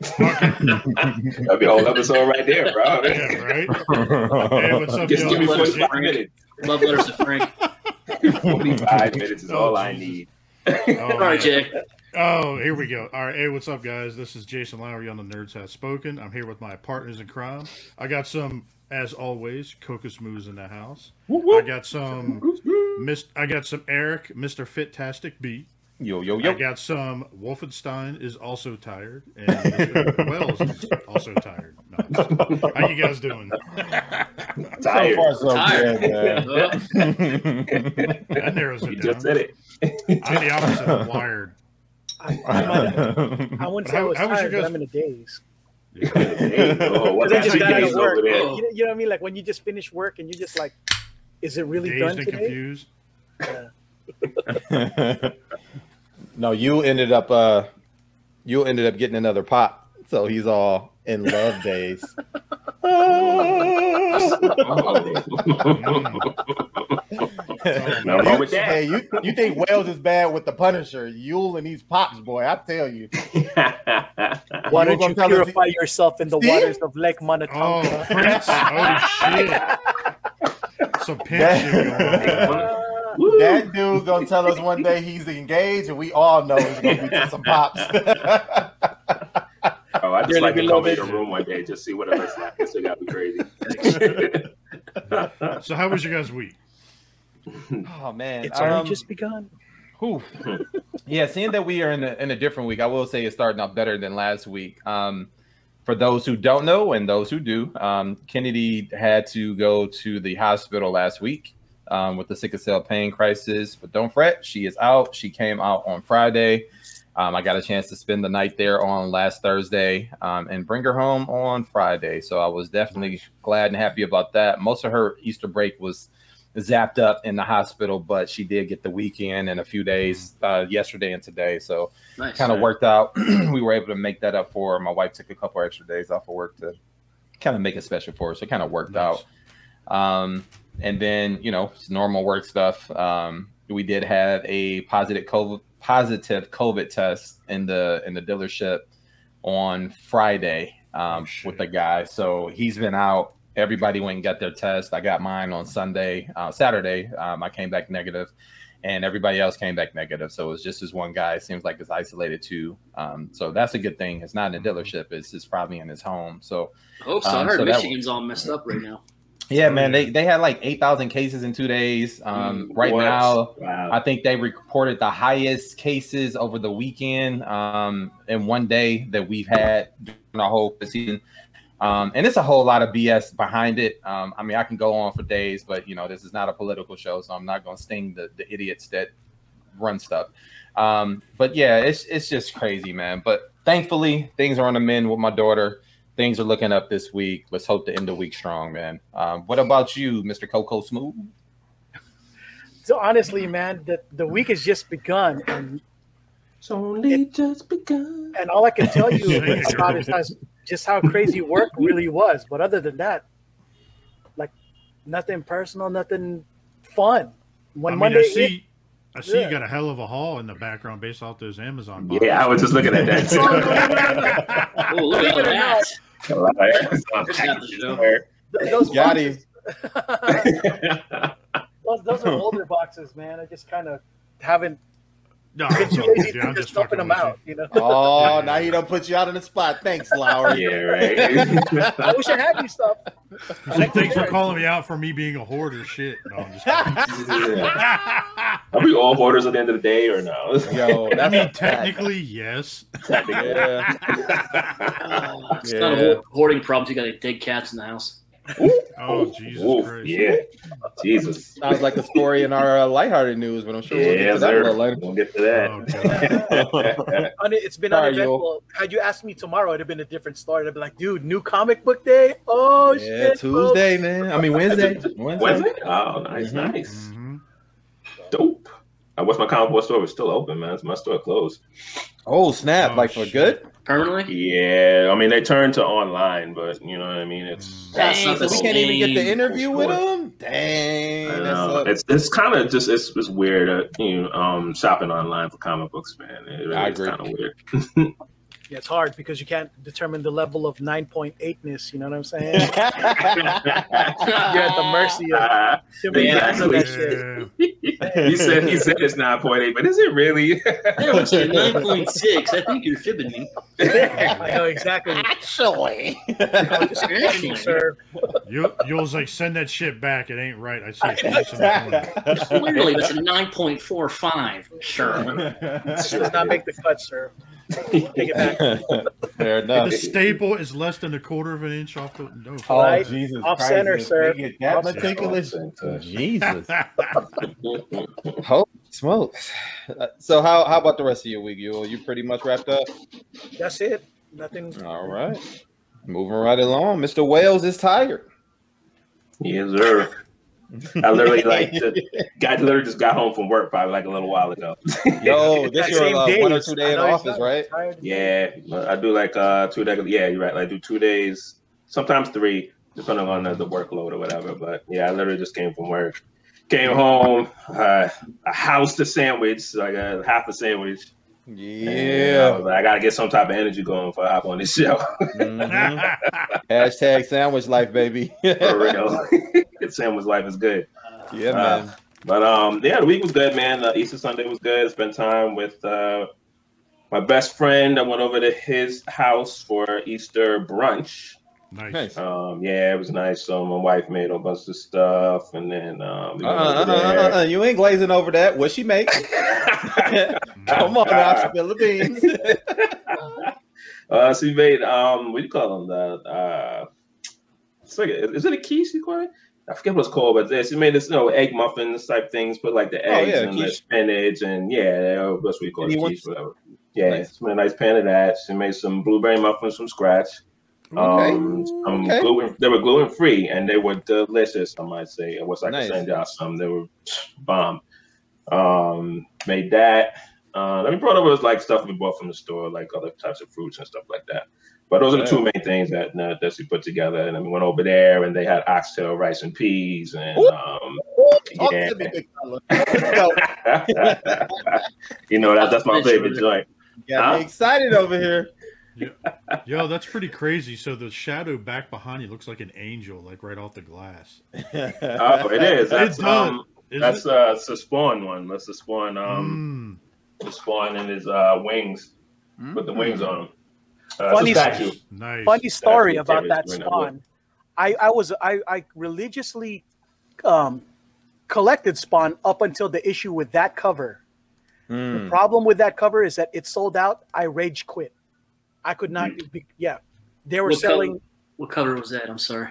That'd be a whole episode right there, bro. Yeah, right? Hey, what's up, Just give me 45 minutes. Love letters to Frank. 45 minutes is Oh, all I oh, need. Oh, All right, man. Jay. Oh, here we go. All right. Hey, what's up, guys? This is Jason Lowery on the Nerds Have Spoken. I'm here with my partners in crime. I got some, as always, CocoaSmooth in the house. I got some, Miss. I got some Eric, Mr. Fitastic B. Yo, yo, I yo. got some Wolfenstein is also tired, and Wells is also tired. No, I'm just kidding. How you guys doing? Tired. So far, so Tired. good, man. That narrows You it just down. said it. I'm the opposite of wired. I, I, might- I wouldn't say I How- was how was your tired, but guys- I'm in a daze. Hey, oh, what's Because I just got out days of work. over there? Oh. You know, you know what I mean? Like when you just finish work and you're just like, is it really Dazed done and today? confused. Yeah. No, you ended up uh you ended up getting another pop, so he's all in love days. Nothing wrong with that. Hey, you you think Wells is bad with the Punisher? Yule and these pops, boy. I tell you. Why don't gonna you tell us- purify yourself in the See? waters of Lake Oh, Prince! Oh shit! Some pimp shit going on. Woo. That dude gonna tell us one day he's engaged, and we all know he's gonna be to some pops. Oh, I just Dearly like to come in beloved. the room one day just see what it looks like. This thing got me crazy. So, how was your guys' week? oh man, It's only um, just begun. Whew. yeah, seeing that we are in a, in a different week, I will say it's starting off better than last week. Um, for those who don't know and those who do, um, Kennedy had to go to the hospital last week um, with the sickle cell pain crisis. But don't fret, she is out. She came out on Friday. Um, I got a chance to spend the night there on last Thursday um, and bring her home on Friday. So I was definitely glad and happy about that. Most of her Easter break was zapped up in the hospital, but she did get the weekend and a few days uh, yesterday and today. So Nice. kind of worked out. we were able to make that up for her. My wife took a couple extra days off of work to kind of make it special for her. So it kind of worked Nice. out. Um, and then, you know, it's normal work stuff. Um, we did have a positive COVID, positive COVID test in the in the dealership on Friday um, Oh, with the guy. So he's been out. Everybody went and got their test. I got mine on Sunday, uh, Saturday. Um, I came back negative, and everybody else came back negative. So it was just this one guy. It seems like it's isolated too. Um, so that's a good thing. It's not in a dealership. It's just probably in his home. So I hope so. I Um, heard so Michigan's all messed up right now. Yeah, man, they they had like eight thousand cases in two days. Um, right What? now, wow. I think they reported the highest cases over the weekend um, in one day that we've had during the whole season. Um, and it's a whole lot of BS behind it. Um, I mean, I can go on for days, but you know, this is not a political show, so I'm not going to sting the, the idiots that run stuff. Um, but yeah, it's it's just crazy, man. But thankfully, things are on the mend with my daughter. Things are looking up this week. Let's hope to end the week strong, man. Um, what about you, Mr. CocoaSmooth? So honestly, man, the, the week has just begun, and It's only just begun. and all I can tell you Sing about is how- just how crazy work really was. But other than that, like nothing personal, nothing fun. When I mean, Monday I see, I see Yeah. you got a hell of a haul in the background based off those Amazon. boxes. Yeah, I was just looking at that too. Oh, look at Believe it or that. A lot of Amazon There's nothing packages to do. there. th- those boxes, those, those are older boxes, man. I just kind of haven't No, I'm too lazy dude, to I'm just just open fucking them with you. out. You know, Oh, now he don't put you out on the spot. Thanks, Lowery. yeah, right. I wish I had you stuff. He's like, Thanks for calling me out for me being a hoarder. Shit. No, I'm just kidding. Are we all hoarders at the end of the day or no? Yo, I that's mean, a fact. technically, yes. Yeah. Oh, it's not a hoarding problem. You got like dead cats in the house. Oh Jesus Ooh, Christ! yeah, Jesus. Sounds like a story in our uh, lighthearted news, but I'm sure we'll get Yeah, to that a little later. We'll get to that. Oh, God. It's been Sorry, uneventful. Had you asked me tomorrow, it'd have been a different story. I'd be like, dude, new comic book day. Oh Yeah, shit, folks. Tuesday, man. I mean Wednesday. Wednesday. Wednesday? Oh, nice, Mhm. nice. Mhm. Dope. I wish my comic book store was still open, man. It's my store closed. Oh snap! Oh, like for shit. good. Permanently? Yeah, I mean they turned to online, but you know what I mean. It's Dang, so we can't even get the interview with them. Dang, I that know. it's it's kind of just it's, it's weird, uh, you know, um, shopping online for comic books, man. It really I is agree. kind of weird. Yeah, it's hard because you can't determine the level of 9.8ness. You know what I'm saying? You're at the mercy of too many Yeah, of that shit. Yeah. he said he said it's nine point eight, but is it really? There was a 9.6. I think you're fibbing me. I know exactly. Actually, I'm just asking, sir. You, you'll like send that shit back. It ain't right. I see it twice in. Clearly, that's a 9.45. Sure. This does not make the cut, sir. Take it back. Fair enough. The staple is less than a quarter of an inch off the. No. Oh Right? Jesus! Off Christ, center, this sir. nigga That Off meticulous. Center. Jesus. Holy smokes! Uh, So how how about the rest of your week? You you pretty much wrapped up. That's it. Nothing. All right, moving right along. Mister Wells is tired. Yes, sir. I literally like the guy literally just got home from work probably like a little while ago. Yo, this That your uh, one or two day in office, right? yeah, I do like uh two days. Yeah, you're right. I do two days, sometimes three, depending on the, the workload or whatever. But yeah, I literally just came from work. Came home, uh, a house to sandwich, like a half a sandwich. And, Yeah. I, was like, I gotta get some type of energy going for I hop on this show. Mhm. Hashtag sandwich life, baby. for real. sandwich life is good. yeah, Uh, man. But um, yeah, the week was good, man. Uh, Easter Sunday was good. Spent time with uh, my best friend. I went over to his house for Easter brunch. Nice. Nice. Um, yeah, it was nice. So my wife made a bunch of stuff, and then um, Uh, uh, uh, uh, uh, you ain't glazing over that. What she make? Come on now, spill the beans. uh, so we made um, what do you call them? The uh, it's like a, is it a quiche? You call it? I forget what it's called, but she made this, you know, egg muffins type things. Put like the Oh, eggs yeah, and the quiche. spinach, and yeah, that's what we call it, you want- quiche, whatever. Yeah, Nice. she made a nice pan of that. She made some blueberry muffins from scratch. Okay. Um, Okay. gluten, they were gluten free and they were delicious. I might say. I wish I could Nice. send y'all some. They were bomb. Um, made that. Uh, let me brought over like stuff we bought from the store, like other types of fruits and stuff like that. But those are the two main things that uh, that she put together. And then we went over there and they had oxtail rice and peas and um, yeah. me, big fella. Let's go. you know that that's my favorite joint. Got me excited over here. Yo, that's pretty crazy. So the shadow back behind you looks like an angel, like right off the glass. Oh, it is. That's does. um, that's it? uh, it's the spawn one. That's the spawn um. Mm, the spawn and his uh, wings. Put the wings on him. Uh, Funny statue. nice. Funny story Exactly. about that spawn. I, I was I, I religiously um, collected spawn up until the issue with that cover. The Mm. problem with that cover is that it sold out. I rage quit. I could not. Hmm. Be, yeah, they were What selling color- What cover was that? I'm sorry.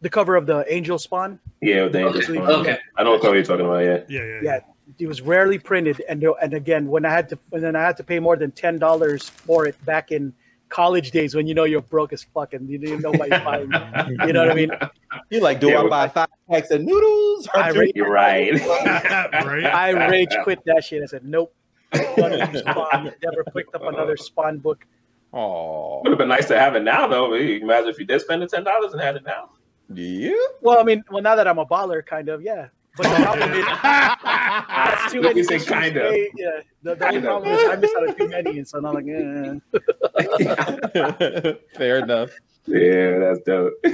the cover of the Angel Spawn. Yeah, with the angel Okay. spawn. Okay. I don't know what color you're talking about. Yeah. Yeah, yeah, Yeah, it was rarely printed, and and again, when I had to, and then I had to pay more than ten dollars for it back in college days when you know you're broke as fucking you didn't know nobody's buying. You know what I mean? You like, do Yeah, I buy five packs of noodles? Or I do- rate- You're right. right? I rage quit that shit. I said nope. Gonna Spawn. Never picked up another Spawn book. Aw. Would have been nice to have it now, though. You can Imagine if you did spend the ten dollars and had it now. Yeah. Well, I mean, well now that I'm a baller, kind of, yeah. But the problem is that's too Look, many. you say kind of. Yeah. The, the only Kind of. problem is I miss out on too many, and so now I'm like, eh. Fair enough. Yeah, that's dope. that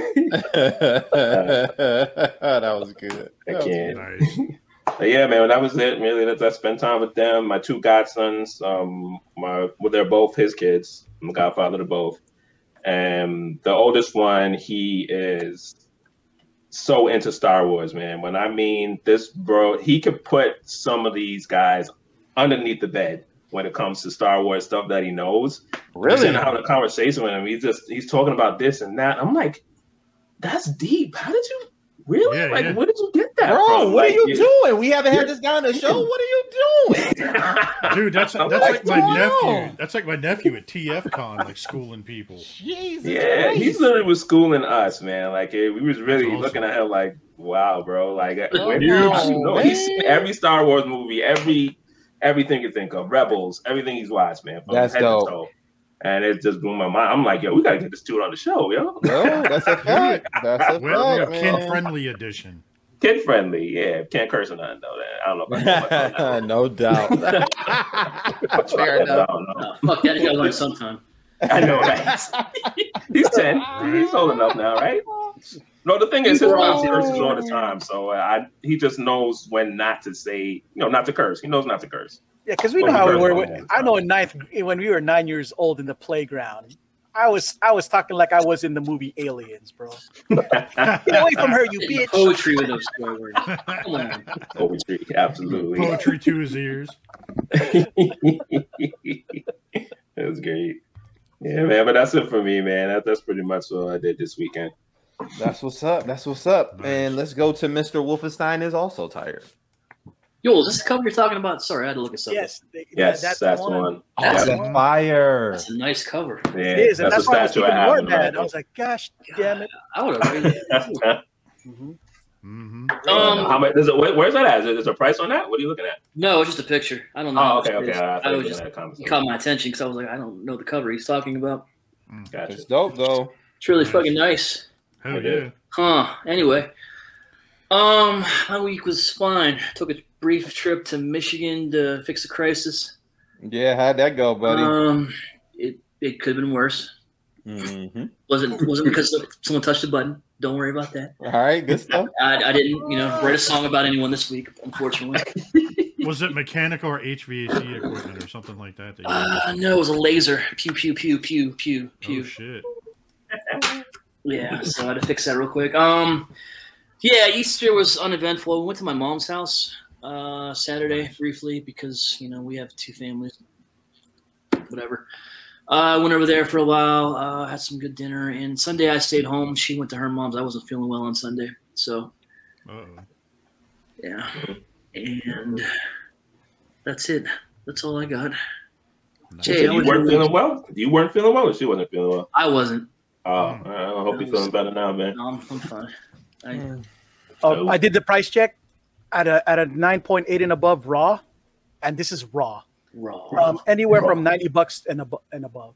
was good. That was can't. But yeah, man, that was it. Really, that I spent time with them. My two godsons, um, my well, they're both his kids. I'm a godfather to both. And the oldest one, he is so into Star Wars, man. When I mean this bro, he could put some of these guys underneath the bed when it comes to Star Wars stuff that he knows. Really? And having a conversation with him, he's just he's talking about this and that. I'm like, that's deep. How did you really? Yeah, like, yeah. where did you get that Bro, from? what are Like, you doing? We haven't had this guy on the show. What are you doing? Dude, that's that's like my nephew. on? That's like my nephew at TF Con, like schooling people. Jesus. Yeah, Christ. he's literally was schooling us, man. Like we was really awesome. looking at him like, wow, bro. Like Oh, where did you know? He's seen every Star Wars movie, every everything you think of, Rebels, everything he's watched, man. From That's head dope. To toe. And it just blew my mind. I'm like, yo, we gotta get this dude on the show, yo. No, that's a fact. That's a fact, Kid friendly edition. Kid friendly, yeah. Can't curse or nothing though. I don't know if I can. I no doubt. Fair enough. don't know. Oh, fuck that. You gotta learn sometime. I know, right? He's ten. He's old enough now, right? No, the thing is, his mom curses all the time, so uh, I he just knows when not to say, you know, not to curse. He knows not to curse. Yeah, because we Well, know how we were. when- I know in ninth eh, when we were nine years old in the playground. I was I was talking like I was in the movie Aliens, bro. Get away from her, you bitch! Poetry with those swear words. Poetry, absolutely. Poetry to his ears. it was great. Yeah, man. But that's it for me, man. That, that's pretty much what I did this weekend. That's what's up. That's what's up. Nice. And let's go to Mr. Wolfenstein is also tired. Yo, is this the cover you're talking about? Sorry, I had to look this up. Yes, th- Yes, that's, that's, the one. That's yeah, a- fire. That's a nice cover. yeah, It is, and that's, that's, a why I was even I have. more in my mad. I was like, gosh damn it! I would have rated it. Mhm. hmm Um, How much? Is it, where's that at? Is there- is there a price on that? What are you looking at? No, it's just a picture. I don't know. Oh, okay, okay. is. I, I thought you was just in that it conversation. caught my attention because I was like, I don't know the cover he's talking about. Gotcha. It's dope though. It's really Nice. fucking nice. Hell I yeah. Huh. Anyway, um, my week was fine. Took a brief trip to Michigan to fix a crisis. Yeah, how'd that go, buddy? Um, it it could have been worse. hmm wasn't wasn't because someone touched a button. Don't worry about that. All right, good stuff. I, I didn't, you know, write a song about anyone this week, unfortunately. Was it mechanical or HVAC equipment or something like that? that Uh, no, it was a laser. Pew pew pew pew pew oh pew. shit. Yeah, so I had to fix that real quick. Um, yeah, Easter was uneventful. We went to my mom's house uh, Saturday briefly because you know we have two families. Whatever. I uh, went over there for a while. Uh, had some good dinner, and Sunday I stayed home. She went to her mom's. I wasn't feeling well on Sunday, so Uh-oh. yeah, and that's it. That's all I got. Nice. Jay, So you weren't feeling well? You weren't feeling well, or she wasn't feeling well? I wasn't. Oh, I hope you're feeling better now, man. No, I'm, I'm fine. I, Oh, I did the price check at a at a nine point eight and above raw, and this is raw. raw. Um, anywhere from ninety bucks and above and above.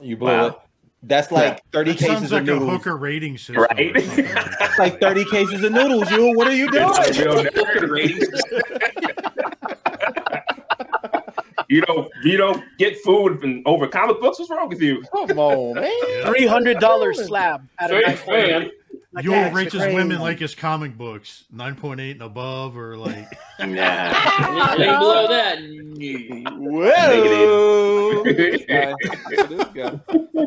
You blew Wow. it. That's like 30 That cases sounds of like a hooker rating system. Right? something like that. That's like 30 cases of noodles, you. What are you doing? It's a real Ratings. You don't you don't get food from over comic books. What's wrong with you? Come on, man. Three hundred dollars slab at a Fair, nine point eight. fair. Like, You'll that's crazy. women like his comic books, nine point eight and above, or like Nah. Anything below that? Whoa. This guy. This guy.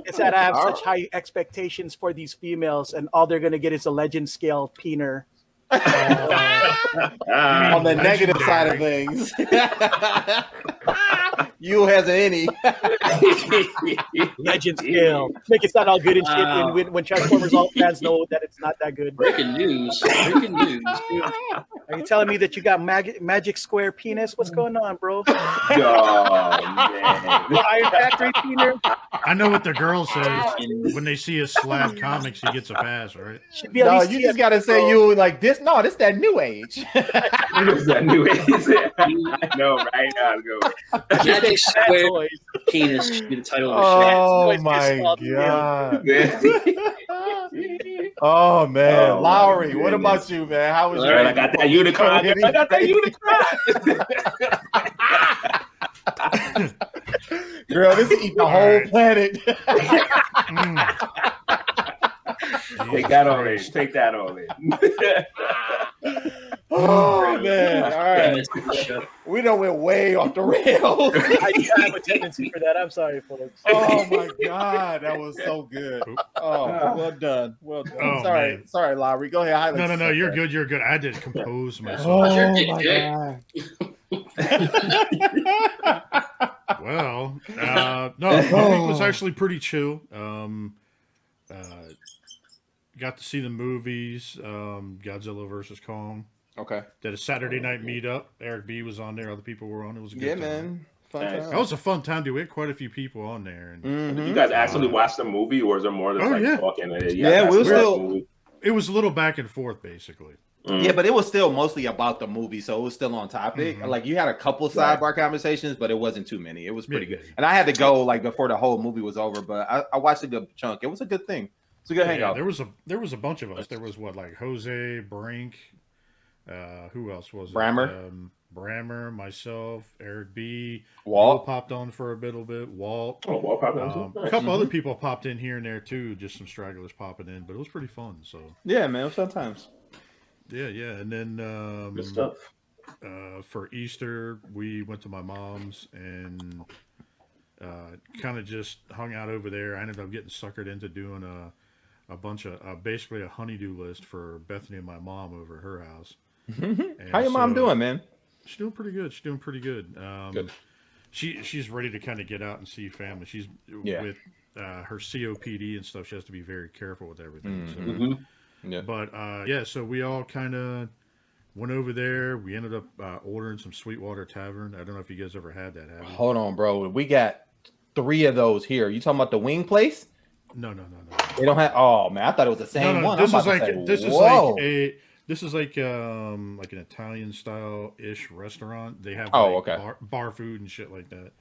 It's that I have All such high expectations for these females, and all they're gonna get is a legend scale peener. Ah, On the negative side of things. You has any. Legend scale. Make it sound all good and shit Wow. when, when, when Transformers all fans know that it's not that good. Breaking news. Breaking news. Are you telling me that you got mag- magic square penis? What's going on, bro? oh, man. Iron Factory peener I know what the girl says when they see a slab comics, he gets a pass, right? should be No, you just gotta say you like this. No, this that new age. Is that new age? I know, right? I'll go. Magic Bad Square toys. Penis should be the title of the show. oh my god. Oh man, Oh, my Lowery, what about you, man? How was All your Girl, I got that unicorn. I got that unicorn. girl? This eat the whole planet. Mm. Take that on in. Take that on in. oh man! All right, Damn, right, it's a good show. we don't went way off the rails. I have a tendency for that. I'm sorry, folks. oh my god, that was so good. Oh, well done, well done. Oh, sorry, man. sorry, Lowery. Go ahead. highlight No, no, no, you're good, you're good. I did compose myself. Oh my dick, god. Well, uh, no, my week was actually pretty chill. Um, uh, got to see the movies, um, Godzilla versus Kong. Okay. Did a Saturday night meetup. Eric B was on there. Other people were on. It was a good Yeah, time. man. Fun Nice. time. That was a fun time. Dude, we had quite a few people on there, and Mhm. You guys actually watch the movie, or is there more that's Oh, like yeah. talking? You Yeah, guys we'll still- it was a little back and forth, basically. Mm. Yeah, but it was still mostly about the movie, so it was still on topic. Mhm. Like you had a couple Right. sidebar conversations, but it wasn't too many. It was pretty Yeah. good. And I had to go like before the whole movie was over, but I, I watched a good chunk. It was a good thing. It's a good Yeah, hangout. there was a there was a bunch of us. There was what like Jose Brink, uh, who else was it? Brammer. um, Brammer, myself, Eric B. Walt. Walt popped on for a little bit. Walt. Oh, well, probably Um, a nice. couple Mm-hmm. other people popped in here and there too, just some stragglers popping in, but it was pretty fun. So Yeah, man. Sometimes. yeah, yeah. And then um, Good stuff. uh, for Easter, we went to my mom's and uh, kind of just hung out over there. I ended up getting suckered into doing a, a bunch of uh, basically a honeydew list for Bethany and my mom over her house. How your mom doing, man? She's doing pretty good. She's doing pretty good. Um, Good. She she's ready to kind of get out and see family. She's Yeah. with uh, her COPD and stuff. She has to be very careful with everything. So Mhm. Yeah. but uh, yeah, so we all kind of went over there. We ended up uh, ordering some Sweetwater Tavern. I don't know if you guys ever had that. Hold on, bro. We got three of those here. You talking about the wing place? No, no, no, no. They don't have. Oh man, I thought it was the No, same no, one. This I'm is like say, this is whoa. like a this is like um like an Italian style ish restaurant. They have Oh, like, okay. bar, bar food and shit like that.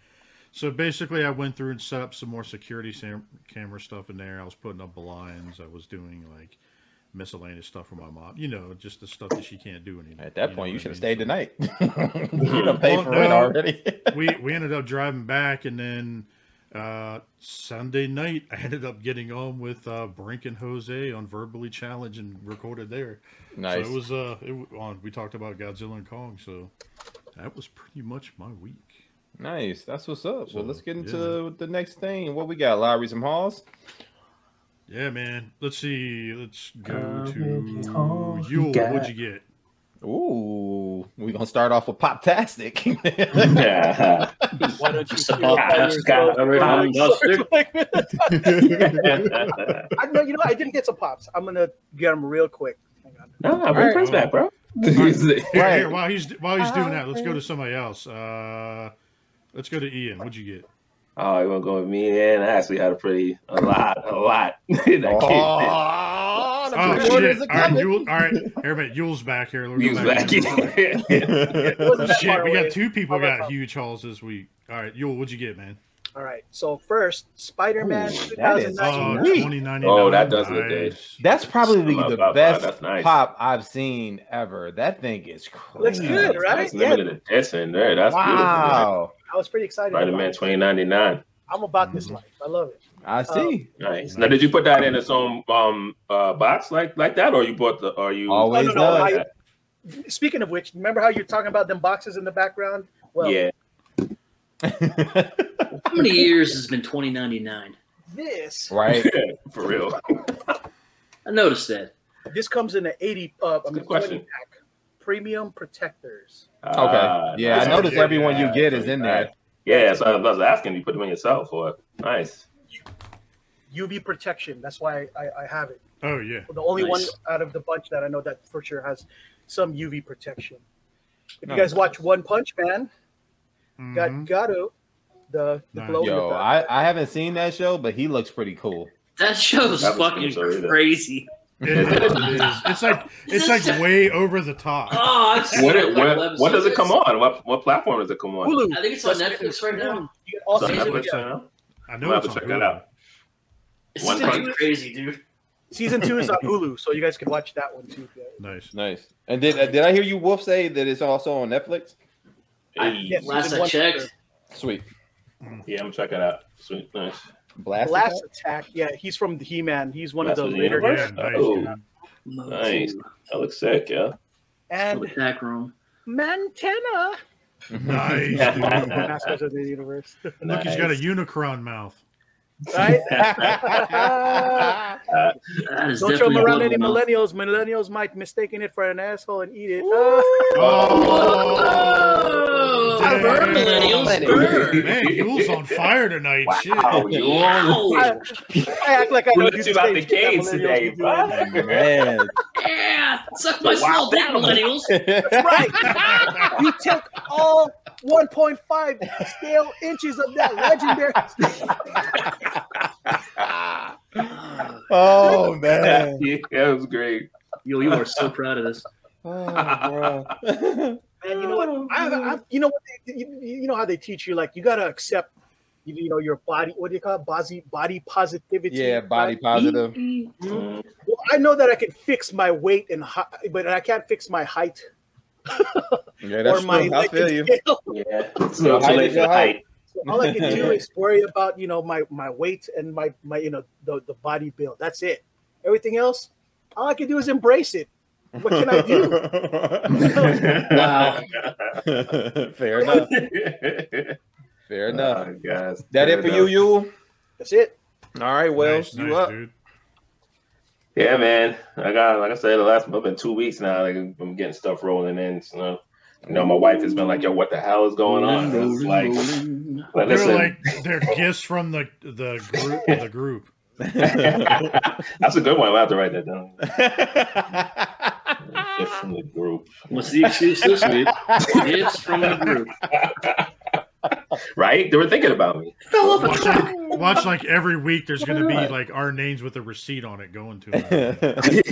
So basically, I went through and set up some more security sam- camera stuff in there. I was putting up blinds. I was doing like miscellaneous stuff for my mom. You know, just the stuff that she can't do anymore. At that know point, you should have stayed the night. you done paid Well, for it already. we we ended up driving back, and then uh, Sunday night I ended up getting on with uh, Brink and Jose on Verbally Challenge and recorded there. nice. So it was uh, it, on. We talked about Godzilla and Kong, so that was pretty much my week. Nice. That's what's up. So, well, let's get yeah, into the next thing. What we got? Lowery, some halls. Yeah, man. Let's see. Let's go Uh, to oh, Yule. What'd you get? Ooh, we gonna start off with Poptastic. Yeah. Why don't you Just a feel pop five test years guy old? over Wow, on you suck Buster. like that. I know, you know, I didn't get some pops. I'm gonna get them real quick. Hang on. Nah, bring friends back, bro. Right. here, while he's while he's doing that, let's go to somebody else. Uh, let's go to Ian. What'd you get? Oh, you want to go with me? And I actually had a pretty, a lot, a lot. that oh, the Oh pre-orders shit! are All right, coming. Yule, all right. Everybody, Yule's back here. We'll He back back. in. It wasn't that Shit, we got two people got that? huge hauls this week. All right, Yule, what'd you get, man? All right. So first, Spider-Man Ooh, that is Oh, Sweet. 2099. Oh, that does look good. That's probably Wow, the wow, wow, best nice. pop I've seen ever. That thing is crazy. Looks good, right? That's Yeah. limited edition there. That's Wow, I was pretty excited. Spider Man it. 2099. I'm about this mm-hmm. life. I love it. I see. Nice. Now, did you put that in its own um uh box like like that, or you bought the, Are you Always no, no, does. I- Speaking of which, remember how you're talking about them boxes in the background? Well, yeah. How many years has been 2099? this right. For real. I noticed that. this comes in an 80 uh, I mean, good question. pack premium protectors. Okay. Ah, yeah, I nice. noticed everyone you get is in there. Yeah, so I was asking, you put them in yourself, or nice. UV protection. That's why I, I have it. Oh yeah. The only Nice. one out of the bunch that I know that for sure has some UV protection. If you guys watch One Punch Man, got Mhm. Gato, the the Nice. glow in the Yo. I, I haven't seen that show, but he looks pretty cool. That show's That fucking cool, crazy. It is, it is. It's like it's like way over the top. Oh, I've What, it, it, what, what does it come on? What what platform does it come on? Hulu. I think it's on Netflix right now. You get all So Season- season, Netflix yeah. right now? I know gonna have to on check that out. It's One fucking Punch. crazy, dude. Season two is on Hulu, so you guys can watch that one too. Nice. Nice. And did uh, did I hear you Wolf say that it's also on Netflix? I- Hey, Yes. Last I one- checked, Sweet. Yeah, I'm checking it out. Sweet, nice. Blast. Last Attack, yeah, he's from the He-Man. He's one of That's the what later the Yeah, guys. nice, Oh. Nice. That looks sick, yeah. And the back room. Mantenna, Nice, dude. Masters of the Universe. Look, he's got a Nice. Unicron mouth. Right? Uh, that is Don't show them around any blood, millennials. Millennials might mistaken it for an asshole and eat it. Uh, oh, Damn. burn millennials, burn. Man, Yule's on fire tonight. Wow, Shit. you Wow. I act like I know let dude you out the stage, that gates millennials today, be Man. Yeah, suck my Wow. small dick, millennials. Right. you took all 1.5 scale inches of that legendary. Oh man. Yeah, that was great. Yo, you are so proud of this. Oh, bro. Man, you know what? I, I, you know what? They, you, you know how they teach you like you gotta accept, you, you know, your body. What do you call it? Body body positivity. yeah, body positive. Mm, Well, I know that I can fix my weight and height, but I can't fix my height Yeah, that's or my true. I feel you. scale. Yeah. It's Your no height is your height. So all I can do is worry about you know my my weight and my my you know the the body build. That's it. Everything else, all I can do is embrace it. What can I do? Wow. Fair enough. Fair ah, enough. Oh, guys. That it for you, you? That's it. All right, Wells, Nice, you nice, up? dude. Yeah, man. I got, like I said, the last been two weeks now. Like I'm getting stuff rolling in. So, you know, my wife has been like, "Yo, what the hell is going on?" It's like, like They're listen, like they're gifts from the the group. The group. that's a good one. I will have to write that down. Gift from the group, What's the excuse this week? It's from the group. right? They were thinking about me. Fell Watch like, watch like every week. There's going to be like our names with a receipt on it going to. Them.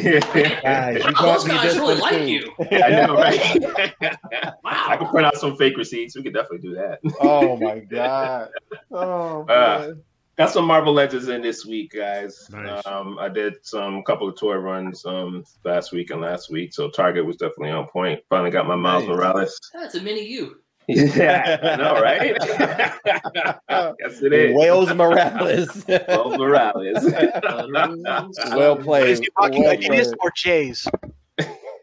Guys, you Wow, those guys really like too. you. I know, right? wow. I can Wow. print out some fake receipts. We could definitely do that. Oh my god. Oh Uh. Got some Marvel Legends in this week, guys. Nice. Um, I did some couple of toy runs um last week and last week, so Target was definitely on point. Finally got my Miles Nice. Morales. That's a mini you. Yeah, I know, right? yes, it is. Wales Morales. Miles Morales. well played. Is he rocking Well Adidas played. or J's?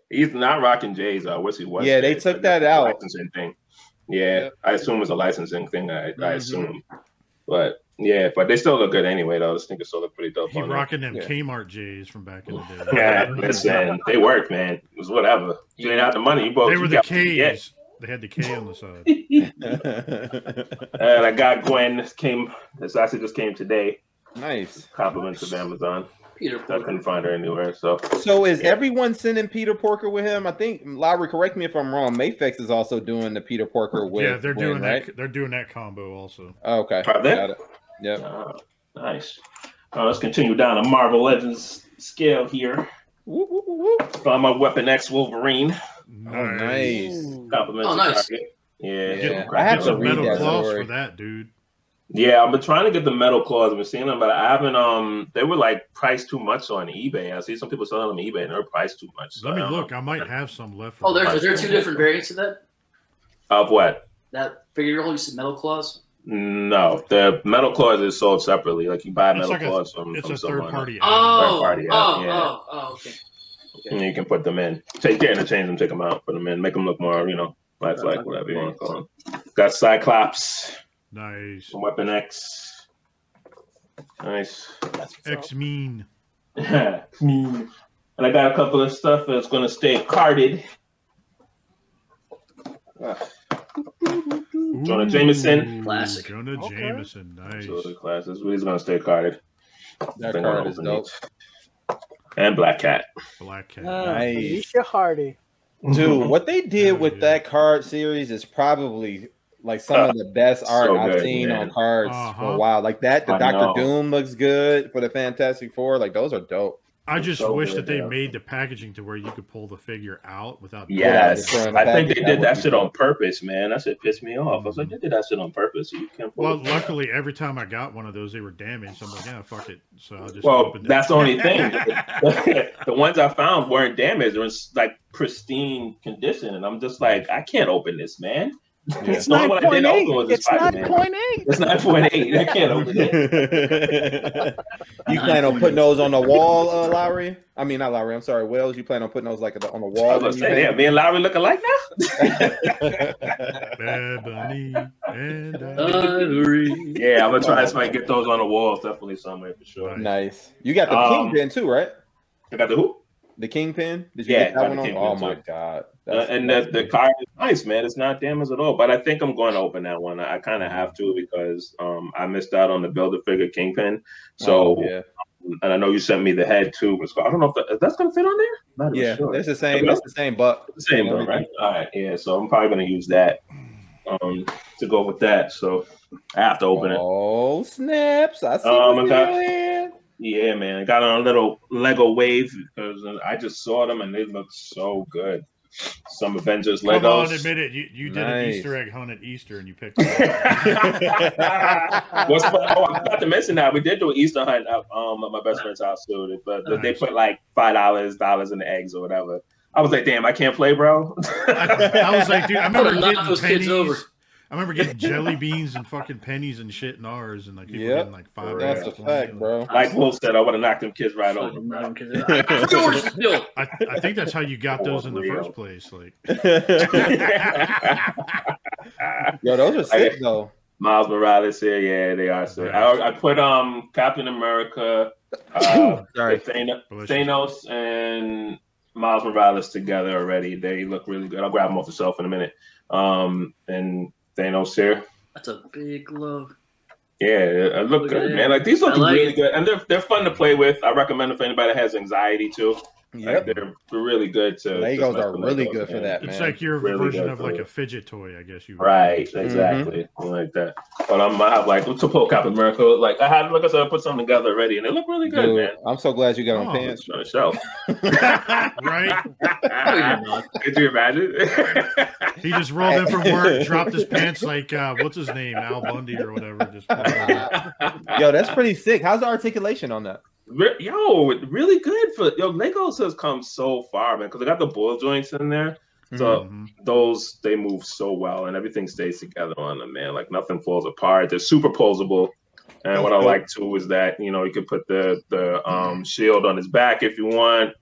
He's not rocking J's. I wish he was. Yeah, they J's, took that out. Licensing thing. Yeah, Yep. I assume it's a licensing thing. I, I Mhm. assume, but yeah, but they still look good anyway. Though the sneakers still look pretty dope. He on rocking them Yeah. Kmart J's from back in the day. Yeah, listen, they work, man. It was whatever. You didn't have the money. You both. They were the got you get. K's. They had the K on the side. And I got Gwen. This came. This actually just came today. nice. Compliments of Amazon. Peter Porker. I couldn't find her anywhere. So So is everyone sending Peter Porker with him? I think Lowery, correct me if I'm wrong. Mafex is also doing the Peter Porker with. yeah, they're Gwen, doing right. that. They're doing that combo also. Oh, okay. Are they? Got it. Yep. uh, nice. Uh, let's continue down the Marvel Legends scale here. Whoop, whoop, whoop, whoop. Found my Weapon X Wolverine. Oh, nice. Compliments Oh, nice. Yeah, Yeah, I have to some read metal that claws for that, dude. Yeah, I've been trying to get the metal claws. I've been seeing them, but I haven't. Um, they were like priced too much on eBay. I see some people selling them on eBay, and they're priced too much. So Let me I look. know. I might have some left. Oh, for there's that. are there two different variants of that? Of what? That figure you're holding some metal claws. No, the metal claws is sold separately. Like you buy It's metal like a- claws from, It's from a someone. third party. Oh, third party, yeah, oh, yeah. oh, oh, okay. And you can put them in. Take care and change them, take them out, put them in, make them look more, you know, lifelike, whatever you want to call them. Got Cyclops, Nice. Weapon X. Nice. X mean. Mean. And I got a couple of stuff that's going to stay carded. Jonah Jameson. Ooh, Classic. Jonah Okay. Jameson. Nice. So the classes, he's going to stay carded. That card is dope. each. And Black Cat. Black cat. Uh, Nice. Felicia Hardy. Dude, what they did with yeah. that card series is probably like some of the best art so I've good, seen man. on cards for Uh-huh. a while. Like that, the I know. Doctor Doom looks good for the Fantastic Four. Like those are dope. I just so wish that they yeah. made the packaging to where you could pull the figure out without. Yes, I think they did would that shit on purpose, man. That shit pissed me off. I was like, they did that shit on purpose. So you can't pull Well, it. luckily, every time I got one of those, they were damaged. So I'm like, yeah, fuck it. So I just Well, opened it. that's the only thing. the ones I found weren't damaged; they were in, like pristine condition, and I'm just like, I can't open this, man. It's The only nine one I did open was eight. the It's nine Spider-Man. point eight. It's nine point eight. I can't open it. you plan on putting those on the wall, uh, Lowery? I mean, not Lowery. I'm sorry, Wells. You plan on putting those like on the I wall? was gonna say, yeah, me and Lowery looking like now. Bad Bunny and I- Ivory. yeah, I'm gonna try to see if get those on the wall, definitely somewhere for sure. nice. You got the Um, Kingpin too, right? I got the who? The Kingpin? Did you Yeah, get that one on? Oh my god. Uh, and the, the card is nice, man. It's not damaged at all. But I think I'm going to open that one. I kind of have to because um, I missed out on the Build a Figure Kingpin. So, Oh, yeah. and I know you sent me the head too. So I don't know if that, that's going to fit on there. Not Yeah, sure. it's the same. It's the same buck. the same though, right? All right, yeah. So I'm probably going to use that um, to go with that. So I have to open it. Oh snaps! I see Um, what I got- you're doing. Yeah, man. I got on a little Lego wave because I just saw them and they looked so good. Some Avengers Come on, Legos. admit it. You, you did an Easter egg hunt at Easter and you picked it. up. What's? Oh, I forgot to mention that we did do an Easter hunt at, um, at my best friend's house too. But they put like five dollars, dollars in the eggs or whatever. I was like, damn, I can't play, bro. I, I was like, dude, I remember Knock getting those kids over. I remember getting jelly beans and fucking pennies and shit in ours, and like people Yep. getting like five. That's a dollars. fact, bro. like Wolf said, I would have knocked them kids right over. Fucking bro. dumb kids. Yours still. I, I think that's how you got those in the first place. Like, Yo, those are sick though. Miles Morales here, yeah, they are. So I, I put um Captain America, uh, Sorry. Thanos, Delicious. Thanos and Miles Morales together already. They look really good. I'll grab them off the shelf in a minute. Um, and Thanos here. That's a big love. Yeah, it look Look good, man. Like these look like really it. good, and they're they're fun to play with. I recommend them for anybody that has anxiety too. Like, Yep. they're they're really good to. to Legos mess are really Legos, good for man. that, it's like your Really version of like it. a fidget toy, I guess you. would- Right, Mm-hmm. exactly, like that. But I'm I have like to pull Captain America. Like I had, like I said, I put something together already, and they look really good, Dude, man. I'm so glad you got on Oh. pants. It's on the shelf. right? No, you're not. Could you imagine? He just rolled in from work, dropped his pants like uh, what's his name, Al Bundy or whatever. Just Yo, that's pretty sick. How's the articulation on that? Re- Yo, really good for yo. Legos has come so far, man. Because they got the ball joints in there. So Mhm. those they move so well, and everything stays together on them, man. Like nothing falls apart. They're super posable. And what I like too is that you know you can put the the um, shield on his back if you want,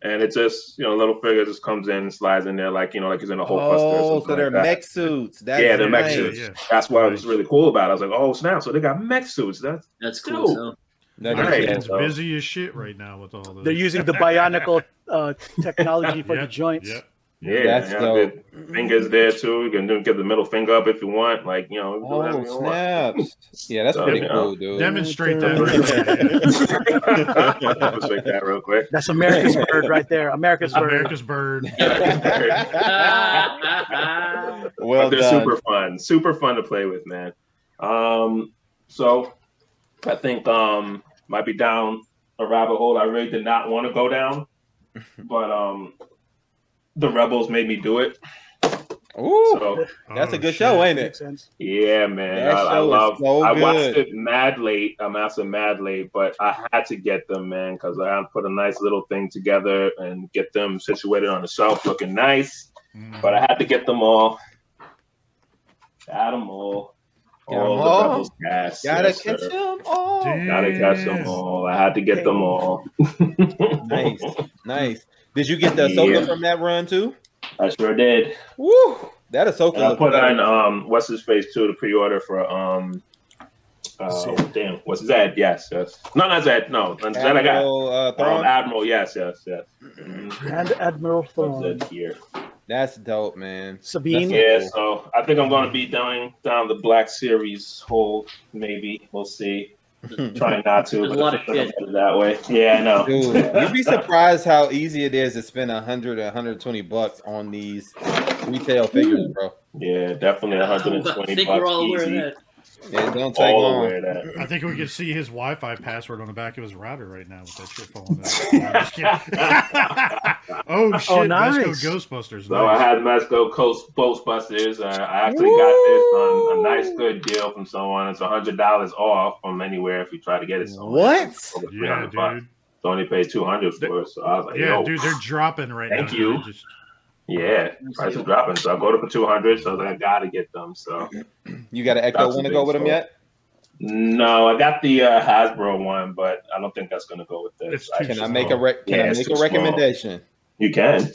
and it just you know little figure just comes in and slides in there like you know like he's in a whole. Buster or Oh, so they're like that. mech suits. That's Yeah, they're mech suits. Yeah. That's what I was really cool about. it. I was like, oh snap! So they got mech suits. That's That's cool. Dude. So. That All is right. It's so- busy as shit right now with all this. They're using the bionicle uh, technology for the joints. Yep. yeah. That's yeah, dope. the Fingers there too. You can do- get the middle finger up if you want. Like you know. Oh you want. snaps! Yeah, that's So, pretty you know. cool, dude. Demonstrate that. Let's make that real quick. That's America's bird right there. America's bird. America's bird. well but they're done. super fun, super fun to play with, man. Um, so I think um might be down a rabbit hole I really did not want to go down, but um the rebels made me do it. Ooh, So that's a Oh, good shit. show, ain't it? Yeah, man, That I, I show is love. so I watched it mad late. I'm asking mad late, but I had to get them, man, because I had to put a nice little thing together and get them situated on the shelf, looking nice. Mm. But I had to get them all. Got them all. Got 'em all all? the rebels cast. Gotta yes, catch sir. them all. Gotta catch them all. I had to get them all. Nice, nice. Did you get the Ahsoka Yeah. from that run too? I sure did. Woo! That Ahsoka And I put on um what's his face too to pre-order for um uh, damn what's Zeb? Yes, yes. No, not Zeb. No, Zeb I got. Admiral, uh, Thrawn? Admiral. Yes, yes, yes. Mhm. And Admiral What's Thrawn. Zed here? That's dope, man. Sabine. Yeah, so I think I'm going to be down down the Black Series hole. Maybe we'll see. Trying not to. There's a lot of shit. that way. Yeah, I know. Dude, you'd be surprised how easy it is to spend 100 or 120 bucks on these retail figures, bro. Yeah, definitely I 120 think bucks we're all aware of easy. That. It don't take All long. aware of that. I think we can see his Wi-Fi password on the back of his router right now with that shit falling out. I'm oh shit! Oh, Mezco nice. Ghostbusters. So I had Mezco Coast Ghostbusters. Uh, I actually got this on a nice good deal from someone. It's hundred dollars off from anywhere if you try to get it. somewhere. What? Yeah, 300 bucks. dude. So only paid two hundred for it. So I was like, Yeah, yo, dude, they're dropping right Thank now. Thank you. Just, yeah, price is dropping. So I go to for two hundred. So I like, I gotta get them. So You got an Ecto That's one to go with them store. yet? no, I got the uh, Hasbro one, but I don't think that's gonna go with this. It's I Can I make a rec- can Yeah, I make too a small. recommendation? you can.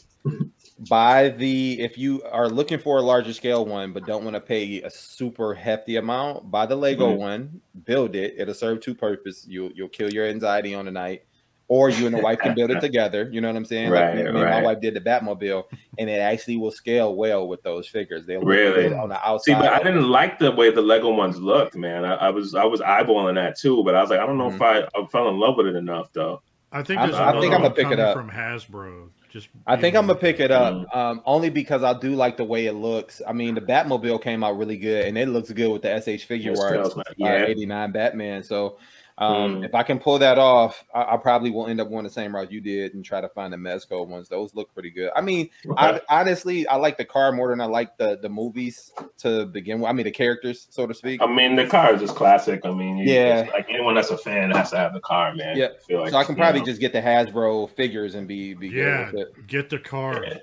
Buy the if you are looking for a larger scale one but don't want to pay a super hefty amount, buy the Lego Mhm. one, build it. It'll serve two purpose. You'll you'll kill your anxiety on the night or you and the wife can build it together. You know what I'm saying? Right, me, me and my wife did the Batmobile, and it actually will scale well with those figures. They look Really? on the See, outside. but I didn't like the way the Lego ones looked, man. I, I was I was eyeballing that too, but I was like, I don't know if I, I fell in love with it enough though. I think I'm- I think I'm gonna pick it up. from Hasbro. Just I think I'm gonna pick it up Mm. um, only because I do like the way it looks. I mean, the Batmobile came out really good, and it looks good with the SH Figure Yes, Arts smells like- uh, yeah. 89 Batman. So, um, Mm. if I can pull that off, I, I probably will end up going the same route you did and try to find the Mezco ones. Those look pretty good. I mean, I, honestly, I like the car more than I like the the movies to begin with. I mean, the characters, so to speak. I mean, the car is just classic. I mean, you Yeah. just- like anyone that's a fan has to have the car, man. Yeah. I feel like, so I can you probably know, just get the Hasbro figures and be be Yeah, good with it. get the car. Yeah.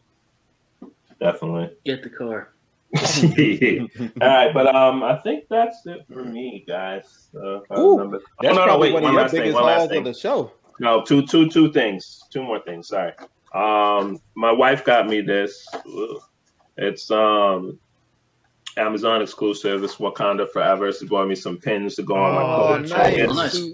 definitely. Get the car. All right, but um, I think that's it for me, guys. Uh, Ooh, remember- That's oh, no, no, probably wait, one of one your last thing. biggest One last hauls thing. of the show. No, two, two, two things. Two more things. Sorry. Um, my wife got me this. It's um, Amazon exclusive. It's Wakanda Forever. She bought me some pins to go on my Oh, coat. nice.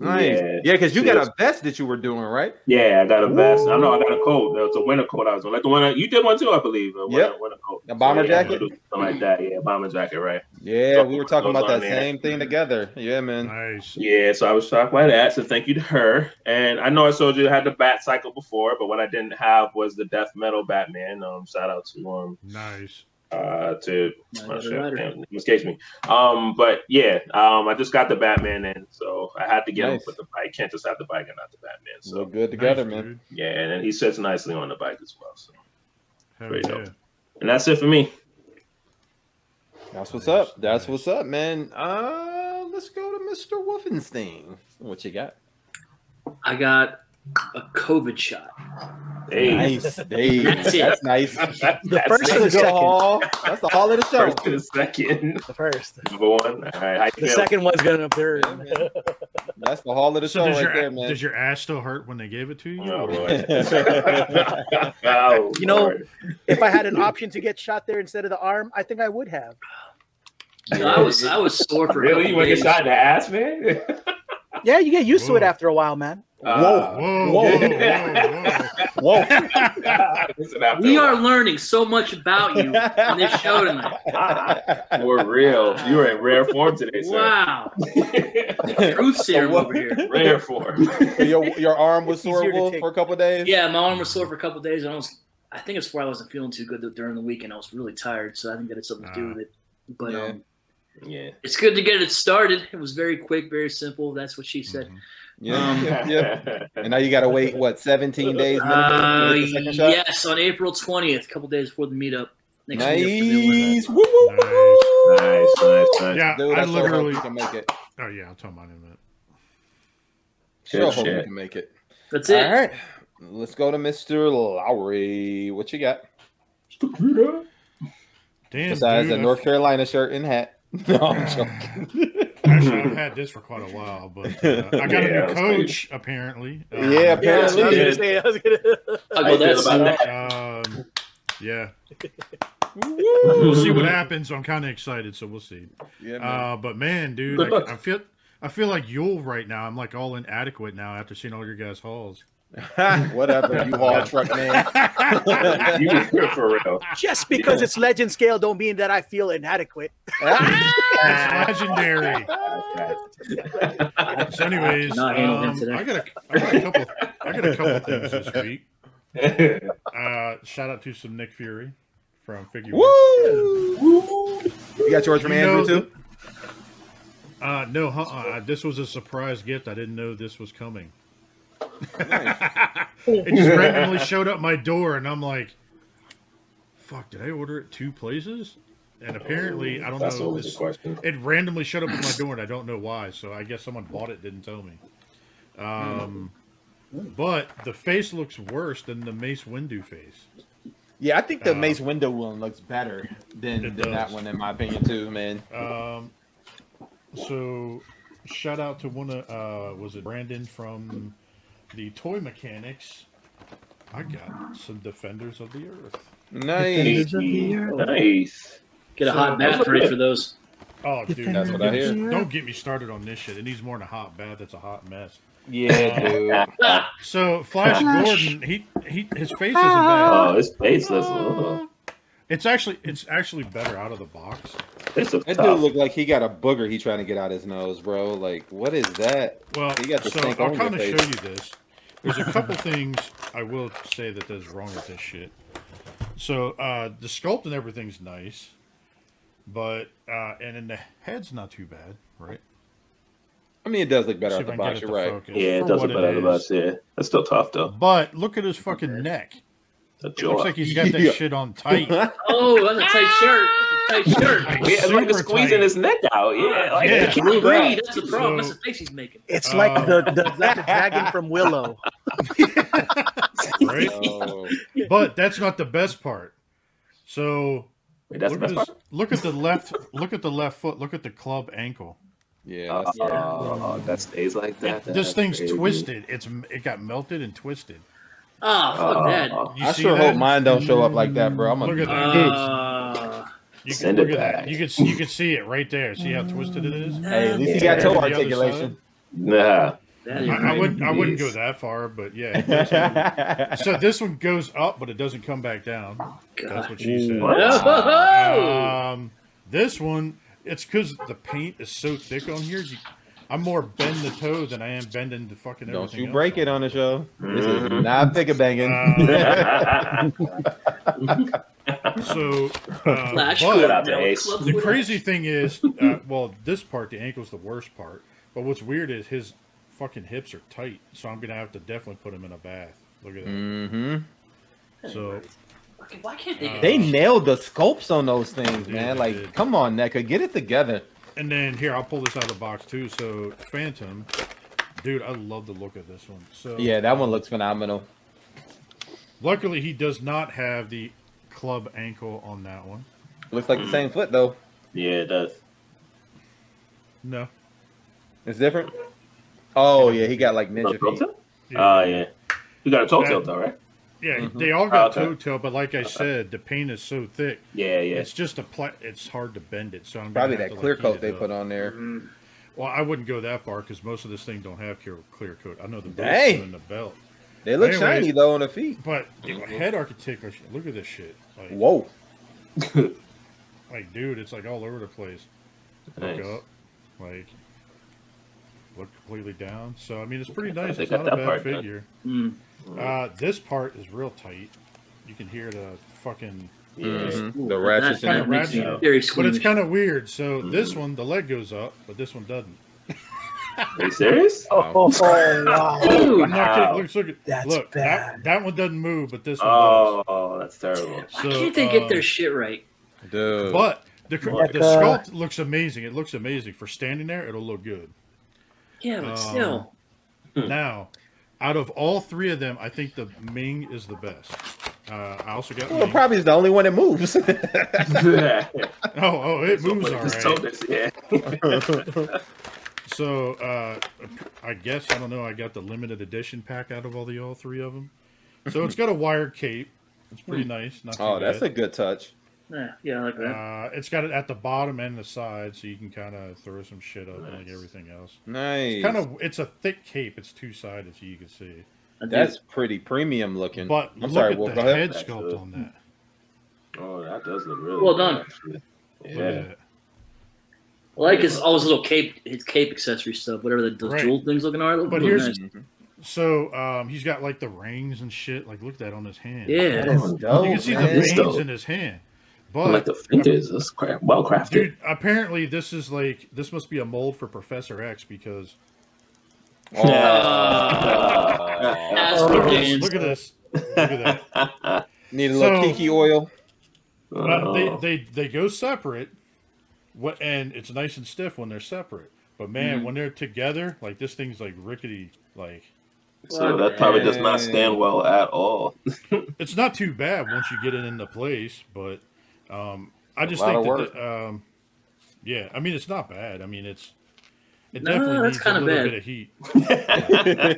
It's- Nice. Nice. Yeah. Yeah, because you got a vest that you were doing, right? Yeah, I got a vest. I know I got a coat. It's a winter coat. I was on. like the one that- you did one too, I believe. A winter, Yep. winter coat. A bomber So, yeah, jacket? Something like that. Yeah, bomber jacket. Right. Yeah, we were talking about on that there. same thing together. Yeah, man. Nice. Yeah, so I was shocked by that. So thank you to her. And I know I told you I had the Bat Cycle before, but what I didn't have was the Death Metal Batman. Um, shout out to um Nice. Uh to Now oh, you got shit, damn, escapes me. Um, but yeah, um, I just got the Batman in, so I had to get him Nice. with the bike. Can't just have the bike and not the Batman. So Look good together, Nice, man. yeah, and then he sits nicely on the bike as well. So Hell Great yeah. job. and that's it for me. That's what's Nice, up. That's nice. what's up, man. Uh, let's go to Mr. Wolfenstein. What you got? I got a COVID shot. Hey, Nice. Hey, That's that's nice. The first or the That's the second? haul. That's the hall of the show. first to the second, The first. number one. All right, The second one's gonna burn. Yeah. That's the hall of the So show does right your there, man. does your ass still hurt when they gave it to you? Oh, boy. Oh, You know- Lord. if I had an option to get shot there instead of the arm, I think I would have. I was I was sore for a really, couple you want to get shot in the ass, man? Yeah, you get used to it after a while, man. Uh, Whoa, Whoa. whoa, whoa, Whoa. We are learning so much about you on this show tonight. For real. You were in rare form today, sir. Wow, truth serum what? over here. rare form. your your arm was sore take. for a couple of days. Yeah, my arm was sore for a couple days, and I was. I think it's why I wasn't feeling too good during the week, and I was really tired. So I think that had something to do Ah. with it. But Yeah. um, yeah. it's good to get it started. It was very quick, very simple. That's what she said. Mhm. yeah, Um, yeah, yeah. And now you got to wait what 17 days Uh, to get the second shot? yes, on April twentieth, a couple days before the meetup. Next. Nice. Woo, woo, woo, woo. nice, nice, nice. Yeah, Dude, I I literally. can make it. Oh yeah, I'll tell mine in a minute. Sure hope you shit. can make it. That's it. All right. Let's go to Mr. Lowery. What you got? Damn, Besides dude, a I- North Carolina shirt and hat. No, I'm joking. Actually, I've had this for quite a while, but uh, I got Yeah, a new that's crazy. coach apparently. Uh, Yeah, Yeah, I apparently. was Yeah. gonna say. I was gonna. I'll go you feel that about that? Um, yeah, we'll see what happens. I'm kind of excited, so we'll see. Yeah, man. Uh, but man, dude, Good I. I feel I feel like Yule right now. I'm like all inadequate now after seeing all your guys' hauls. Whatever, you haul truck man. You for real. Just because it's legend scale, don't mean that I feel inadequate. It's legendary. So, anyways, Not handle him um. I got a, I got a couple, I got a couple things this week. Uh, shout out to some Nick Fury from Figure. Works. Woo! You got yours from You Andrew know- too? Uh, no, uh, this was a surprise gift. I didn't know this was coming. it just randomly showed up my door, and I'm like, "Fuck! Did I order it two places?" And apparently, I don't That's know. always a question. it randomly showed up at my door, and I don't know why. So I guess someone bought it, didn't tell me. Um, but the face looks worse than the Mace Windu face. Yeah, I think the Uh, Mace Windu one looks better than, It than that one, in my opinion, too, man. Um, so shout out to one of uh, was it Brandon from the Toy Mechanics. I got some Defenders of the Earth. Nice. Nice. Get a So- hot bath ready for those. Oh, dude, That's what I hear. Don't get me started on this shit. It needs more than a hot bath. It's a hot mess. Yeah, dude. So Flash Gordon, he he his face isn't Oh, bad. his face looks. Uh, It's actually it's actually better out of the box. face looks That tough. dude look like he got a booger he trying to get out his nose, bro. Like, what is that? Well, You got the so stink I'll on your kind of face. show you this. There's a couple things I will say that that is wrong with this shit. So uh, the sculpt and everything's nice, but uh, and then the head's not too bad, right? I mean, it does look better See out if I the can box. get You're to right. focus yeah, it for does what look better than is. us. Yeah, that's still tough though. But look at his fucking neck. The It looks like he's got that Yeah. shit on tight. Oh, that's a tight shirt. That's a tight shirt. Like, yeah, it's like it's squeezing tight. his neck out. Yeah, like Yeah. it can't breathe. That's the problem. So- That's the face he's making. It's like Um, the, the like the dragon from Willow. right? Oh, But that's not the best part. So Wait, that's look the at best this, part. look at the left look at the left foot. Look at the club ankle. yeah. That's, Oh, that stays like that. this thing's crazy. twisted. It's it got melted and twisted. Oh, fuck that. Oh, You I sure that? hope mine don't show up like that, bro. I'm Look at gonna. that. Uh, You can Send look it at that. back. You can see, you can see it right there. See how twisted it is. Hey, at least he got toe articulation. Nah. I, I wouldn't I wouldn't go that far, but yeah. so this one goes up, but it doesn't come back down. That's what she said. What? Oh, Um, this one, it's because the paint is so thick on here. You, I'm more bend the toe than I am bending the fucking. Don't everything you break on it on the show. This is not thicker banging. Um, so, uh, Flash but out to Ace. The crazy thing is, uh, well, this part, the ankle's the worst part. But what's weird is his fucking hips are tight, so I'm gonna have to definitely put him in a bath. Look at that. hmm So Why can't they? Uh, They nailed the sculpts on those things, man. Like, did. come on, NECA, get it together. And then here, I'll pull this out of the box too. So Phantom, dude, I love the look of this one. So Yeah, that one looks phenomenal. Luckily, he does not have the club ankle on that one. Looks like the same foot though. yeah, it does. No. It's different. Oh yeah, he got like ninja feet. tilt? Yeah, Oh yeah. You got a toe That- tilt though, right? Yeah, Mhm. they all got Oh, okay. toe tail, but like I said, the paint is so thick. Yeah, yeah. It's just a pla- It's hard to bend it. So I'm Probably that to, clear like, coat they it put on there. Mm. Well, I wouldn't go that far because most of this thing don't have clear, clear coat. I know the belt's Dang. the belt, They look Anyways. shiny though on the feet. but head architecture. Look at this shit. Like, Whoa. like, dude, it's like all over the place. Look Nice. up, like, look completely down. So I mean, it's pretty nice. It's not a bad figure. Mm. Uh, this part is real tight. You can hear the fucking, Yeah. Mhm. Ooh, The ratchets that- in that it. makes me Ratchet. very but it's kind of weird. So this Mhm. one, the leg goes up, but this one doesn't. Are you serious? Oh, wow. Ooh, I'm not kidding. Wow. Look, look, That's look. That, bad. that one doesn't move, but this one does. Oh, that's terrible. why So, can't they get uh, their shit right? Dude. But the, the Like, uh, sculpt looks amazing. It looks amazing for standing there. It'll look good. Yeah, but um, still. Hmm. Now, out of all three of them, I think the Ming is the best. Uh, I also got well, Ming. probably is the only one that moves. yeah. Oh, oh, it moves all Just right. told us, yeah. So, uh, I guess I don't know. I got the limited edition pack out of all the all three of them. So it's got a wired cape. It's pretty nice. Not oh, that's a good touch. Yeah, yeah, I like that. Uh, it's got it at the bottom and the side, so you can kind of throw some shit up like everything else. Nice. Kind of, it's a thick cape. It's two sided, so you can see. That's pretty premium looking. But I'm look sorry, at Wolf. the Go ahead. head sculpt on that. Oh, that does look really Well done. actually. Look Yeah. I like his all his little cape, his cape accessory stuff, whatever the, those Right. jewel things looking are. Look, But here's- nice. So um, he's got like the rings and shit. Like look at that on his hand. yeah, That is You dope, you can see man. the rings in his hand. I But like the fingers. That's cra- well crafted. dude, apparently this is like this must be a mold for Professor X because Oh. That's look at this. Look at this. Look at that. Need a little So- kiki oil. Uh, they, Oh. they they go separate, what and it's nice and stiff when they're separate. But man, Mhm. when they're together, like this thing's like rickety. Like so that probably does not stand well at all. it's not too bad once you get it into place. But um, I A just lot think of that the, um, yeah, I mean it's not bad. I mean it's it No, definitely that's needs a kinda little bad. bit of heat.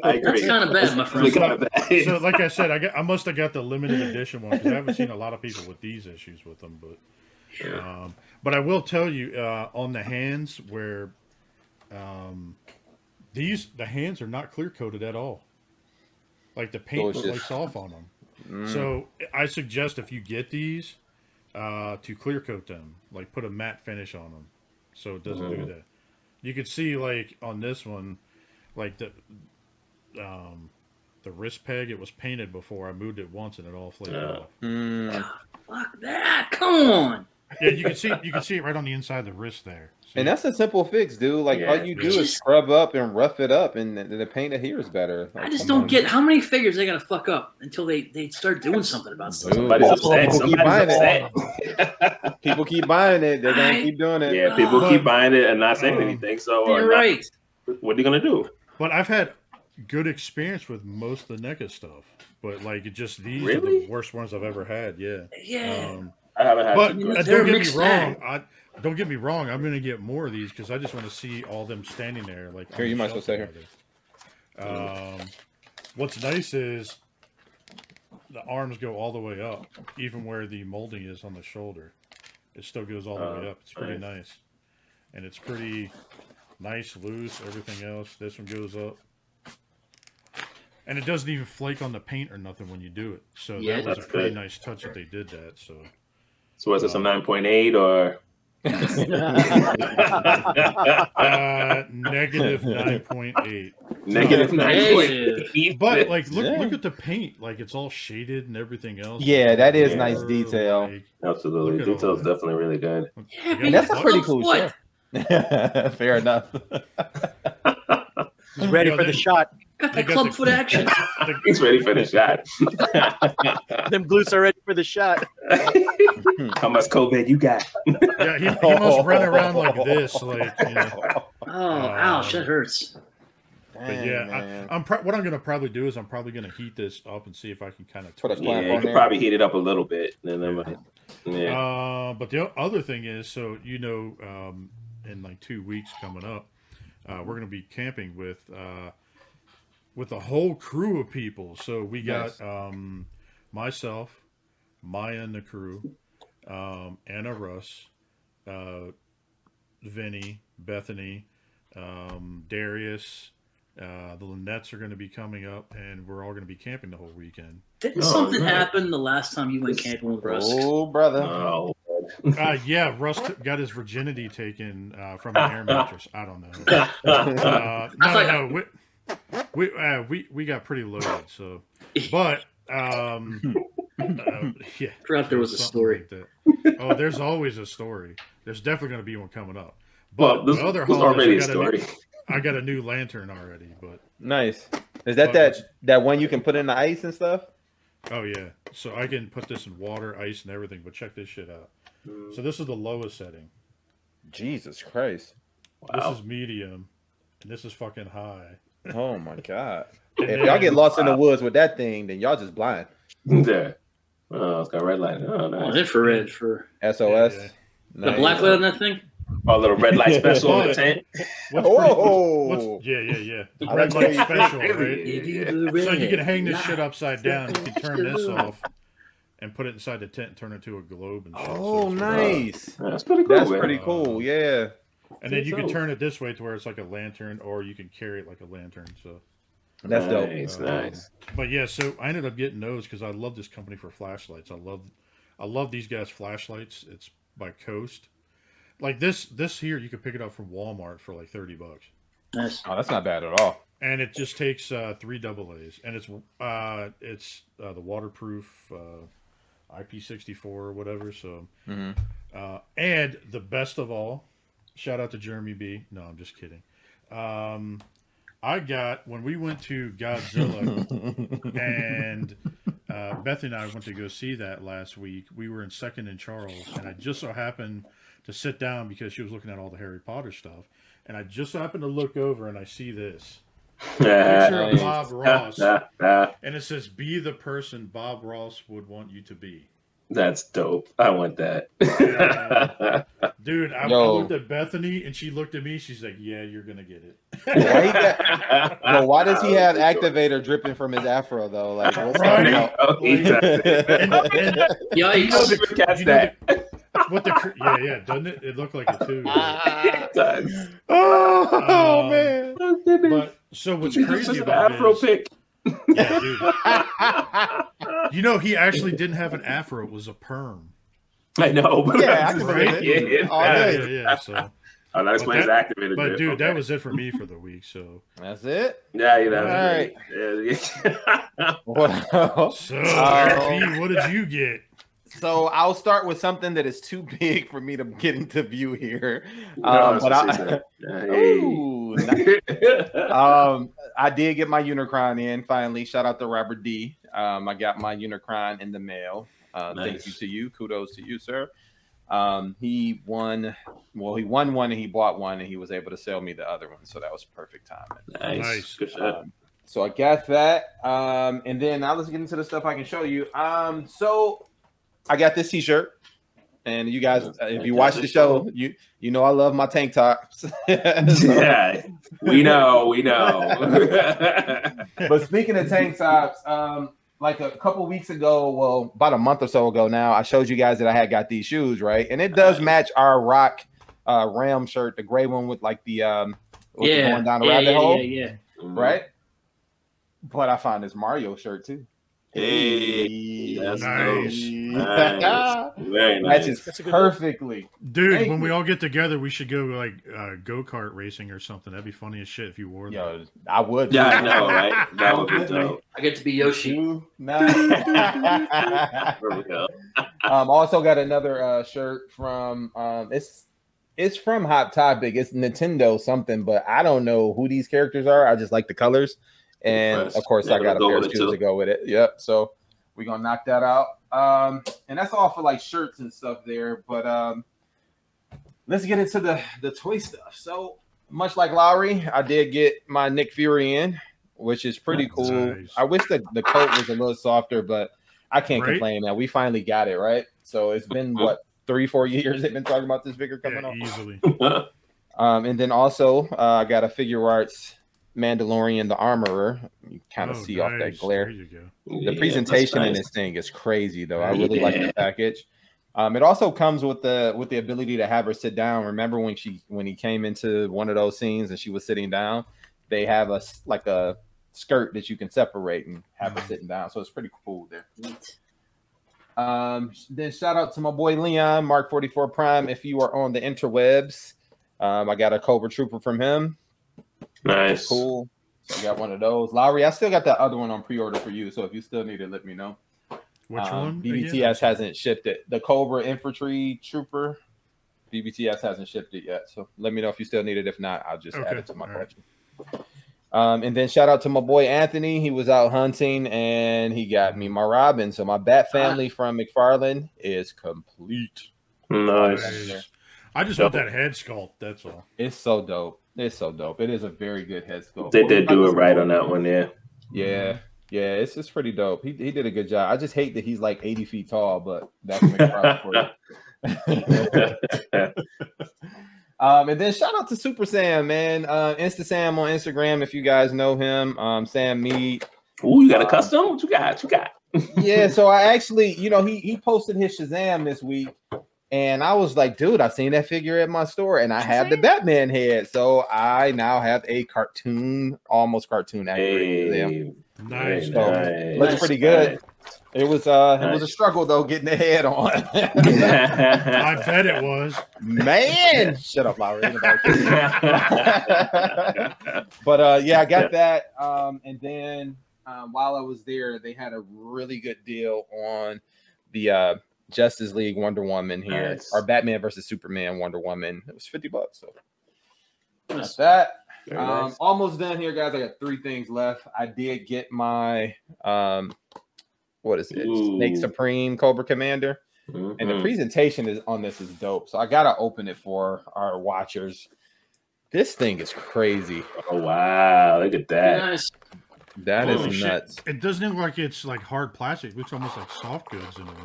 I agree. That's kind of bad, my It's friend. kind of bad. So like I said, I got I must have got the limited edition one because I haven't seen a lot of people with these issues with them. But Um, but I will tell you uh, on the hands where um, these the hands are not clear coated at all. Like the paint So it's flakes off on them. Mm. So I suggest if you get these, uh, to clear coat them, like put a matte finish on them, so it doesn't do Mhm. that. You could see like on this one, like the um, the wrist peg. It was painted before I moved it once, and it all flaked Yeah. off. Mm. Fuck that! Come on. Yeah, you can see you can see it right on the inside of the wrist there. See? And that's a simple fix, dude. Like all you do It's is scrub up and rough it up, and the, the paint adheres better. I just don't on. get how many figures they gotta fuck up until they they start doing something about stuff. Dude, Somebody's upset. people keep buying upset. it. People keep buying it. They're gonna I- keep doing it. yeah, people But- keep buying it and not saying Um, anything. So uh, You're right. what are you gonna do? But I've had good experience with most of the NECA stuff. But like it just these are the worst ones I've ever had. Yeah. Yeah. Um, I haven't had. but uh, don't get me wrong. I don't get me wrong. I'm gonna get more of these because I just want to see all them standing there. Like Here, you might as well shelf stay here. Um, what's nice is the arms go all the way up, even where the molding is on the shoulder. It still goes all the way Oh, up. It's pretty nice. nice, and it's pretty nice, loose. Everything else. This one goes up. And it doesn't even flake on the paint or nothing when you do it. So Yeah, that was a pretty good. nice touch that they did that. So so was it some nine point eight or? uh, negative nine point eight. Negative nine point Negative. But like, look Yeah. look at the paint. Like it's all shaded and everything else. Yeah, that is Yeah. nice detail. Like, absolutely, Detail at all detail's that. definitely really good. Yeah, that's a pretty cool what? show. Fair enough. He's ready for the shot. Got They that club the- foot action. the- He's ready for the shot. Them glutes are ready for the shot. How much COVID you got? yeah, he, he must run around like this. Like, you know. Oh, ouch, that hurts. But yeah, man. I, I'm pro- what I'm gonna probably do is I'm probably gonna heat this up and see if I can kind of Put a Yeah, clamp you on could there. probably heat it up a little bit. And then, like, yeah. Uh, but the other thing is, so you know, um, in like two weeks coming up, uh, we're gonna be camping with uh, with a whole crew of people. So we got Nice. um, myself, Maya and the crew, um, Anna Russ, uh, Vinny, Bethany, um, Darius. Uh, the Lynnettes are going to be coming up, and we're all going to be camping the whole weekend. Didn't Oh, something right. happen the last time you went camping with Russ? Oh, brother. Oh, Uh, yeah, Russ t- got his virginity taken uh, from an air mattress. I don't know. Uh, no, thought- no, we we, uh, we we got pretty loaded. So, but um, uh, yeah, Forgot there was a story. like that. Oh, there's always a story. There's definitely going to be one coming up. But well, this, the other this holidays, already a I got, story. new, I got a new lantern already. But Nice. Is that But- that that one you can put in the ice and stuff? oh yeah, so I can put this in water, ice, and everything. But check this shit out. Mm. So this is the lowest setting. Jesus Christ. Wow. This is medium, and this is fucking high. Oh my god. And If y'all get lost in the woods with that thing, then y'all just blind. Yeah. Oh, it's got red light. Oh, Oh, nice. infrared for SOS. Yeah, yeah. the Nice. black light on that thing. Oh, little red light special in the tent. What's pretty- Oh, what's- yeah, yeah, yeah. The I red light special, right? Yeah. So you can hang this shit upside down. You can turn this off and put it inside the tent and turn it to a globe and shit. Oh, it's really- nice. That's pretty cool. That's man. pretty cool. Yeah. And then you can turn it this way to where it's like a lantern, or you can carry it like a lantern. So, That's dope. Nice, Um, nice. but yeah, so I ended up getting those because I love this company for flashlights. I love, I love these guys' flashlights. It's by Coast. Like this, this here you can pick it up from Walmart for like thirty bucks. Nice. Oh, that's not bad at all. and it just takes uh, three double A's, and it's uh, it's uh, the waterproof uh, IP64 or whatever. So, Mhm. uh, and the best of all, shout out to Jeremy B. No, I'm just kidding. Um, I got when we went to Godzilla, and uh, Beth and I went to go see that last week. We were in Second and Charles, and I just so happened to sit down because she was looking at all the Harry Potter stuff, and I just happened to look over and I see this picture of Bob Ross, and it says, "Be the person Bob Ross would want you to be." Dope. I want that. Dude, I, I looked at Bethany, and she looked at me. She's like, "Yeah, you're gonna get it." Why got- Well, why does he have activator dripping from his afro though? Like, what's Right. up? Oh, he does it. And, and Yikes. How did you catch you know that? What the? Yeah, yeah. Doesn't it? It looked like it too. It does. oh Um, man. But so what's It's crazy just an about Afro it is, pick. yeah, dude, you know, he actually didn't have an afro; it was a perm. I know. But Yeah, I can Right? believe it. Yeah, All Yeah, day. yeah, yeah. So, Oh, that explains that- activated. but dude, Okay. that was it for me for the week. So, That's it. Yeah, you know. All right. Yeah, What else? so. B, what did you get? So I'll start with something that is too big for me to get into view here. No, Um, but I, she. Hey. Ooh, nice. um, I did get my Unicron in finally. Shout out to Robert D. Um, I got my Unicron in the mail. Uh, Thank you to you. Kudos to you, sir. Um, he won. Well, he won one and he bought one, and he was able to sell me the other one. So that was perfect timing. nice. Nice. Good shot. Um, so I got that. Um, and then now let's get into the stuff I can show you. Um, so I got this T-shirt, and you guys, uh, if you watch the show, you you know I love my tank tops. So- yeah, we know, we know. but speaking of tank tops, um, like a couple weeks ago, well, about a month or so ago now, I showed you guys that I had got these shoes, right? And it does match our rock uh ram shirt, the gray one with like the um Yeah, going down the yeah, rabbit yeah, hole, yeah, yeah. right? But I found this Mario shirt too. Hey, that's Nice. Nice. Very nice. Matches That's a good look. perfectly. Dude, Thank when we all get together, we should go like uh, go kart racing or something. That'd be funny as shit if you wore that. Yo, I would. Yeah, I know, right? That would be dope. I get to be Yoshi. Two, nine. There we go. um, also got another uh, shirt from um, it's it's from Hot Topic. It's Nintendo something, but I don't know who these characters are. I just like the colors, and Nice. of course, Yeah, I got a go pair of shoes to go with it. Yep. So we're gonna knock that out. Um, and that's all for like shirts and stuff there. But um, let's get into the the toy stuff. So much like Lowery, I did get my Nick Fury in, which is pretty cool. Nice. I wish that the coat was a little softer, but I can't Right? complain. Now we finally got it right. So it's been Mhm. what three, four years they've been talking about this figure coming Yeah, out. easily. Um, and then also uh, I got a Figuarts Mandalorian, the armorer. You kind of Oh, see off that glare. There you go. The presentation in this thing is crazy, though. I really like the package. Um, it also comes with the with the ability to have her sit down. Remember when she when he came into one of those scenes and she was sitting down? They have a s- like a skirt that you can separate and have her sitting down. So it's pretty cool there. Um, then shout out to my boy Leon, Mark 44 Prime. If you are on the interwebs, um, I got a Cobra Trooper from him. Nice. Cool. So I got one of those. Lowery, I still got that other one on pre-order for you. So if you still need it, let me know. Which Um, one? BBTS again? hasn't shipped it. The Cobra Infantry Trooper. BBTS hasn't shipped it yet. So let me know if you still need it. If not, I'll just add it to my all right. collection. Um, and then shout out to my boy Anthony. He was out hunting and he got me my Robin. So my Bat family from McFarlane is complete. Nice. Nice. I just want that head sculpt. That's all. It's so dope. It's so dope. It is a very good head sculpt. They did do it right on that one, yeah. Yeah, yeah, it's it's pretty dope. He he did a good job. I just hate that he's like 80 feet tall, but that's McFarlane for you. um, and then shout out to Super Sam, man. Uh, Insta Sam on Instagram if you guys know him. Um, Sam Mead. Ooh, you got a custom? What you got? What you got? Yeah, so I actually, you know, he he posted his Shazam this week, and I was like, dude, I seen that figure at my store, and I have the Batman head, so I now have a cartoon, almost cartoon accurate Shazam. Hey, Nice. very Looks pretty good. It was uh, it was a struggle though getting the head on. I bet it was. Man, shut up, Lowery. Ain't nobody cares. but uh, yeah, I got that. Um, and then um, while I was there, they had a really good deal on the uh, Justice League Wonder Woman here, Nice. or Batman versus Superman Wonder Woman. It was fifty bucks. So got Nice. that. Um, nice. almost done here, guys. I got three things left. I did get my um, what is it? Snake Supreme Cobra Commander, and the Mhm. presentation is on this is dope. So I gotta open it for our watchers. This thing is crazy. Oh wow, look at that. Nice. That is Holy shit. nuts. It doesn't look like it's like hard plastic. It looks almost like soft goods in a way.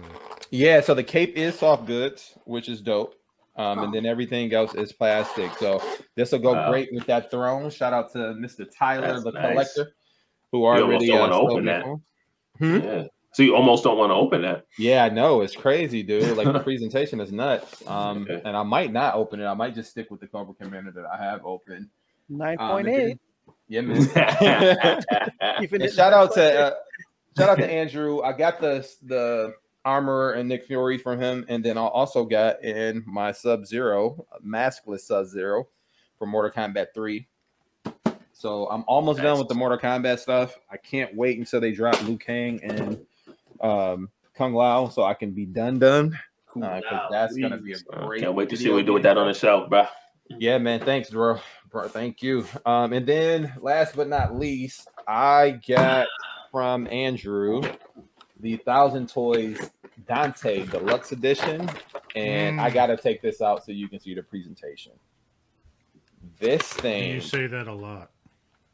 Yeah. So the cape is soft goods, which is dope. Um, and then everything else is plastic. So this will go Wow. great with that throne. Shout out to Mr. Tyler, That's the nice. collector, who You almost already don't uh, wanna sold open me that. for- Hmm? Yeah. So you almost don't want to open that. Yeah, I know it's crazy, dude. Like the presentation is nuts. Um, Okay. and I might not open it. I might just stick with the Cobra Commander that I have open. Nine Um, point and eight. Then- Yeah, man. Even And at shout out to uh, shout out to Andrew. I got the the armor and Nick Fury from him, and then I also got in my Sub Zero, maskless Sub Zero for Mortal Kombat Three. So I'm almost done with the Mortal Kombat stuff. I can't wait until they drop Liu Kang and um, Kung Lao, so I can be done done. Uh, 'cause that's gonna be a Uh, great. Can't wait to see what we do with that on the show, bro. Yeah, man. Thanks, bro. Bro, thank you. Um, and then last but not least, I got from Andrew the Thousand Toys Dante Deluxe Edition, and I Mm. gotta take this out so you can see the presentation. This thing. You thing, say that a lot.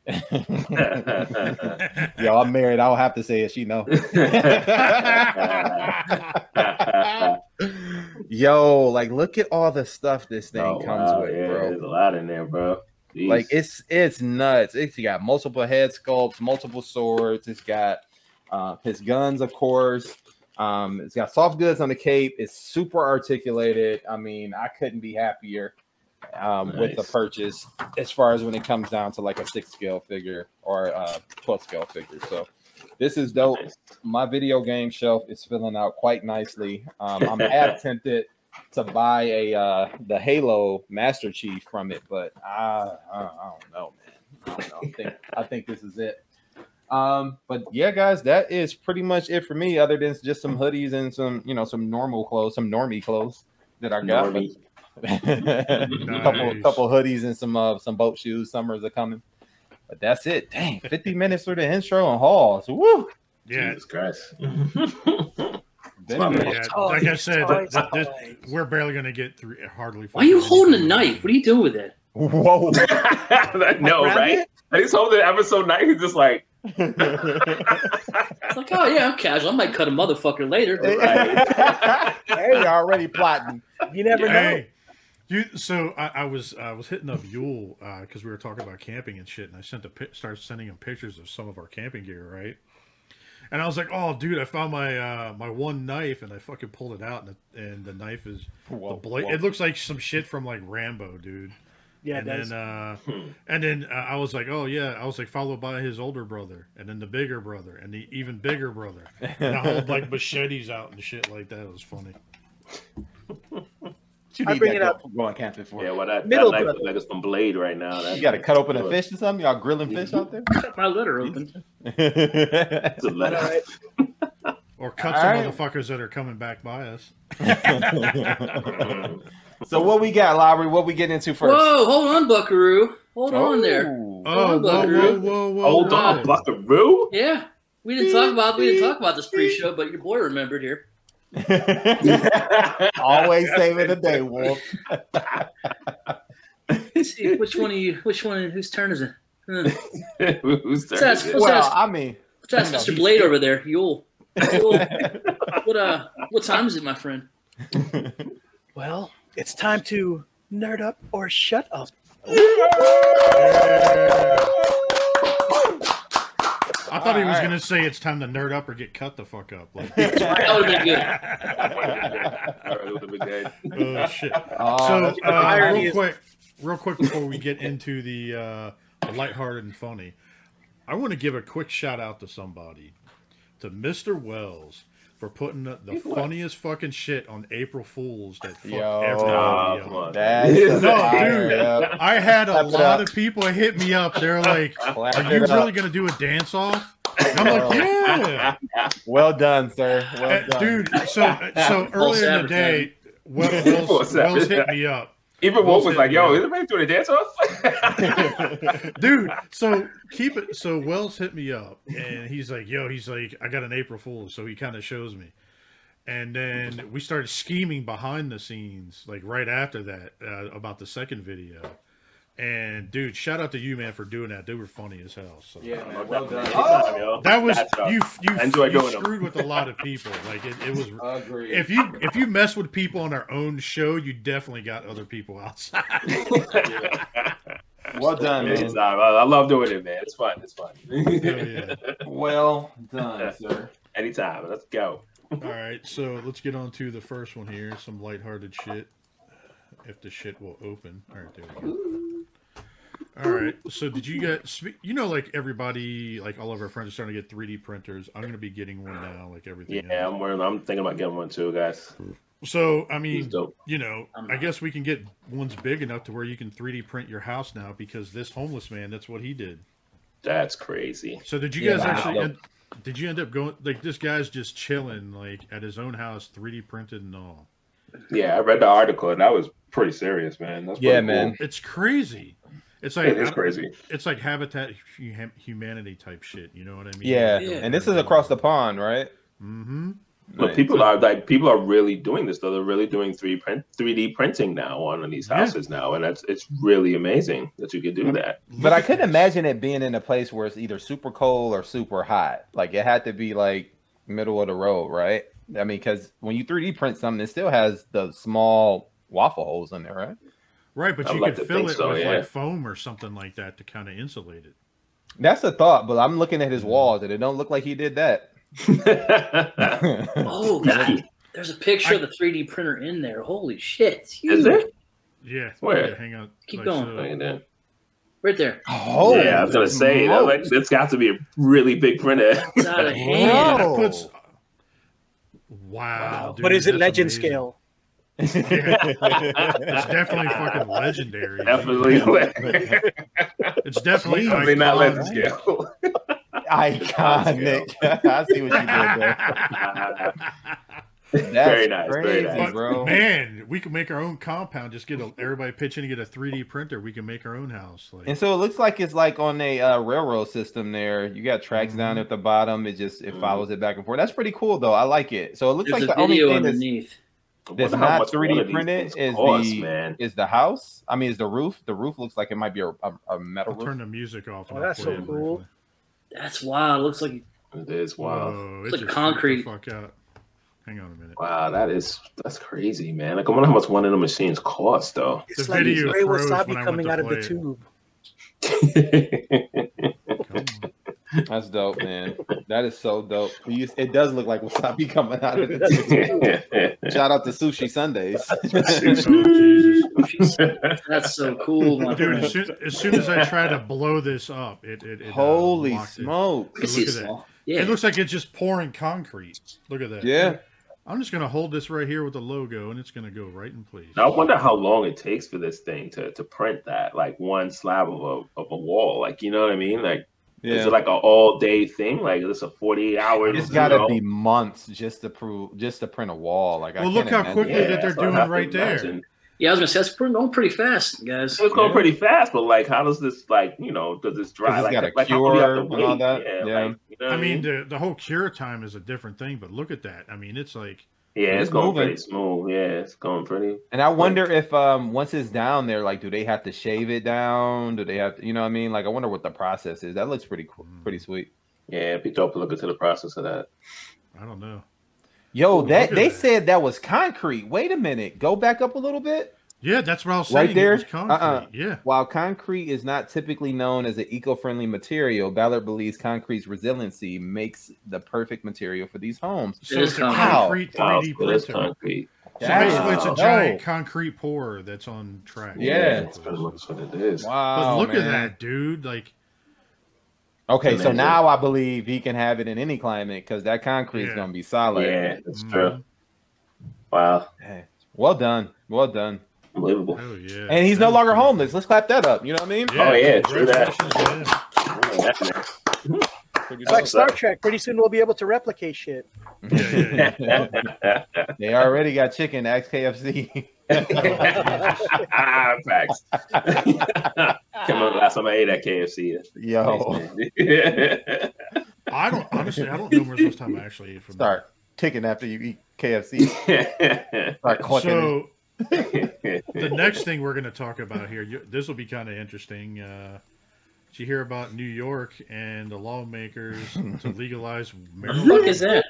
yo, I'm married. I don't have to say it. She know. yo, like, look at all the stuff this thing Oh, comes wow, with, yeah, bro. There's a lot in there, bro. Jeez. Like it's it's nuts. It's got multiple head sculpts, multiple swords. It's got uh, his guns, of course. Um, it's got soft goods on the cape. It's super articulated. I mean, I couldn't be happier um, with the purchase as far as when it comes down to like a six scale figure or uh, 12 scale figure. So this is dope. Nice. My video game shelf is filling out quite nicely. Um, I'm half tempted to buy a uh, the Halo Master Chief from it, but I, I, I don't know, man. I don't know. I think, I think this is it. Um, but yeah, guys, that is pretty much it for me. Other than just some hoodies and some, you know, some normal clothes, some normie clothes that I got. Normie. couple Nice. couple hoodies and some uh, some boat shoes. Summers are coming. But that's it. Dang, 50 minutes for the intro and hauls. Woo! Yeah, Jesus Christ. Then my it- man. yeah. Like I said, toys, th- th- toys. we're barely gonna get through hardly. Why are you holding a knife? What are you doing with it? Whoa. no, right? it? And he's holding episode nine. He's just like, It's like, oh yeah, I'm casual. I might cut a motherfucker later. hey, you're already plotting. You never know. Hey, you. So I, I was I was hitting up Yule uh, because we were talking about camping and shit, and I sent a pi- started sending him pictures of some of our camping gear, right? And I was like, "Oh, dude, I found my uh, my one knife, and I fucking pulled it out, and the, and the knife is Whoa, the blade. It looks like some shit from like Rambo, dude." Yeah, and that's then uh, and then uh, I was like, "Oh yeah," I was like, followed by his older brother, and then the bigger brother, and the even bigger brother. And I hold like machetes out and shit like that. It was funny. You I need bring that it up. go- Going camping for. yeah, well, that, that Middle knife brother. looks like it's from Blade right now. That, You got to cut open a fish or something. Y'all grilling fish mm-hmm. out there. Cut my letter open. It's a all letter. right. Or cut All some right. motherfuckers that are coming back by us. so what we got, Lowery? What we get into first? Whoa, hold on, Buckaroo. Hold on oh. there. Oh. Oh, whoa, whoa, Buckaroo. whoa, whoa! Hold on. Buckaroo. Yeah, we didn't talk about we didn't talk about this pre-show, but your boy remembered here. Always saving the day, Wolf. Let's see which one of you, which one, whose turn is it? Huh. Who's turn Let's is it? let's Well, ask- I mean, Let's ask Mr. he's- Blade over there. Yule. Yule. what uh, what time is it, my friend? Well, it's time to nerd up or shut up. I thought he was Alright. gonna say it's time to nerd up or get cut the fuck up. Like, That would have been good. All right, would've been good. oh shit. oh, so uh, real is- quick, real quick before we get into the, uh, the lighthearted and funny, I want to give a quick shout out to somebody, to Mr. Wells for putting the, the funniest fucking shit on April Fools that fucked Yo. everybody Oh, up. That's No, dude. up. I had a Clap lot of people hit me up. They're like, Clap "Are you really up. gonna do a dance off?" I'm like, "Yeah." Well done, sir. Well done. dude. So so earlier in the day, Wel- Wells, False Wells hit me up, Even Wolf Wolf was like, "Yo, up. is everybody doing a dance off?" dude. So keep it. So Wells hit me up, and he's like, "Yo," he's like, "I got an April Fool's," so he kind of shows me. And then we started scheming behind the scenes, like right after that, uh, about the second video. And dude, shout out to you, man, for doing that. They were funny as hell. So yeah, man. Well done. Oh! Anytime, that was you. You, I enjoy you doing them. screwed with a lot of people. Like it, it was. Agreed. If you if you mess with people on our own show, you definitely got other people outside. well done, man. I, I love doing it, man. It's fun. It's fun. Hell yeah. Well done, sir. Anytime. Let's go. All right, so let's get on to the first one here. Some lighthearted shit. If the shit will open. All right, there we go. All right, so did you get? You know, like everybody, like all of our friends are starting to get 3D printers. I'm gonna be getting one now, like everything. Yeah, else. I'm wearing, I'm thinking about getting one too, guys. So I mean, dope. you know, I'm I not. guess we can get ones big enough to where you can 3D print your house now because this homeless man, that's what he did. That's crazy. So did you Yeah, guys wow. actually? End, did you end up going like this guy's just chilling like at his own house, 3D printed and all? Yeah, I read the article and that was pretty serious, man. That's Yeah, pretty man. It's crazy. It's like It is crazy. It's like Habitat Humanity type shit. You know what I mean? Yeah. Yeah. and this is across the pond, right? Mm-hmm. But Nice. people are like people are really doing this though. They're really doing three print three D printing now on these Yeah. houses now, and that's it's really amazing that you could do that. But I couldn't imagine it being in a place where it's either super cold or super hot. Like it had to be like middle of the road, right? I mean, because when you 3D print something, it still has the small waffle holes in there, right? Right, but I'd you like could to fill it so, with yeah. like foam or something like that to kind of insulate it. That's a thought, but I'm looking at his walls and it don't look like he did that. Oh, Nice. there's a picture of the 3D printer in there. Holy shit! It's Is huge. there? Yeah. Where? Yeah, hang on. Keep Like going. so. Look at. Right there. oh, yeah, I was gonna say that, like this got to be a really big printer. It's out of hand. Wow. Wow. dude, but is it legend amazing. scale? It's definitely fucking legendary. Definitely, It's definitely. definitely not iconic. legend scale. iconic. I see what you did there. That's Very nice, very crazy, nice. Bro. Man, we can make our own compound. Just get a, everybody pitch in and get a 3D printer. We can make our own house. Like, And so it looks like it's like on a uh, railroad system there. You got tracks down Mhm. at the bottom. It just it Mhm. follows it back and forth. That's pretty cool though. I like it. So it looks There's like a the only video thing underneath. that's Wonder how not 3D printed is costs, the man. is the house. I mean, is the roof. The roof looks like it might be a, a, a metal I'll roof. turn the music off. Oh, that's play so it cool. briefly. That's wild. It looks like It is wow. Whoa, It's it like concrete. Fuck out. Hang on a minute. Wow, that is that's crazy, man. Like I wonder how much one of the machines cost though. It's The like video gray froze when I wasabi coming out of the it. tube. Come on. That's dope, man. That is so dope. You- It does look like wasabi coming out of it. Shout out to Sushi Sundays. Oh, that's so cool. My Dude, as soon, as soon as I try to blow this up, it it, it uh, Holy locked it. smokes! I can see look at that. Yeah. It looks like it's just pouring concrete. Look at that. Yeah. I'm just gonna hold this right here with the logo, and it's gonna go right in place. I wonder how long it takes for this thing to, to print that, like one slab of a of a wall. Like you know what I mean? Like is Yeah. it like an all day thing? Like is this a forty eight hours? It's got to be months just to prove, just to print a wall. Like, I Well, look can't how imagine. quickly that they're that's what I doing have to right there. imagine. yeah, I was gonna say that's going pretty fast, guys. It's going Yeah. pretty fast, but like, how does this like you know does this dry? it's Like, gotta like how long do you have to cure and all that? Yeah, Yeah. like, you know what I mean, the the whole cure time is a different thing, but look at that. I mean, it's like yeah, it's, it's going moving. pretty smooth. Yeah, it's going pretty. And I wonder if um once it's down there, like, do they have to shave it down? Do they have to, you know what I mean? Like, I wonder what the process is. That looks pretty cool, Mm. pretty sweet. Yeah, it'd be dope to look into the process of that. I don't know. Yo, Ooh, that they that. said that was concrete. Wait a minute, go back up a little bit. Yeah, that's what I was Right saying. there? It was concrete. Uh-uh. Yeah. While concrete is not typically known as an eco-friendly material, Ballard believes concrete's resiliency makes the perfect material for these homes. So is it's a concrete. concrete Wow, 3D so that's printer. concrete. So That basically, it's a giant dope. concrete pourer that's on track. Yeah. that's what it is. Wow, But look at that, dude. Like, Okay, so Amazing. now I believe he can have it in any climate because that concrete is Yeah. gonna be solid. Yeah, that's Mhm. true. Wow, Hey, Well done, well done. Unbelievable. oh yeah. And he's That no longer pretty homeless. Let's clap that up. You know what I mean? Oh, yeah, true that. congratulations to. It's like Star Trek. Pretty soon we'll be able to replicate shit. Yeah, yeah, yeah. They already got chicken. Ask KFC. Facts. Can't remember the last time I ate at KFC. Yo, I don't honestly. I don't know when's the last time I actually ate from. start ticking after you eat KFC. Start clucking. So the next thing we're going to talk about here, you, this will be kind of interesting. Uh, did you hear about New York and the lawmakers to legalize What the fuck is marijuana?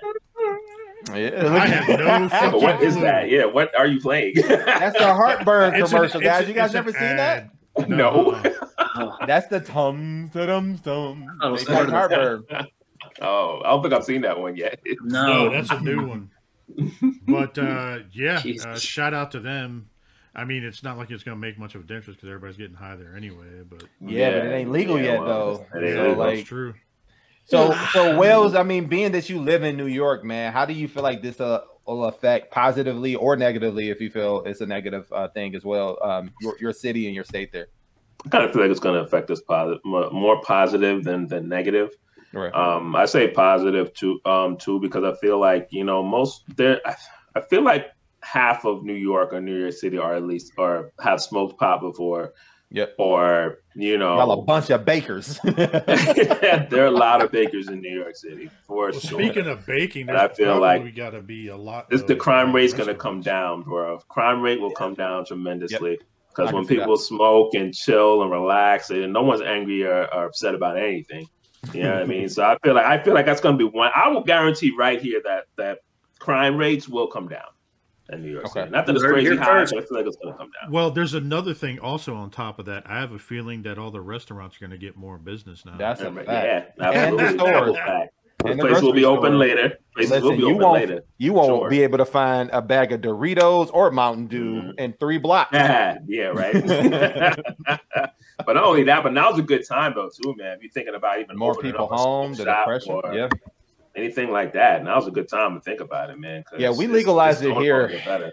that? yeah, I have no fucking what is clue. that? Yeah, what are you playing? That's the heartburn It's commercial, it's guys. You guys it's never seen that? ad. No. Oh, That's the tum tum tum. Oh, They heartburn. oh, I don't think I've seen that one yet. No, No, that's a new one. But uh, yeah, uh, shout out to them. I mean, it's not like it's going to make much of a difference because everybody's getting high there anyway. But Yeah, but it ain't legal Yeah, yet well, though. it So legal. like, that's true. So, so Wells, I mean, being that you live in New York, man, how do you feel like this uh, will affect positively or negatively, if you feel it's a negative uh, thing as well, um, your, your city and your state there? I kind of feel like it's going to affect us positive, more positive than than negative. Right. Um, I say positive too, um, too, because I feel like you know most there. I, I feel like half of New York or New York City are at least or have smoked pot before. Yep. Or you know, Y'all a bunch of bakers. there are a lot of bakers in New York City for Well, sure. speaking of baking, I feel like we got to be a lot. This, the crime uh, rate's going to come down, bro. Crime rate will come down tremendously because I when can see people smoke and chill and relax, and no one's angry or, or upset about anything. You know what I mean? So I feel like I feel like that's going to be one. I will guarantee right here that that crime rates will come down in New York Okay. City. Not that it's You heard crazy high, but I feel like it's going to come down. Well, there's another thing also on top of that. I have a feeling that all the restaurants are going to get more business now. That's a Yeah, fact. yeah, absolutely. And the stores. Double fact. The Places will be grocery open stores. later. Places will be you open won't later. you won't Sure. be able to find a bag of Doritos or Mountain Dew Mhm. in three blocks. Yeah, yeah, right. but not only that, but now's a good time though too, man. If you're thinking about even More people home, the shop depression. or Yeah. anything like that, now's a good time to think about it, man. Yeah, we it's- legalized it here. gonna get better.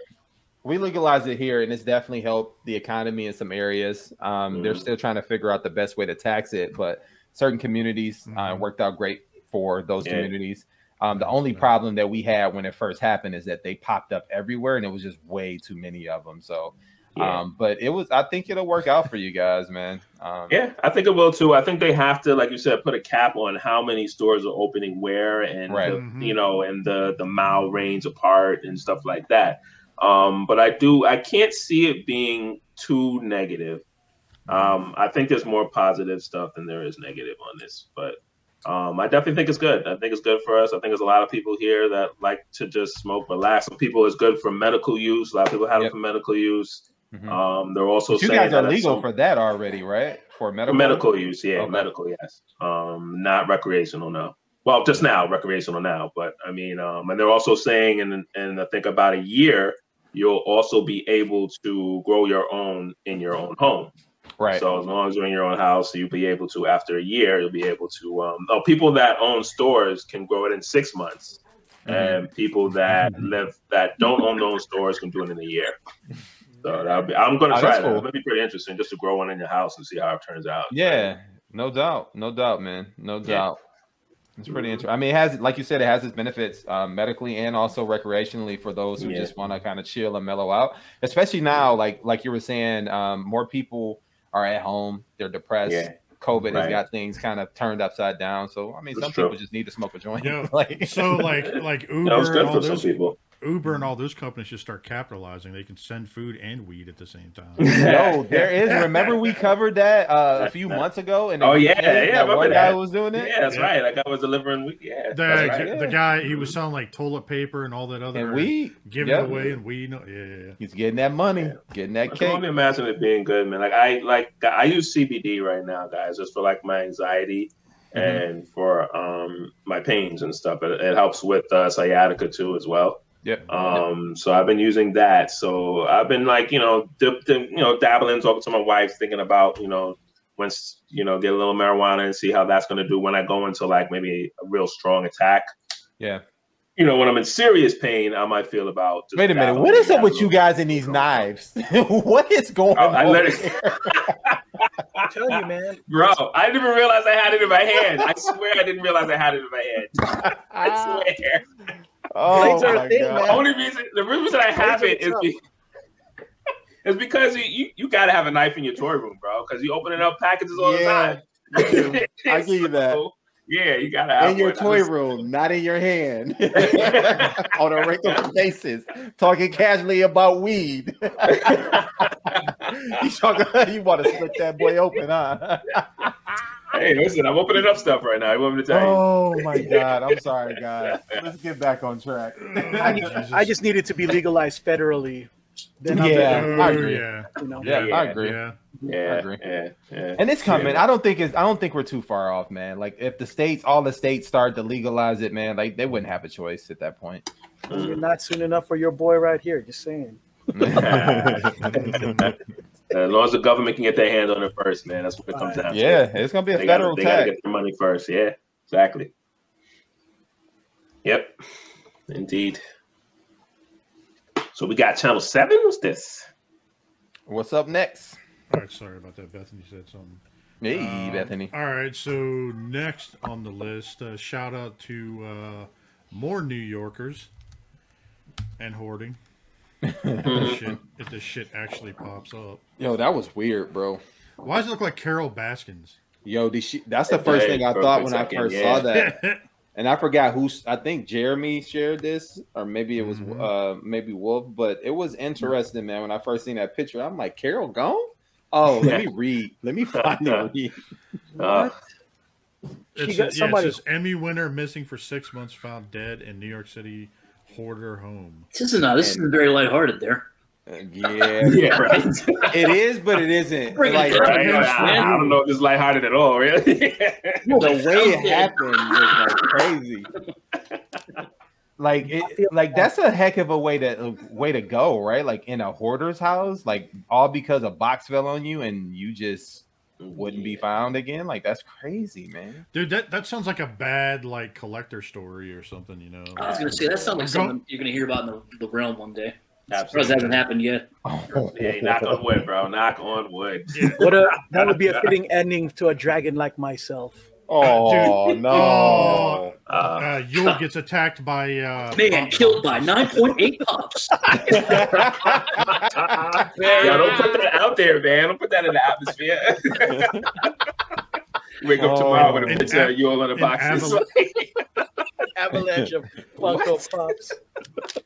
we legalized it here and it's definitely helped the economy in some areas um, they're Mhm. still trying to figure out the best way to tax it but certain communities uh, Mhm. worked out great for those Yeah. communities um, the only problem that we had when it first happened is that they popped up everywhere and it was just way too many of them so Yeah. um, but it was i think it'll work out for you guys man um, Yeah, I think it will too. I think they have to, like you said, put a cap on how many stores are opening where, and Right. the, Mhm. you know, and the the mile range apart and stuff like that. Um, but I do, I can't see it being too negative. Um, I think there's more positive stuff than there is negative on this, but um, I definitely think it's good. I think it's good for us. I think there's a lot of people here that like to just smoke, relax. Some people it's good for medical use. A lot of people have Yep. it for medical use. mhm. Um, they're also But you saying guys are that legal some- for that already right for medical medical use, yeah, Okay. medical, yes. Um, not recreational, no. Well, just now, recreational now, but I mean, um, and they're also saying, and and I think about a year, you'll also be able to grow your own in your own home. Right So as long as you're in your own house, you'll be able to. After a year, you'll be able to. Um, oh, people that own stores can grow it in six months, Mhm. and people that live that don't own those stores can do it in a year. So that'll be. I'm going to Oh, try that. cool. It'll be pretty interesting just to grow one in your house and see how it turns out. Yeah, no doubt, no doubt, man, no Yeah. doubt. It's pretty Mhm. interesting. I mean, it has, like you said, it has its benefits um, medically and also recreationally for those who Yeah. just want to kind of chill and mellow out. Especially now, like like you were saying, um, more people are at home, they're depressed. Yeah. COVID has got things kind of turned upside down. So I mean, That's some true. people just need to smoke a joint. Yeah. like, So like like Uber That was good all for some those people. Uber and all those companies should start capitalizing. They can send food and weed at the same time. no, there is. Remember, we covered that uh, a few months ago, and Oh, yeah, yeah, I that remember one guy that. was doing it. Yeah, that's Yeah. right. Like I was delivering. weed. Yeah, The, that's right. Yeah. the guy he was selling like toilet paper and all that other And we giving yep. away and weed. no- Yeah, yeah, yeah. He's getting that money, getting that I can cake. only imagine it being good, man. Like I like I use CBD right now, guys, just for like my anxiety Mhm. and for um my pains and stuff. It, it helps with uh, sciatica too as well. Yep. Um, so I've been using that. So I've been like, you know, dip, dip, you know, dabbling, talking to my wife, thinking about, you know, once you know, get a little marijuana and see how that's going to do when I go into like maybe a real strong attack. Yeah. You know, when I'm in serious pain, I might feel about. just Wait a minute. What is up with you guys and these knives? what is going Oh, on? I literally- here? I'm telling you, man. Bro, I didn't even realize I had it in my hand. I swear I didn't realize I had it in my hand. I swear. Oh Blades are a my thing, god. The only reason, the reason I have it is, be, is because you, you, you got to have a knife in your toy room, bro, because you opening up packages all Yeah, the time. I give you that. So, yeah, you got to have In your one. toy room, not in your hand. On a regular basis, talking casually about weed. you talking, you want to split that boy open, huh? Hey, listen, I'm opening up stuff right now. I want me to tell you. Oh my god! I'm sorry, guys. Let's get back on track. I, need- I just need it to be legalized federally. Then Yeah, like, Oh, I agree. yeah. you know. Yeah, Yeah. I agree. Yeah. Yeah, agree. yeah, yeah. And it's coming. Yeah. I don't think it's. I don't think we're too far off, man. Like if the states, all the states start to legalize it, man, like they wouldn't have a choice at that point. You're not soon enough for your boy right here. Just saying. As long as the government can get their hand on it first, man, that's what it comes down to. yeah, it's gonna be a they gotta, federal they gotta get their money first. Yeah, exactly. Yep, indeed. So we got channel seven. What's this? What's up next? All right, sorry about that. Bethany said something. Hey, Um, Bethany. All right, so next on the list, uh, shout out to uh, more New Yorkers and hoarding. If, this shit, if this shit actually pops up, Yo, that was weird, bro. why does it look like Carole Baskins? Yo, did she, that's the first Yeah, thing I thought quick when I first yeah. saw that. and I forgot who I think Jeremy shared this, or maybe it was Mhm. uh maybe Wolf, but it was interesting, man. When I first seen that picture, I'm like, Carol gone? Oh, let me read. Let me find and read. Uh, It She says, got yeah, somebody- it says Emmy winner missing for six months, found dead in New York City hoarder home. This isn't. Uh, this isn't very lighthearted. There. Uh, yeah, yeah, right. it is, but it isn't. Bring it Like down. right. I, I don't know if this is lighthearted at all, really. the way it happened was like crazy. Like it, like that's a heck of a way to a way to go, right? Like in a hoarder's house, like all because a box fell on you and you just wouldn't be found again. Like that's crazy, man. Dude, that, that sounds like a bad like collector story or something, you know. I was gonna say that sounds like something you're gonna hear about in the, the realm one day. Surprised Absolutely. that hasn't happened yet. Oh, Yeah, knock on wood, bro. Knock on wood. What a that would be a fitting ending to a dragon like myself. Oh Dude. no! Oh. Uh, Uh, Yule gets attacked by uh, Man killed by 9.8 pops. yeah, don't put that out there, man. Don't put that in the atmosphere. Wake up Oh. tomorrow with a In picture of you all in the in boxes. aval- Avalanche of Funko Pops.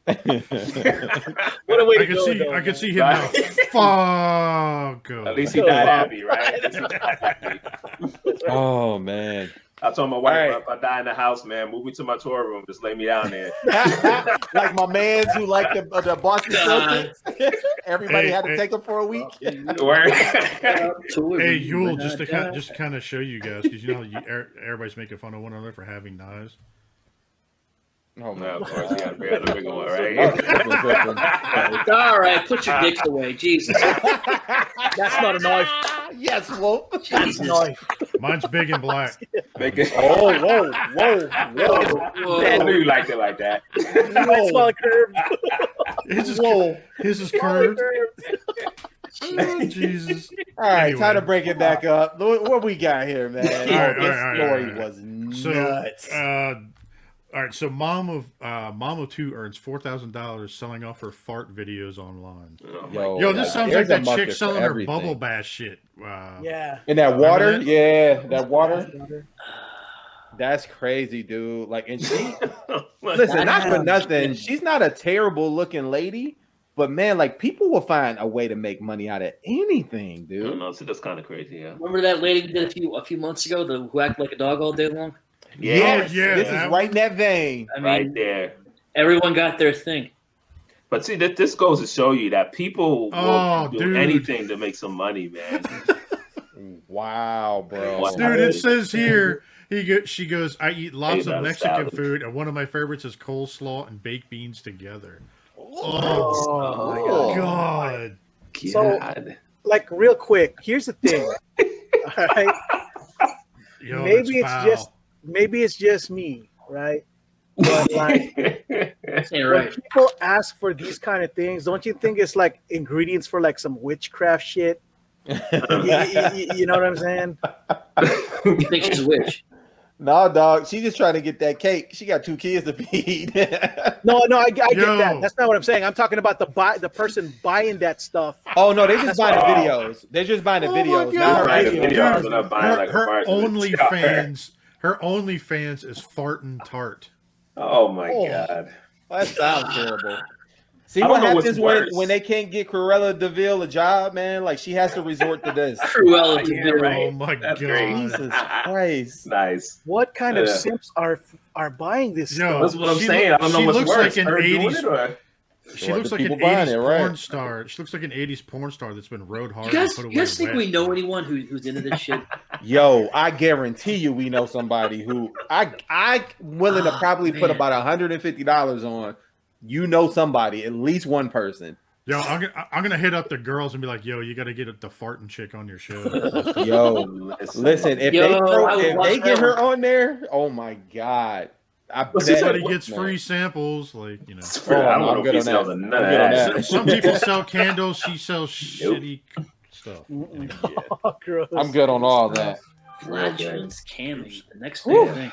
What a way to I can go! see though, I can see him now. Fuck. At least he died happy, right? At least he died happy. oh man. I told my wife, All right. if I die in the house, man, move me to my tour room. Just lay me down there. like my man's who like the the Boston Celtics. Everybody Hey, had to hey. take them for a week. Word. Hey, Yule, just to kind just kind of show you guys, because you know you, er- everybody's making fun of one another for having knives. Oh no, man. of course, you got to bring out the bigger one, right? All right, put your dicks away, Jesus. That's not a knife. yes, Wolf. That's Jesus. a knife. Mine's big and black. Make it. Oh, whoa, whoa, whoa, I knew you liked it like that. That's well curved. His is, whoa. his is curved. curved. Oh, Jesus. All right, Anyway. time to break it back up. What, what we got here, man? All right, this all right, all right, story all right. was So, nuts. uh, all right. So, mom of uh, mom of two earns four thousand dollars selling off her fart videos online. Oh, Yo, Yo, this sounds like a that chick for selling her bubble bath shit. Wow. Yeah. And that water, that? yeah, that water. That's crazy, dude. Like, and she listen, not for nothing. She's not a terrible looking lady, but man, like people will find a way to make money out of anything, I don't dude. know. So that's kind of crazy, yeah. Remember that lady we did a few a few months ago, the who acted like a dog all day long? Yes, oh, yeah, this is right in that vein. I mean, Right there. everyone got their thing. But see, that this goes to show you that people will Oh, do dude. anything to make some money, man. Wow, bro. What? Dude, it says here he go, she goes, I eat lots of Mexican salad. food, and one of my favorites is coleslaw and baked beans together. Oh, Oh, my Oh. God. So- Like real quick, here's the thing. All right. Yo, Maybe it's foul. just maybe it's just me, right? But like Ain't when right. people ask for these kind of things, don't you think it's like ingredients for like some witchcraft shit? you, you- you know what I'm saying? You think she's a witch? no, dog. She just trying to get that cake. She got two kids to feed. No, no, I, I get Yo. that. That's not what I'm saying. I'm talking about the buy the person buying that stuff. oh no, they just That's buying the videos. They're just buying the Oh videos. God. Not her Buying the videos. videos. Dude, They're not buying her, like her bar to the only jar. fans, her only fans is farting tart. Oh my Oh. god. That sounds terrible. See what don't know what's happens when, when they can't get Cruella de Vil a job, man? Like she has to resort to this. Cruella Yeah, de Vil. right. Oh my That's God. great. Jesus Christ. Nice. What kind of Yeah. simps are are buying this Yo, stuff? That's what I'm She saying. look- I don't know she what's looks worse. like an 80s it or- She Well, looks like an 80s it, right. porn star. She looks like an 80s porn star that's been rode hard You guys, and put you guys think wet. we know anyone who, who's into this shit? Yo, I guarantee you, we know somebody who I I willing to Oh, probably put man. about hundred and fifty dollars on. You know somebody, at least one person. Yo, I'm gonna, I'm gonna hit up the girls and be like, "Yo, you got to get the farting chick on your show." Yo, listen, if Yo, they throw, if they get her on there, oh my god, I Well, bet somebody Everybody gets man. free samples, like you know. Oh, I don't Oh, I'm want no good on that. of none I'm good on that. that. Some people sell candles. She sells shitty stuff. Oh, gross. I'm good on all that. Legends camming, the next Whew. big thing.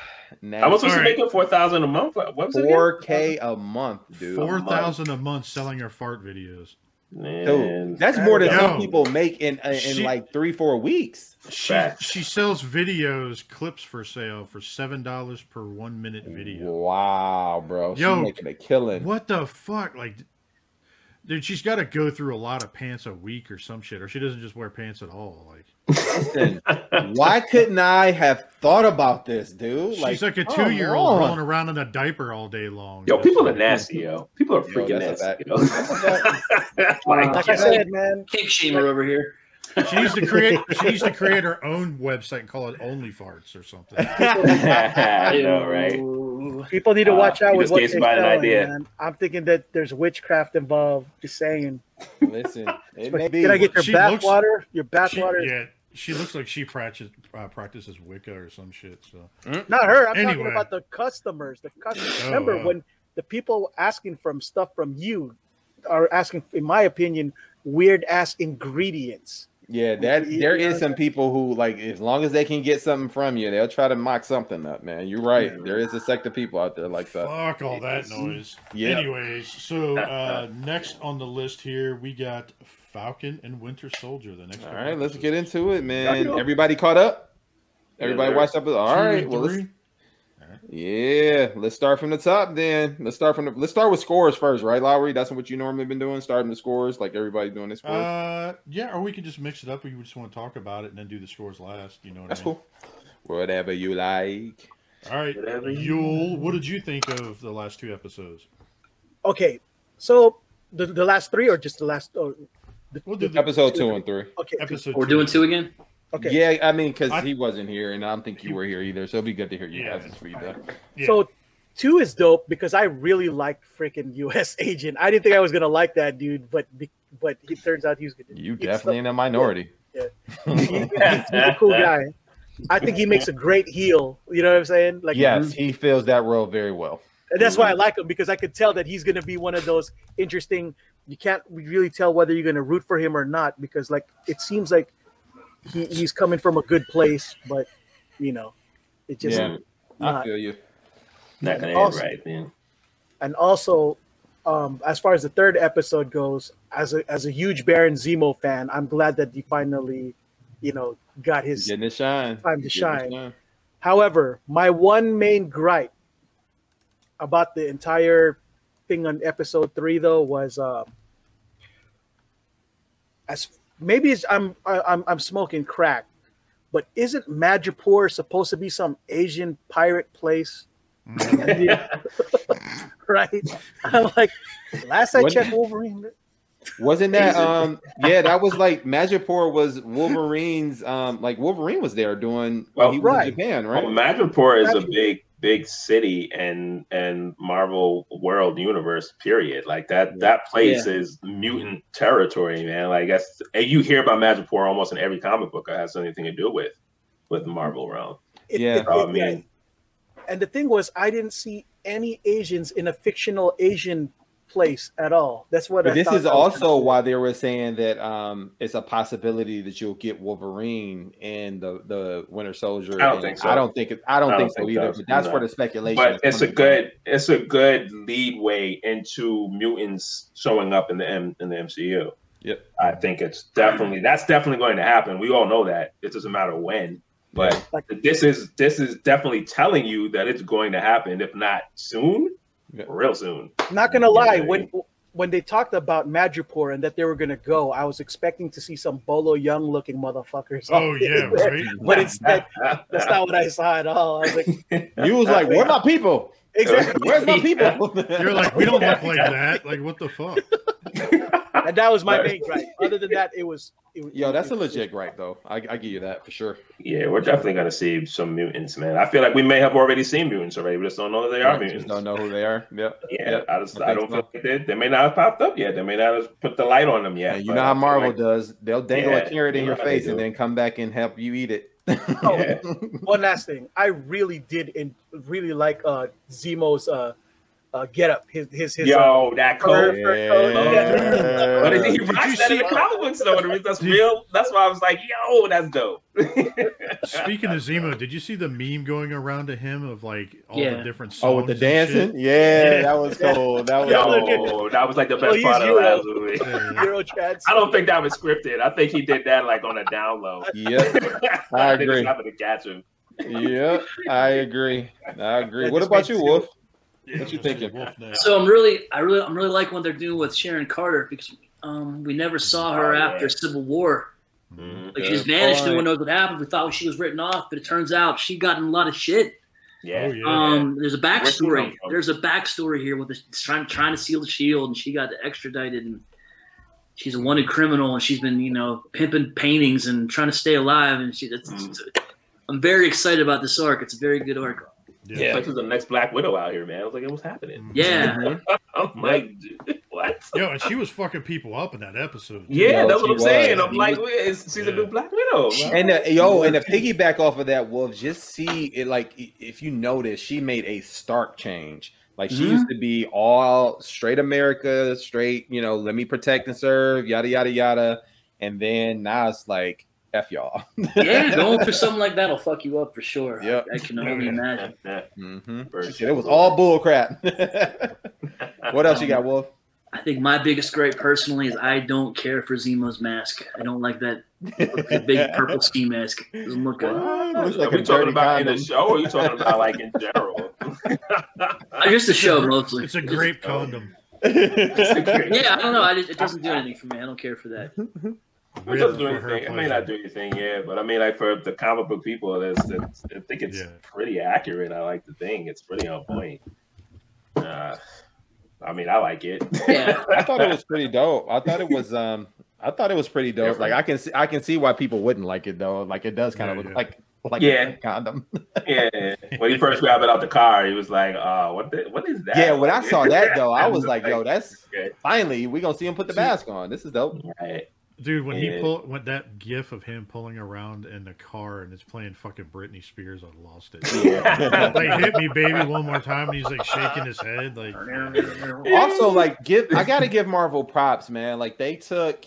I was supposed All to make it four thousand a month. What was it? again? Four K a month, dude. Four thousand a month selling your fart videos. Man, Dude, that's more than some people make in uh, in She- like three four weeks. She Facts. she sells videos, clips for sale for seven dollars per one minute video. Wow, bro, she's Yo, making a killing. What the fuck? Like, dude, she's got to go through a lot of pants a week or some shit, or she doesn't just wear pants at all. Like, Listen, why couldn't I have thought about this, dude? she's like a two year old on. rolling around in a diaper all day long. Yo, people are nasty, yo. People are Yo, freaking that's a nasty. fact. Yo. like, Like I said, man, Kink shamer over here. She needs to create. She needs to create her own website and call it Only Farts or something. I know, right? People need to Uh, watch out you with what they're somebody selling, idea. man. I'm thinking that there's witchcraft involved. Just saying. Listen, it may be. Can I get your She looks- bathwater? Your She, bathwater? yeah, she looks like she practices uh, practices Wicca or some shit. So Not her. I'm talking about the customers. The customers. Oh, Remember when the people asking from stuff from you are asking, in my opinion, weird ass ingredients. Yeah, that You- there you know is what some people who like as long as they can get something from you, they'll try to mock something up, man. You're right. There is a sect of people out there like that. fuck all that noise. Yeah. Anyways, so uh, next on the list here we got Falcon and Winter Soldier. The next. All right, couple let's get into it, man. Everybody caught up? Everybody sir. watched up? All Two well, let's, three. yeah, let's start from the top then. Let's start from the let's start with scores first, right, Lowery? That's what you normally been doing, starting the scores, like everybody doing this. Uh, yeah, or we could just mix it up. We just want to talk about it and then do the scores last. You know what That's I mean? cool. Whatever you like. All right, Whatever Yule, what did you think of the last two episodes? Okay, so the, the last three or just the last? Oh, the, We'll do the- the Episode two and three. Okay, episode. We're doing two again. okay. Yeah, I mean, because he wasn't here, and I don't think you were here either, so it'd be good to hear you Yeah. guys' feedback. Yeah. So two is dope because I really liked freaking U.S. Agent. I didn't think I was gonna like that dude, but but it turns out he was gonna. You he's definitely in a minority. Yeah, he's a cool guy. I think he makes a great heel. You know what I'm saying? Like yes, he fills that role very well. And that's why I like him because I could tell that he's going to be one of those interesting. You can't really tell whether you're going to root for him or not because, like, it seems like he, he's coming from a good place, but you know, it just Yeah. I feel you. Not gonna Also- right, man. And also, um, as far as the third episode goes, as a as a huge Baron Zemo fan, I'm glad that he finally, you know, got his. Getting it shine. Time to Getting it shine. However, my one main gripe about the entire thing on episode three, though, was um, as maybe it's, I'm I- I'm I'm smoking crack, but isn't Madripoor supposed to be some Asian pirate place? right? I'm like, last I What- checked, Wolverine. Wasn't that um yeah, that was like Madripoor was Wolverine's um like Wolverine was there doing Well, well, he was right. in Japan, Well, right? Madripoor is a big, big city and and Marvel world universe. Period. Like that. That place is mutant territory, man. Like that's and you hear about Madripoor almost in every comic book that has anything to do with with the Marvel realm. It- Yeah. it- Oh, it- man. And the thing was, I didn't see any Asians in a fictional Asian place at all. That's what. But I this is also kinda why they were saying that um it's a possibility that you'll get Wolverine and the the Winter Soldier. I don't and think so. I don't think it, I don't I think don't so think either. so. But that's No. where the speculation. But it's a coming from. good, it's a good lead way into mutants showing up in the M in the MCU. Yep. I think it's definitely that's definitely going to happen. We all know that. It doesn't matter when. But Like- this is this is definitely telling you that it's going to happen, if not soon, Yeah. Real soon. Not gonna lie, Yeah. when when they talked about Madripoor and that they were gonna go, I was expecting to see some Bolo Yeung looking motherfuckers. Oh yeah, right. But instead, that's not what I saw at all. I was like, You was like, "Where my people? exactly. Where's my people?" You're like, we don't look like that. Like, what the fuck? And that was my main gripe. Other than that, it was. It, was- Yo, that's a it was- legit gripe though. I, I give you that for sure. Yeah, we're definitely gonna see some mutants, man. I feel like we may have already seen mutants already. We just don't know that they are Just mutants. don't know who they are. Yep. Yeah, Yep. I just I I, don't so. feel like they, they may not have popped up yet. They may not have put the light on them yet. And you know how Marvel like- does. They'll dangle Yeah, a carrot in your know how they face and then come back and help you eat it. Oh, Yeah. One last thing, I really did and really like uh Zemo's uh, uh get up. His his his. uh, Yo, that fur- coat. fur. Yeah. But he Did rocks you that in see- the comic books though. That's Did- real. That's why I was like, yo, that's dope. Speaking of Zemo, did you see the meme going around to him of like all Yeah. the different songs? Oh, with the dancing? Yeah, that was cool. That was Yo, that was like the Oh, best he's part of the Euro. last movie. Yeah. I don't think that was scripted. I think he did that like on a download. Yep. I They just agree. happened to catch him. Yep. I agree. I agree. That What about you, you- Wolf? Yeah, What you it was thinking? So I'm really, I really, I'm really like what they're doing with Sharon Carter because um, we never saw her Oh, yeah. after Civil War. Mhm. Like she's Good vanished. No one knows what happened. We thought she was written off, but it turns out she got in a lot of shit. Yeah. Oh, yeah. Um, there's a backstory. There's a backstory here with the, trying trying to seal the shield, and she got extradited, and she's a wanted criminal, and she's been you know pimping paintings and trying to stay alive, and she. It's, Mm. it's- I'm very excited about this arc. It's a very good arc. Yeah. Like, who's the next Black Widow out here, man? I was like, what's happening? Yeah, I'm like, dude, what? Yo, and she was fucking people up in that episode. too. Yeah, Yo, that's what I'm saying. I'm like, wait, it's- she's a new Black Widow. bro. And the, yo, and to piggyback off of that, Wolf, just see it like if you notice, she made a stark change. Like she Mhm. used to be all straight America, straight, you know, let me protect and serve, yada yada yada. And then now it's like F y'all. yeah. Going for something like that'll fuck you up for sure. Yep. I can only imagine. Yeah, hmm She said it was all bull crap. what else you got, Wolf? I think my biggest gripe personally is I don't care for Zemo's mask. I don't like that big purple ski mask. It doesn't look good. Looks Are like we talking dirty about in the show, or are you talking about like in general? I guess the show mostly. It's a Just- grape condom. Yeah, I don't know. I just, it doesn't do anything for me. I don't care for that. It Written doesn't do for her anything. It may not do anything, yeah. But I mean, like for the comic book people, it's, it's, I think it's Yeah. pretty accurate. I like the thing. It's pretty on point. Uh, I mean, I like it. Yeah. I thought it was pretty dope. I thought it was um I thought it was pretty dope. Like I can see I can see why people wouldn't like it though. Like it does kind of look yeah. like like Yeah. a condom. yeah. When he first grabbed it out the car, he was like, "Uh, what? The, what is that?" Yeah, when I saw that though, I was like, yo, that's Okay. finally we gonna see him put the mask on. This is dope. Right. Dude, when he Yeah. pulled when that gif of him pulling around in the car and it's playing fucking Britney Spears, I lost it. Yeah. like hit me baby one more time and he's like shaking his head like Also, like give I gotta give Marvel props, man. Like they took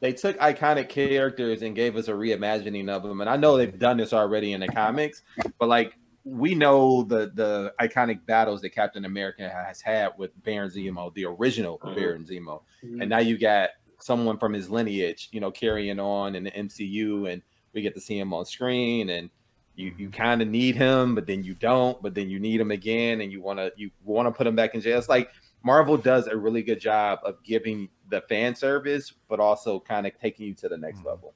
they took iconic characters and gave us a reimagining of them. And I know they've done this already in the comics, but like we know the the iconic battles that Captain America has had with Baron Zemo, the original Mhm. Baron Zemo. and now you got someone from his lineage, you know, carrying on in the MCU, and we get to see him on screen, and you you kind of need him, but then you don't, but then you need him again, and you want to you want to put him back in jail. It's like Marvel does a really good job of giving the fan service, but also kind of taking you to the next Mhm. level.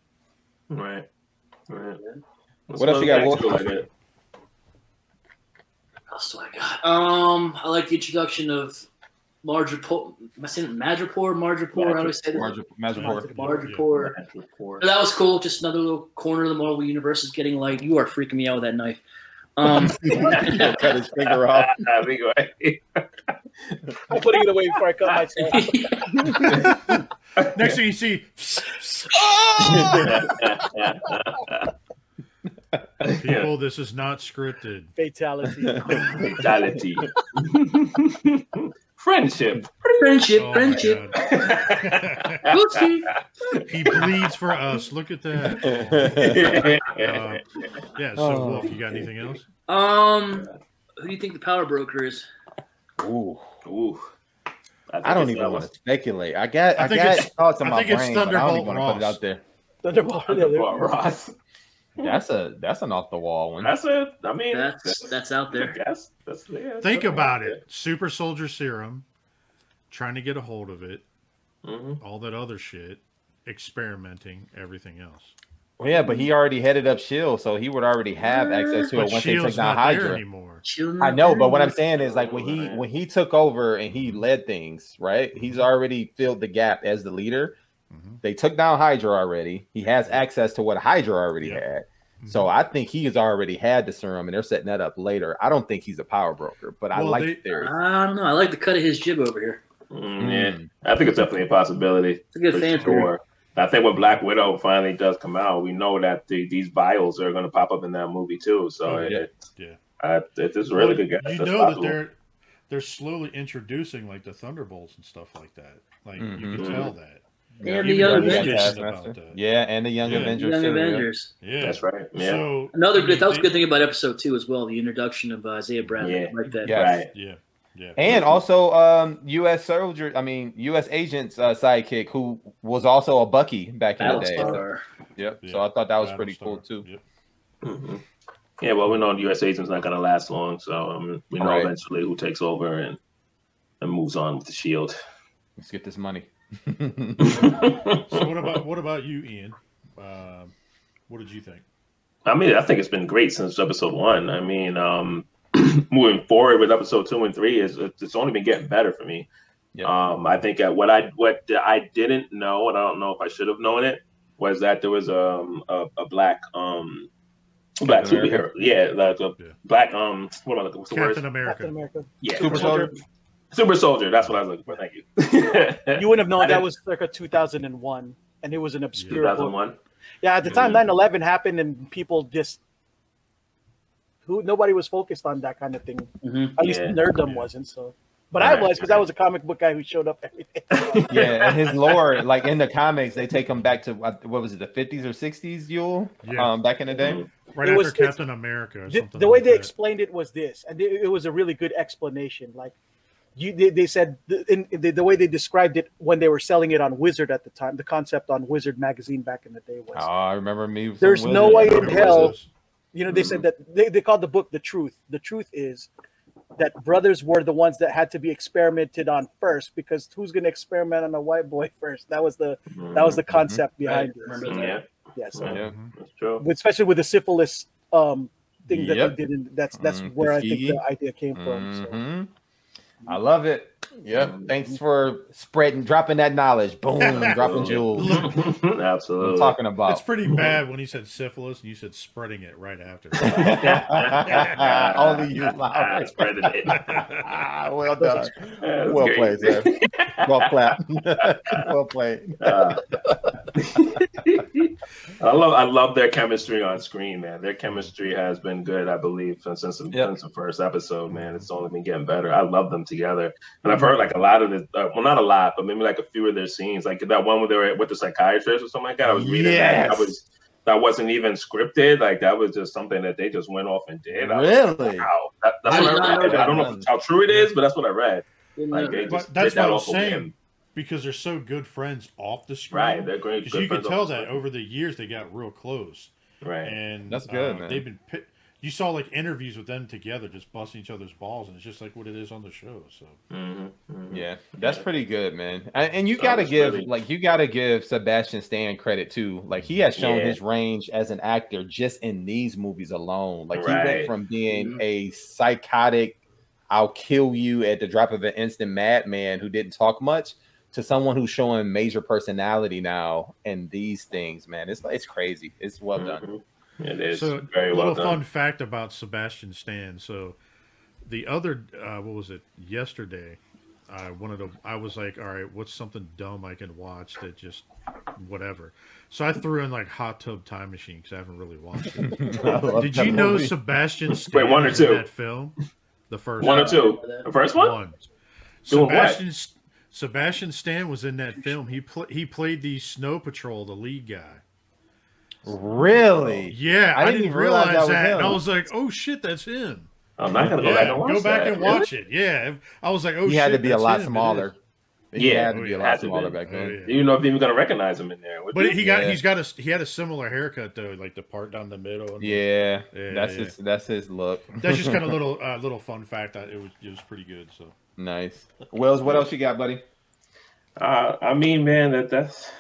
Right. Right. What else you got, Wolf? Wolf? Like What else do I got? Um, I like the introduction of Marjapor. Am I saying it? Madripoor? Marjapor? How do I say that? Magic, Magic Horse. Marjapor. That was cool. Just another little corner of the Marvel universe is getting light. You are freaking me out with that knife. Um, Cut his finger off. I think right. I'm putting it away before I cut myself. next thing you see people, this is not scripted. Fatality. Fatality. Friendship. friendship, Oh friendship. He bleeds for us. Look at that. yeah. Yeah, so Oh. Wolf, you got anything else? Um, who do you think the power broker is? Ooh, Ooh. I don't even want to speculate. I got I I, think got it's- thoughts in I my think it's brain, but I don't Thunderbolt even want to put it Ross. out there. Thunderbolt. Yeah, there- Ross. That's a that's an off the wall one. That's it. I mean, That's that's out there. That's, that's, yeah, Think about out it. Super soldier serum, trying to get a hold of it, hmm all that other shit, experimenting, everything else. Well, yeah, but he already headed up Shield, so he would already have access to it But once they Shield's took down not there Hydra. anymore. I know, but what I'm saying is like when he when he took over and he led things, right? He's already filled the gap as the leader. Mhm. They took down Hydra already. He has access to what Hydra already Yeah. had. So I think he has already had the serum and they're setting that up later. I don't think he's a power broker, but I like they- the theory. I don't know. I like the cut of his jib over here. Mm, yeah, Mm. I think it's definitely a possibility. It's a good for fan theory. sure. I think when Black Widow finally does come out, we know that the, these vials are going to pop up in that movie too. So Oh, yeah. it, Yeah. I, it's a really Well, good guess. You That's know possible. that they're they're slowly introducing like the Thunderbolts and stuff like that. Like you Mhm. can tell that. And Even the Young Avengers. talking Taskmaster. about that. Yeah, and the Young Yeah. Avengers. Young too, yeah. Avengers. Yeah, That's right. Yeah. So Another good. mean, That was a good thing about episode two as well. The introduction of uh, Isaiah Bradley. Yeah. Like that. Yes. Right. Yeah, yeah. And also, um, U.S. soldier, I mean, U.S. agent's uh, sidekick, who was also a Bucky back in the day. Battlestar. Yep. So I thought that was pretty cool too. Yep. hmm Yeah. Well, we know the U.S. agent's not going to last long, so um, we know Right. eventually who takes over and and moves on with the Shield. Let's get this money. So what about what about you, Ian? Um, what did you think? I mean, I think it's been great since episode one. I mean, um, moving forward with episode two and three is it's only been getting better for me. Yeah. Um, I think that what I what I didn't know, and I don't know if I should have known it, was that there was um, a a black um black superhero. Yeah, like a Yeah. black um what am I looking? What's the Captain word? America. Captain America. Yeah, Super soldier. Super soldier. That's what I was looking for. Thank you. You wouldn't have known I that didn't- was circa 2001, and it was an obscure. book. 2001. Yeah, at the time Yeah. 9/11 happened, and people just who nobody was focused on that kind of thing. Mhm. At least Yeah. nerddom Yeah. wasn't. So, but I was because I was a comic book guy who showed up every day. yeah, and his lore, like in the comics, they take him back to what what was it, the fifties or sixties, Yule? Yeah. Um, back in the day. Mhm. Right It after was- Captain America. Or the, something the way like they that. explained it was this, and it, it was a really good explanation. Like you, they, they said the, in, in the, the way they described it when they were selling it on Wizard at the time. The concept on Wizard magazine back in the day was, Oh, I remember me. There's no way in hell- what you know, they said that they, they called the book the truth. The truth is that brothers were the ones that had to be experimented on first because who's going to experiment on a white boy first? That was the that was the concept behind Remember it. that? Yeah, Yeah, so Yeah. That's true. especially with the syphilis um thing that Yep. they did. In, that's that's Mm, where I think the idea came from. So. I love it. Yep. Mhm. Thanks for spreading, dropping that knowledge. Boom, dropping jewels. I'm Absolutely. talking about. It's pretty bad when he said syphilis and you said spreading it right after. Only you, Ah, Lowery. it. well done. That's Well great. played. Well clapped. well played. Uh, I love I love their chemistry on screen, man. Their chemistry has been good, I believe, since since, the- Yep. since the first episode, man. It's only been getting better. I love them together, and I've heard like a lot of the uh, well, not a lot, but maybe like a few of their scenes, like that one where they were with the psychiatrist or something like that. I was reading that. Yes. That was that wasn't even scripted. Like that was just something that they just went off and did. I Really? Wow, that, that's I what I read. know I don't know that. how true it is, but that's what I read. Like they just that's did that what I off saying. because they're so good friends off the screen. Right, they're great. Because you could friends tell that over the years they got real close. Right. And That's good, uh, man. They've been pi- you saw like interviews with them together, just busting each other's balls, and it's just like what it is on the show. So Mhm, mhm. Yeah, that's pretty good, man. And, and you That gotta give really- like you gotta give Sebastian Stan credit too. Like he has shown Yeah. his range as an actor just in these movies alone. Like he went from being Mhm. a psychotic, I'll kill you at the drop of an instant madman who didn't talk much to someone who's showing major personality now and these things, man. It's it's crazy. It's well done. It is so very a well little done. fun fact about Sebastian Stan. So the other uh, what was it yesterday? I wanted to. I was like, all right, what's something dumb I can watch that just whatever. So I threw in like Hot Tub Time Machine because I haven't really watched it. Did you know movie. Sebastian Stan Wait, one or was in two? that film? The first One or two. The first one? One. Doing what? Sebastian Sebastian Stan was in that film. He pl- he played the Snow Patrol, the lead guy. Really? Yeah, I I, didn't didn't, even realize realize that was that, and. I was like, "Oh shit, that's him." I'm not gonna go yeah, back and watch go back that. and watch it. Yeah, I was like, "Oh he shit." had to be a lot him. Smaller. is. He Yeah, had to be a lot smaller be. back Oh, then. yeah. You don't know if you're even gonna recognize him in there. But you? he got Yeah. he's got a he had a similar haircut though, like the part down the middle. And Yeah, Yeah, that's yeah. his that's his look. that's just kind of little uh, little fun fact. That it was it was pretty good. So nice. Wells, what else you got, buddy? Uh, I mean, man, that that's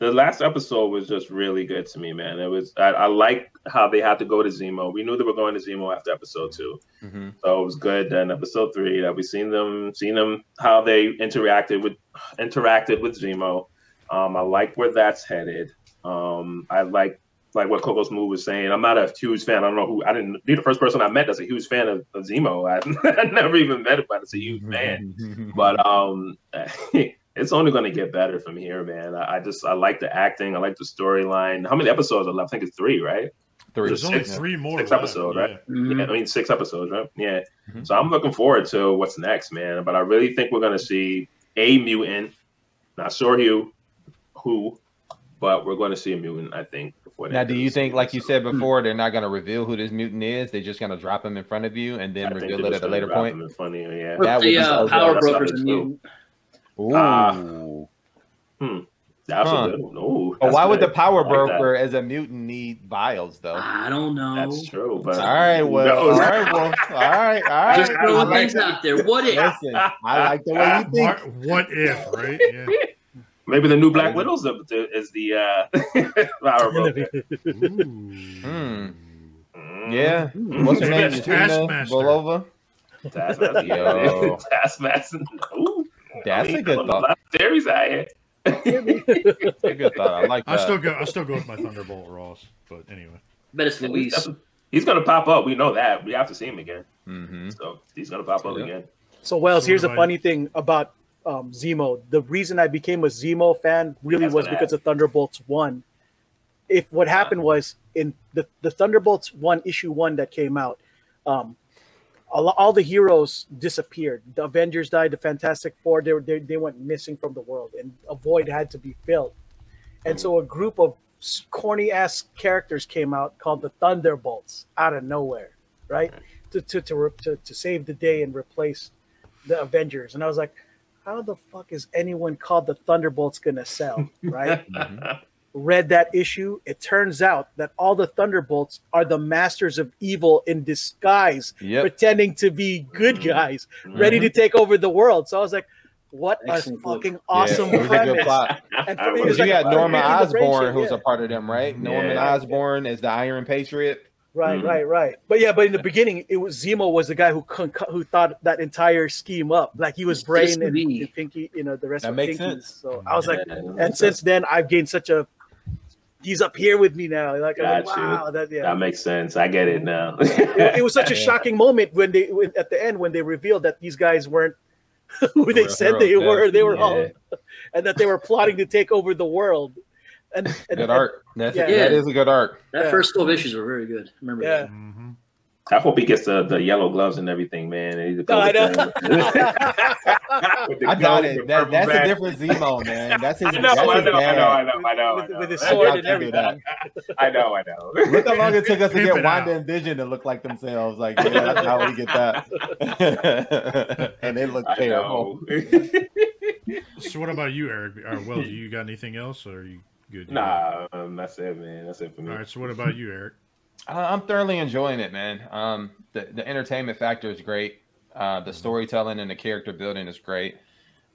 the last episode was just really good to me, man. It was I, I like how they had to go to Zemo. We knew they were going to Zemo after episode 2 Mm-hmm. so it was good. Then episode three that we seen them, seen them how they interacted with interacted with Zemo. Um, I like where that's headed. Um, I like like what CocoaSmooth was saying. I'm not a huge fan. I don't know who. I didn't be the first person I met that's a huge fan of, of Zemo. I, I never even met him, but it's a huge fan. But um, it's only going to get better from here, man. I, I just I like the acting. I like the storyline. How many episodes are left? I think it's three, right? Three. There's only six- three more. six left, episodes, yeah. right? Mhm. Yeah, I mean six episodes, right? Yeah. Mhm. So I'm looking forward to what's next, man. But I really think we're gonna see a mutant. Not sure who, who, but we're going to see a mutant. I think. Before the Now, do you think, like you said before, they're not going to reveal who this mutant is? They're just going to drop him in front of you and then I reveal it at a later point? them in front of you, Yeah. That if would the be uh, so power brokers That's a not true. mutant? Ooh. That's Huh. a good one. Ooh, but that's why would the power I like that. broker as a mutant need vials, though? I don't know. That's true. But All right, well, all right, well, all right, all right. Just throwing like things that. out there. What if? Listen, I like the way you think. What, what if, right? Yeah. Maybe the new Black Widow's the, the, is the uh, power broker. Ooh. Hmm. Mm. Yeah. Mm. What's her name? That's Justina Taskmaster. Bulova? Taskmaster. Yo. Taskmaster. Ooh. That's I mean, a good thought. lot of theories out here. That's a good thought. I like I still go. I still go with my Thunderbolt Ross. But anyway, but it's He's, Luis. definitely- he's gonna pop up. We know that. We have to see him again. hmm So he's gonna pop up Yeah. again. So Wells, So here's the do I- funny thing about um, Zemo. The reason I became a Zemo fan really That's was gonna because of Thunderbolts one. If what happened was in the the Thunderbolts one issue one that came out, um, all, all the heroes disappeared. The Avengers died. The Fantastic Four they were they, they went missing from the world, and a void had to be filled. And so a group of corny ass characters came out called the Thunderbolts out of nowhere, right? To to to to, to save the day and replace the Avengers. And I was like, how the fuck is anyone called the Thunderbolts gonna sell, right? Mm-hmm. Read that issue. It turns out that all the Thunderbolts are the masters of evil in disguise, Yep. pretending to be good Mhm. guys, ready to take over the world. So I was like, what Excellent a fucking awesome it was good premise. plot. And I for me, it was was you like got a- Norman Osborn, friendship, who's yeah. a part of them, right? Norman Yeah. Osborn is the Iron Patriot. Right, Mhm. right, right. But yeah, but in the beginning, it was Zemo was the guy who con- who thought that entire scheme up. Like he was It's Brain and, SUV. and Pinky, you know, the rest That of makes Pinky. sense. So I was like, Yeah, and since then, I've gained such a. He's up here with me now. Like, I'm like wow, that yeah. that makes sense. I get it now. it, it was such a shocking moment when they when, at the end when they revealed that these guys weren't who they Real said they heroes, were. They were Yeah. all, and that they were plotting to take over the world. And, and Good art. That's Yeah. that is a good art. That Yeah. first 12 issues were very good. Remember Yeah. that. Mhm. I hope he gets the, the yellow gloves and everything, man. And he's No, I know. I doubt gold, it. That, purple that's a different Zemo, man. That's his. I know, that's I his know, I know, I know, I know, I with, know. with his sword and you do that. everything. I know, I know. Look how long it took us to get Wanda out. and Vision to look like themselves. Like, yeah, that's how we get that. and they look terrible. So what about you, Eric? Or well, you got anything else, or are you good? nah, um, that's it, man. That's it for me. All right. So what about you, Eric? I'm thoroughly enjoying it, man. Um, the the entertainment factor is great. Uh, the storytelling and the character building is great.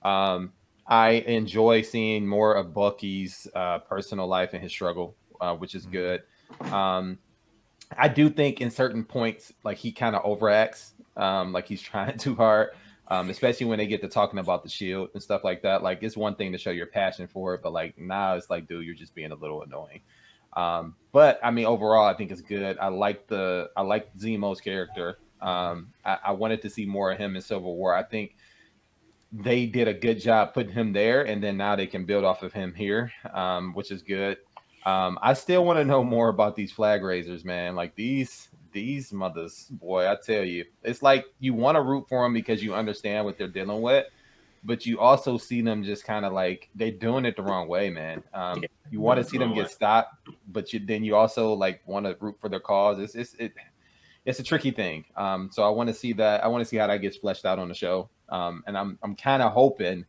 Um, I enjoy seeing more of Bucky's uh, personal life and his struggle, uh, which is good. Um, I do think in certain points, like he kind of overacts, um, like he's trying too hard. Um, especially when they get to talking about the shield and stuff like that. Like it's one thing to show your passion for it, but like now it's like, dude, you're just being a little annoying. Um, but I mean, overall, I think it's good. I like the I like Zemo's character. Um, I, I wanted to see more of him in Civil War. I think they did a good job putting him there, and then now they can build off of him here, um, which is good. Um, I still want to know more about these flag raisers, man. Like these these mothers, boy, I tell you, it's like you want to root for them because you understand what they're dealing with, but you also see them just kind of like they're doing it the wrong way, man. Um, you want to see them get stopped, but you then you also like want to root for their cause. It's it's it, it's a tricky thing. Um, so I want to see that. I want to see how that gets fleshed out on the show. Um, and I'm I'm kind of hoping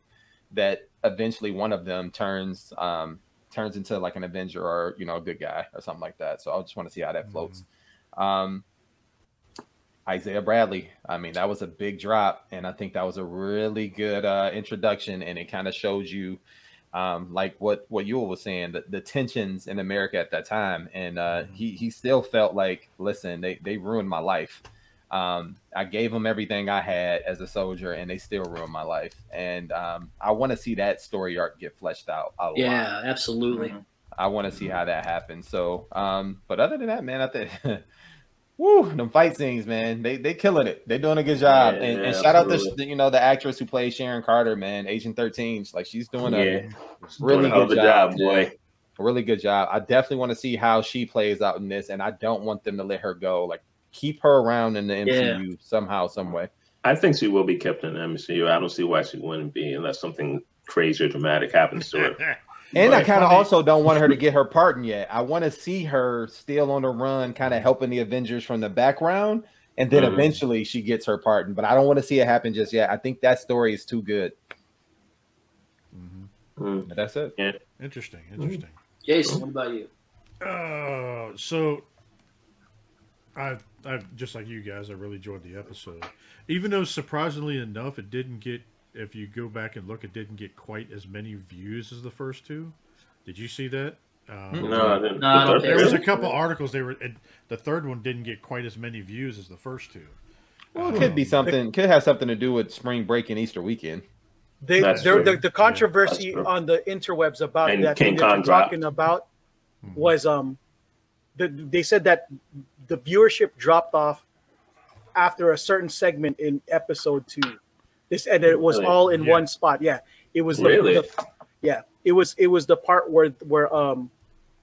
that eventually one of them turns um turns into like an Avenger or you know a good guy or something like that. So I just want to see how that floats. Um, Isaiah Bradley. I mean, that was a big drop, and I think that was a really good uh, introduction, and it kind of shows you, um, like what what Yule was saying, the, the tensions in America at that time, and uh, he he still felt like, listen, they they ruined my life. Um, I gave them everything I had as a soldier, and they still ruined my life. And um, I want to see that story arc get fleshed out a lot. Yeah, absolutely. Mm-hmm. I want to see how that happens. So, um, but other than that, man, I think, woo, them fight scenes, man, they they killing it. They doing a good job. Yeah, and, and yeah, shout out to you know the actress who plays Sharon Carter, man, Agent Thirteen. Like she's doing a Yeah. really Doing a hell of good a job, job, boy. a really good job. I definitely want to see how she plays out in this, and I don't want them to let her go. Like keep her around in the MCU somehow, some way. I think she will be kept in the MCU. I don't see why she wouldn't be unless something crazy or dramatic happens to her. And I kind of also don't want her to get her pardon yet. I want to see her still on the run, kind of helping the Avengers from the background, and then Mhm. eventually she gets her pardon. But I don't want to see it happen just yet. I think that story is too good. Mhm. Mm. That's it. Interesting. Interesting. Jason, what about you? Uh, so I, I just like you guys, I really enjoyed the episode. Even though surprisingly enough, it didn't get. If you go back and look, it didn't get quite as many views as the first two. Did you see that? Um, No, I didn't. No, The There was a couple articles. They were and the third one didn't get quite as many views as the first two. Well, it could be Um, something. Could have something to do with spring break and Easter weekend. They, That's there, true. the, the controversy That's on the interwebs about And that King thing that you're talking about Mhm. was um, the, they said that the viewership dropped off after a certain segment in episode two. This and it was Really? all in Yeah. one spot. Yeah, it was the- Really? the, yeah, it was it was the part where where um,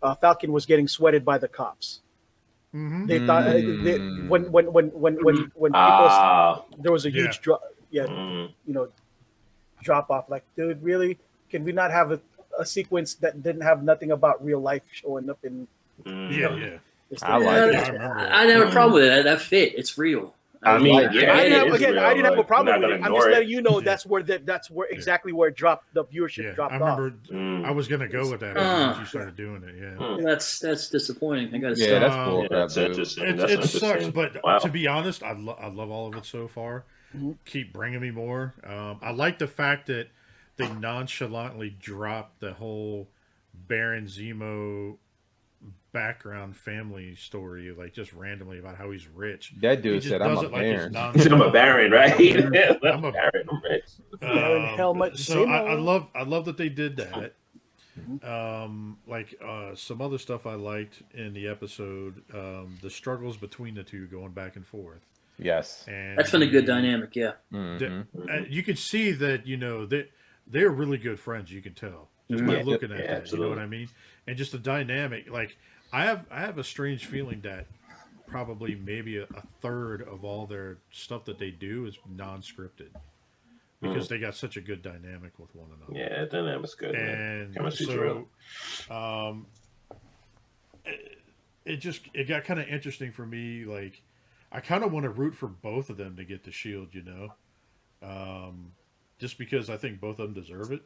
uh, Falcon was getting sweated by the cops. Mhm. They thought uh, they, Mm. when when when when when when people Ah. there was a Yeah. huge drop. Yeah, Mm. you know, drop off. Like, dude, really? Can we not have a, a sequence that didn't have nothing about real life showing up in Mm. Yeah, yeah. I thing? like Yeah, it. I remember. I, I never had a problem with that. That fit. It's real. I mean, like yeah. I didn't have, again, real, I didn't have a problem with it. I'm just ignore letting you know Yeah. that's where that that's where Yeah. exactly where it dropped the viewership Yeah, dropped I off. remember. Mm. I was gonna go with that Uh. once you started doing it. Yeah. Mm. That's that's disappointing. I gotta Yeah, say. that's Um, bull Yeah, that's interesting. It, That's it interesting. sucks, but Wow. to be honest, I, lo- I love all of it so far. Mhm. Keep bringing me more. Um, I like the fact that they nonchalantly dropped the whole Baron Zemo background family story, like just randomly about how he's rich. That dude said, "I'm a it like it's baron." nonchalant. I'm a baron, right? I'm I'm a- a baron. I'm rich. Baron Um, Helmut so I, I love I love that they did that. Um, like uh, some other stuff I liked in the episode, um, the struggles between the two going back and forth. Yes. And That's been a good dynamic. Yeah. Mhm. uh, you can see that you know they they're really good friends. You can tell just by Yeah, looking at yeah, that. You know what I mean? And just the dynamic. Like I have I have a strange feeling that probably maybe a, a third of all their stuff that they do is non-scripted because they got such a good dynamic with one another. Yeah, dynamic's good. And Chemistry's so, real. um, it, it just it got kind of interesting for me. Like, I kind of want to root for both of them to get the shield. You know, um, just because I think both of them deserve it.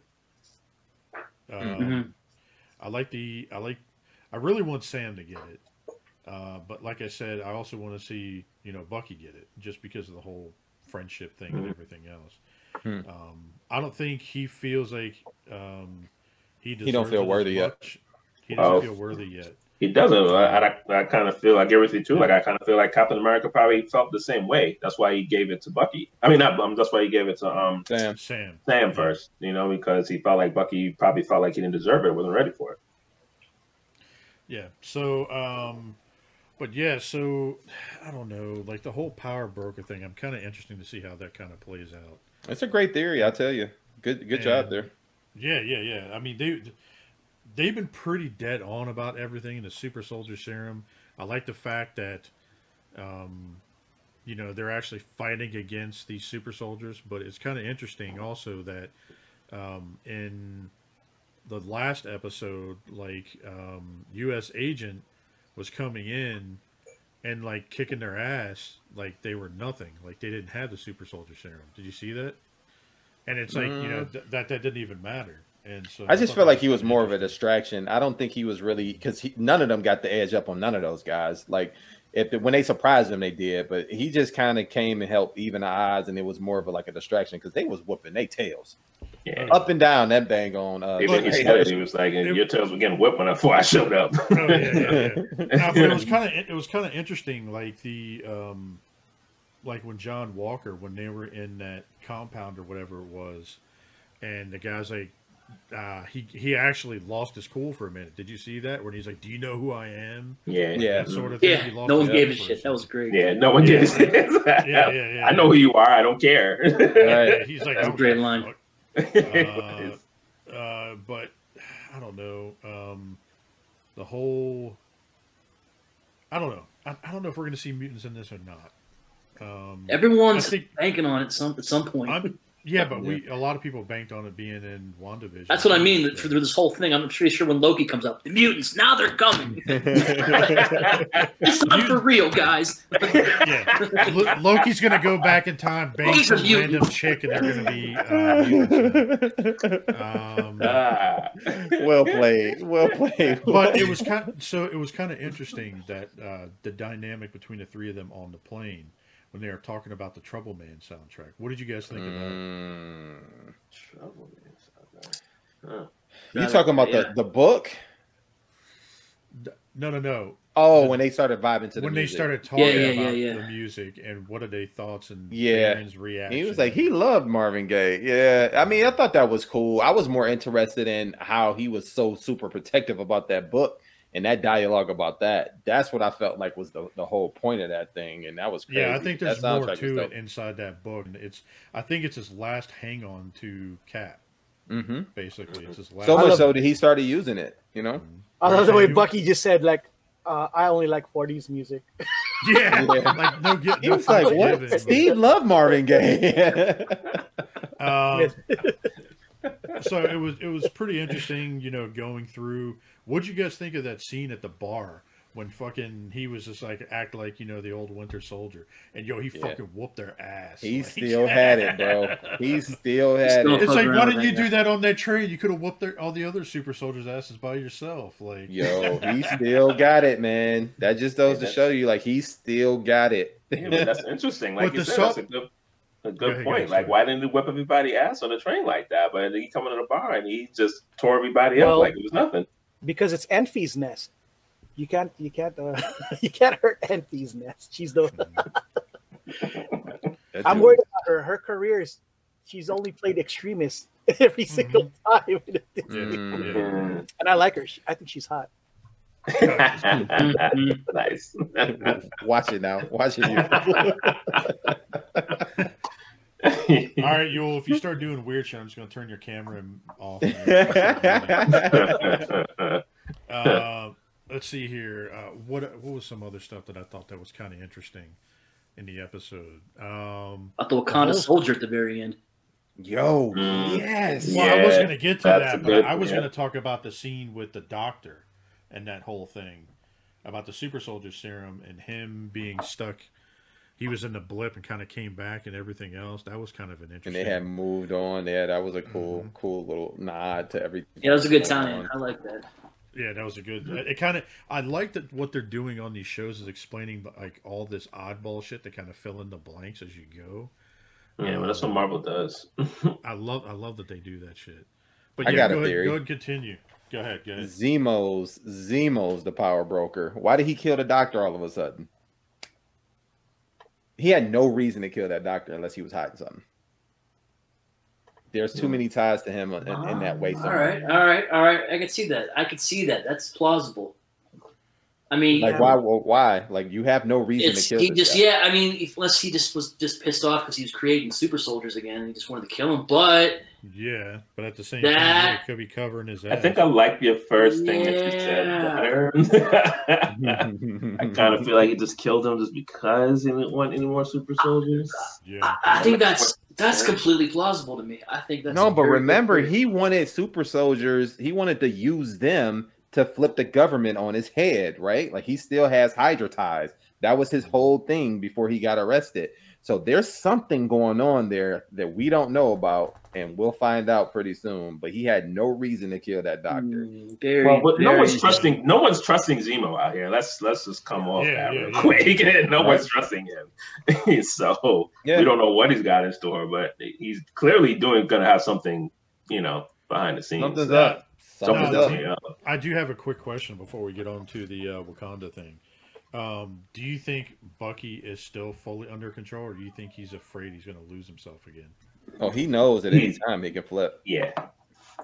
Um, Mhm. I like the I like I really want Sam to get it, uh, but like I said, I also want to see you know Bucky get it just because of the whole friendship thing and Mhm. everything else. Hmm. Um, I don't think he feels like um, he He don't feel it as worthy yet. He doesn't Oh. feel worthy yet. He doesn't. I, I, I kind of feel. I get with you too. Like I kind of feel like Captain America probably felt the same way. That's why he gave it to Bucky. I mean, not. Um, that's why he gave it to um Sam. Sam. Sam first. You know, because he felt like Bucky probably felt like he didn't deserve it. Wasn't ready for it. Yeah. So, um, but yeah. So I don't know. Like the whole power broker thing. I'm kind of interesting to see how that kind of plays out. It's a great theory, I tell you. Good, good job there. Yeah, yeah, yeah. I mean, they they've been pretty dead on about everything in the super soldier serum. I like the fact that, um, you know, they're actually fighting against these super soldiers. But it's kind of interesting also that um, in the last episode, like um, U.S. agent was coming in and like kicking their ass like they were nothing, like they didn't have the super soldier serum. Did you see that? And it's like you know th- that that didn't even matter. And so Mm. I just thought feel like he was more of a distraction. I don't think he was really because none of them got the edge up on none of those guys. Like if the, when they surprised him, they did, but he just kind of came and helped even the odds, and it was more of a, like a distraction because they was whooping their tails Yeah. up and down that bang on. Uh, Even he Hey, said it, he was like, "Your tails were getting whipped when I- before I showed up." Oh, yeah, yeah, yeah. Now, it was kind of it was kind of interesting, like the um, like when John Walker when they were in that compound or whatever it was, and the guy's like, uh, he he actually lost his cool for a minute. Did you see that? When he's like, "Do you know who I am?" yeah, Yeah. That sort of thing. Yeah, He lost no one gave a cool for shit. That was great. yeah. No one did. Yeah, yeah, yeah. I know who you are. I don't care. Right. He's like, That's "I a don't great give line. Uh, uh, but I don't know. Um, the whole, I don't know. I, I don't know if we're going to see mutants in this or not. Um, Everyone's think- banking on it some at some point. I'm, yeah, but we a lot of people banked on it being in WandaVision. That's what I mean that through this whole thing. I'm pretty sure when Loki comes up, the mutants now they're coming. It's not for real, guys. Yeah, Lo- Loki's going to go back in time, bank Loki's a some mutant. random chick, and they're going to be uh, mutants. Um, Ah. well played, well played. but it was kind of, so it was kind of interesting that uh, the dynamic between the three of them on the plane when they are talking about the Trouble Man soundtrack. What did you guys think about it? Mm. Trouble, man. Huh. You talking about Yeah. the the book? No, no, no. Oh, when they started vibing to the When they started talking Yeah, yeah, about yeah, yeah. the music and what are they thoughts and Yeah. Aaron's reaction. He was like, he loved Marvin Gaye. Yeah. I mean, I thought that was cool. I was more interested in how he was so super protective about that book and that dialogue about that. That's what I felt like was the, the whole point of that thing. And that was crazy. Yeah, I think there's more to it inside that book. It's I think it's his last hang on to Cap, Mhm. basically. It's his last So much so that he started using it, you know? I love the way Bucky just said, like, uh, I only like 40s music. Yeah, Yeah. like no get He was like, what? given. Steve loved Marvin Gaye. Um, so it was it was pretty interesting, you know, going through. What'd you guys think of that scene at the bar when fucking he was just like act like you know the old Winter Soldier, and yo, he Yeah. fucking whooped their ass. he Like- still had it, bro. He still had Still- it. It's like, why around didn't you right do now. that on that train? You could have whooped their, all the other super soldiers' asses by yourself. Like, Yo, he still got it, man. That just goes to show you, like, he still got it. Yeah, but that's interesting. Like But you said, sub- that's a good, a good ahead, point. Like, why didn't he whip everybody ass on the train like that? But then he come to the bar and he just tore everybody Well- up like it was nothing. Because it's Enfys Nest. You can't, you can't, uh, you can't hurt Enfys Nest. She's the. I'm worried about her. Her career is, she's only played extremist every single time, Mm. Mm. and I like her. She, I think she's hot. nice. Watch it now. Watch it. all right, Yul, if you start doing weird shit, I'm just gonna turn your camera off. uh, let's see here. Uh, what what was some other stuff that I thought that was kind of interesting in the episode? Um, About the Wakanda whole- soldier at the very end. Yo, Mm. yes. well, I was going to get to that, but good- I was yeah. going to talk about the scene with the doctor and that whole thing about the super soldier serum and him being stuck. He was in the blip and kind of came back and everything else. That was kind of an interesting. And they had moved on. Yeah, that was a cool, Mhm. cool little nod to everything. Yeah, that was a good time. on. I like that. Yeah, that was a good. It kind of. I like that what they're doing on these shows is explaining like all this oddball shit to kind of fill in the blanks as you go. yeah, but that's what Marvel does. I love. I love that they do that shit. But I yeah, got go a ahead, theory. Go ahead, continue. Go ahead. Go ahead. Zemos, Zemos, the power broker. Why did he kill the doctor all of a sudden? He had no reason to kill that doctor unless he was hiding something. There's too many ties to him in, in that way. Ah, all somewhere. right, all right, all right. I can see that. I can see that. That's plausible. I mean, Like why? Why? Like you have no reason it's to kill. he this just guy. yeah. I mean, unless he just was just pissed off because he was creating super soldiers again, and he just wanted to kill him. But Yeah, but at the same time, That- yeah, it could be covering his ass. I think I like your first thing that you said Yeah. better. I kind of feel like he just killed him just because he didn't want any more super soldiers. yeah. I, I think that's that's completely plausible to me. I think that's no, but remember, he wanted super soldiers. He wanted to use them to flip the government on his head, right? Like he still has Hydra ties. That was his whole thing before he got arrested. So there's something going on there that we don't know about and we'll find out pretty soon. But he had no reason to kill that doctor. Mm, very, Well, but no one's trusting. No one's trusting Zemo out here. Let's let's just come off Yeah, that yeah, real yeah. quick. no Right. one's trusting him. so Yeah. we don't know what he's got in store, but he's clearly doing going to have something, you know, behind the scenes. Something's Yeah. up. Something's Something's No, up. I do have a quick question before we get on to the uh, Wakanda thing. Um, do you think Bucky is still fully under control, or do you think he's afraid he's going to lose himself again? Oh, he knows at any time he can flip. Yeah,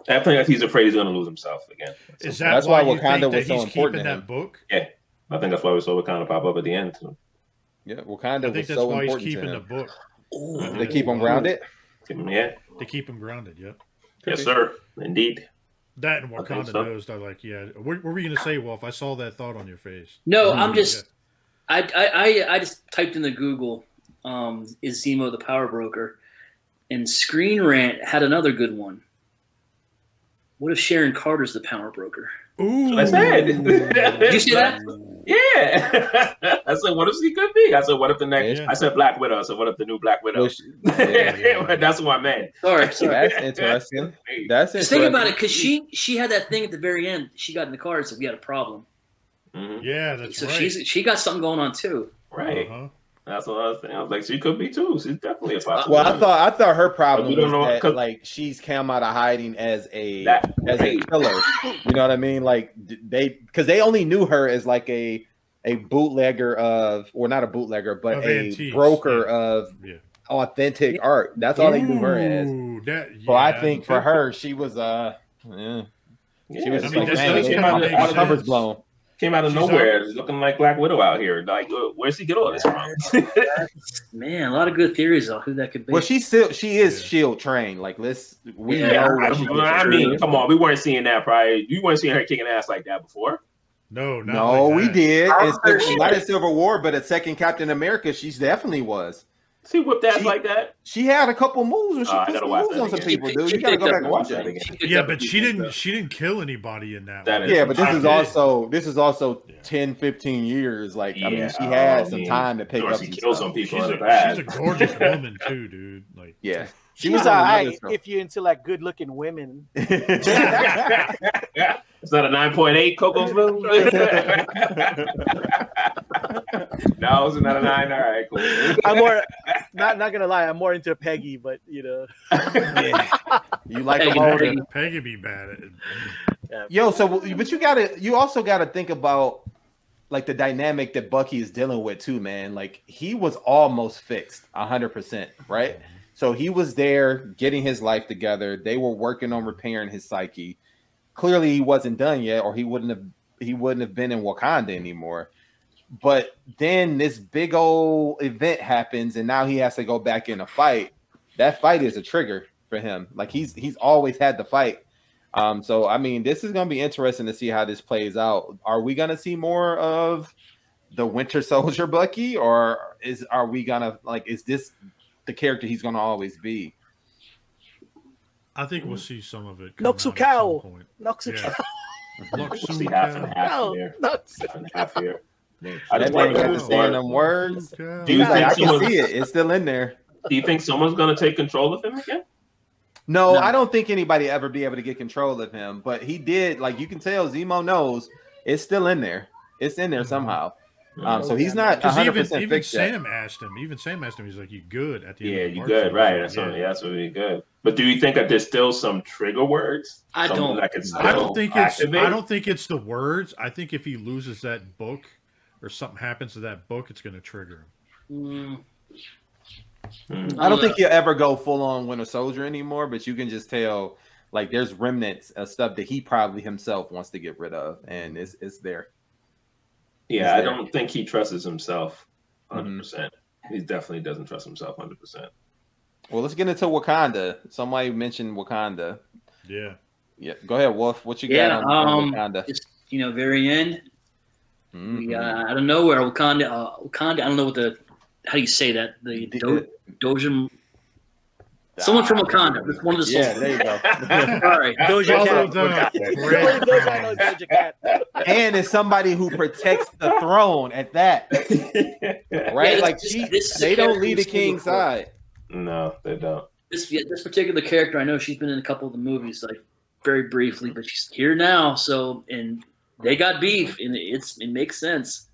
I think he's afraid he's going to lose himself again. Is that That's why, why Wakanda was so important keeping to him. that book? I think that's why we saw kind of pop up at the end. Yeah, I Wakanda think was that's so why he's important to keeping the him. book. Ooh. They keep him grounded. Yeah, To keep him grounded. Yep. yes, sir, indeed. That and I think Wakanda so. knows I like, yeah. What, what were you gonna say, Wolf? I saw that thought on your face. No, I'm just. I, I I I just typed in the Google, um, is Zemo the power broker, and Screen Rant had another good one. What if Sharon Carter's the power broker? Ooh, I said. Did you see that? Yeah. I said, what if he could be? I said, what if the next? Yeah. I said Black Widow. I said, what if the new Black Widow? Which- yeah, That's what I meant. Sorry, sorry. That's interesting. That's Just think about it, because she she had that thing at the very end. She got in the car and said we had a problem. Mhm. Yeah, that's so right. she's she got something going on too. Right. Uh-huh. That's what I was saying. I was like, she could be too. She's definitely a possibility. Well, I thought I thought her problem was don't know, that 'cause- like she's come out of hiding as a That- as a killer. You know what I mean? Like they because they only knew her as like a a bootlegger of or not a bootlegger but Of a antiques, broker yeah. of Yeah. authentic art. That's all they knew her as. Ooh, that, So I think for her, she was uh, yeah, Yeah, she was I just mean, like, that man, does came kinda out, make of, all the covers blown. Came out of She's nowhere, looking like Black Widow out here. Like, where's he get all this from? Man, a lot of good theories on who that could be. Well, she still she is Yeah. shield trained. Like let's we yeah, know I, what she gets I mean, Shield. come on, we weren't seeing that prior. You weren't seeing her kicking ass like that before. no, not No, like we that. did. I In heard Civil- she- not in Civil War, but at second Captain America, she definitely was. She whipped ass She- like that. She had a couple moves when she I put some moves on some people, dude. she You gotta go back and watch that that. again. Yeah, but she didn't. stuff. She didn't kill anybody in that. That Yeah, but this I is did. also this is also Yeah. 10, 15 years. Like I mean, she had I some mean, time to pick up she some killed stuff. some people She's a, she's a gorgeous woman too, dude. Like, Yeah, She's was all on right another show. if you're into like good looking women. it's not a nine point eight CocoaSmooth. no, it's not a nine. All right, cool. I'm more not not gonna lie, I'm more into Peggy, but you know, you like Hey, them you older. Peggy. Peggy be bad at it. Yo, so but you gotta you also gotta think about like the dynamic that Bucky is dealing with too, man. Like he was almost fixed hundred percent, right? So he was there getting his life together. They were working on repairing his psyche. Clearly he wasn't done yet, or he wouldn't have he wouldn't have been in Wakanda anymore. But then this big old event happens, and now he has to go back in a fight. That fight is a trigger for him. Like he's he's always had the fight. Um, so I mean, this is gonna be interesting to see how this plays out. Are we gonna see more of the Winter Soldier Bucky, or is are we gonna like is this the character he's gonna always be? I think we'll see some of it. come Noxu out Cow. some. Noxu Yeah. We'll see half and Cow. half Cow. here. Half and half here. I That just man wonder got to if say someone- them words. Do you He's like, I think can see it. It's still in there. Do you think someone's going to take control of him again? No, No. I don't think anybody ever be able to get control of him. But he did. Like you can tell, Zemo knows it's still in there. It's in there mm-hmm. somehow. Um, so he's not 100 even percent even fixed yet. Sam asked him. Even Sam asked him. He's like, "You good?" At the Yeah, end. of you good, series. right? That's Yeah. what, yeah, that's really good. But do you think that there's still some trigger words? I Something don't. That can I don't still think it's. I don't think it's the words. I think if he loses that book, or something happens to that book, it's going to trigger him. Mm, Hmm. I don't think he'll ever go full on Winter Soldier anymore, but you can just tell like there's remnants of stuff that he probably himself wants to get rid of, and it's it's there. Yeah, I don't think he trusts himself Mm-hmm. 100. percent He definitely doesn't trust himself 100. percent Well, let's get into Wakanda. Somebody mentioned Wakanda. Yeah. Yeah, go ahead, Wolf. What you got Yeah, on, on um, Wakanda? just you know, very end. Mhm. We, uh, out of nowhere, Wakanda. Uh, Wakanda. I don't know what the how do you say that? The Do, Dojim. Someone from Wakanda. Just one of the. Yeah, there you go. All right, Doja Follow Cat. the Doja breadcrumbs. Doja Cat. and it's somebody who protects the throne at that, right? Yeah, like she, this they don't character lead the king's side. no, they don't. this yeah, this particular character, I know she's been in a couple of the movies, like very briefly, but she's here now. So and they got beef, and it's it makes sense.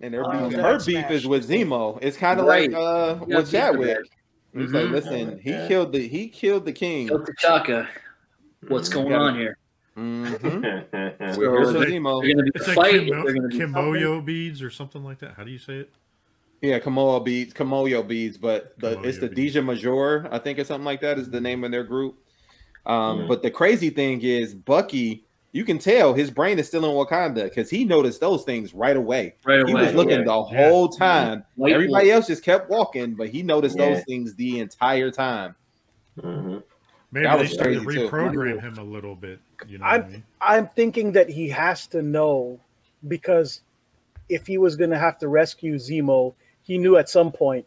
And their Oh, beef, that her smash. beef is with Zemo. It's kind of Right. like uh, Yeah, with Chadwick. Superman. He's like, listen, he Yeah. killed the he killed the king. Yo, T'Chaka, what's going gotta- on here? hmm Mhm. We're here So they- Zemo. They're going to be It's a like fight. Kimo- They're going to be Kimoyo beads or something like that. How do you say it? Yeah, Kamoa beads, Kamoyo beads, but the, Kamoyo it's the beads. Deja Major, I think or something like that is the name of their group. Um, Mhm. But the crazy thing is, Bucky, you can tell his brain is still in Wakanda because he noticed those things right away. right He was looking Yeah. the Yeah. whole time. White Everybody else just kept walking, but he noticed Yeah. those things the entire time. Mhm. Maybe That they was started to crazy, too. reprogram him a little bit. You know I'm- what I mean? I'm thinking that he has to know because if he was going to have to rescue Zemo, he knew at some point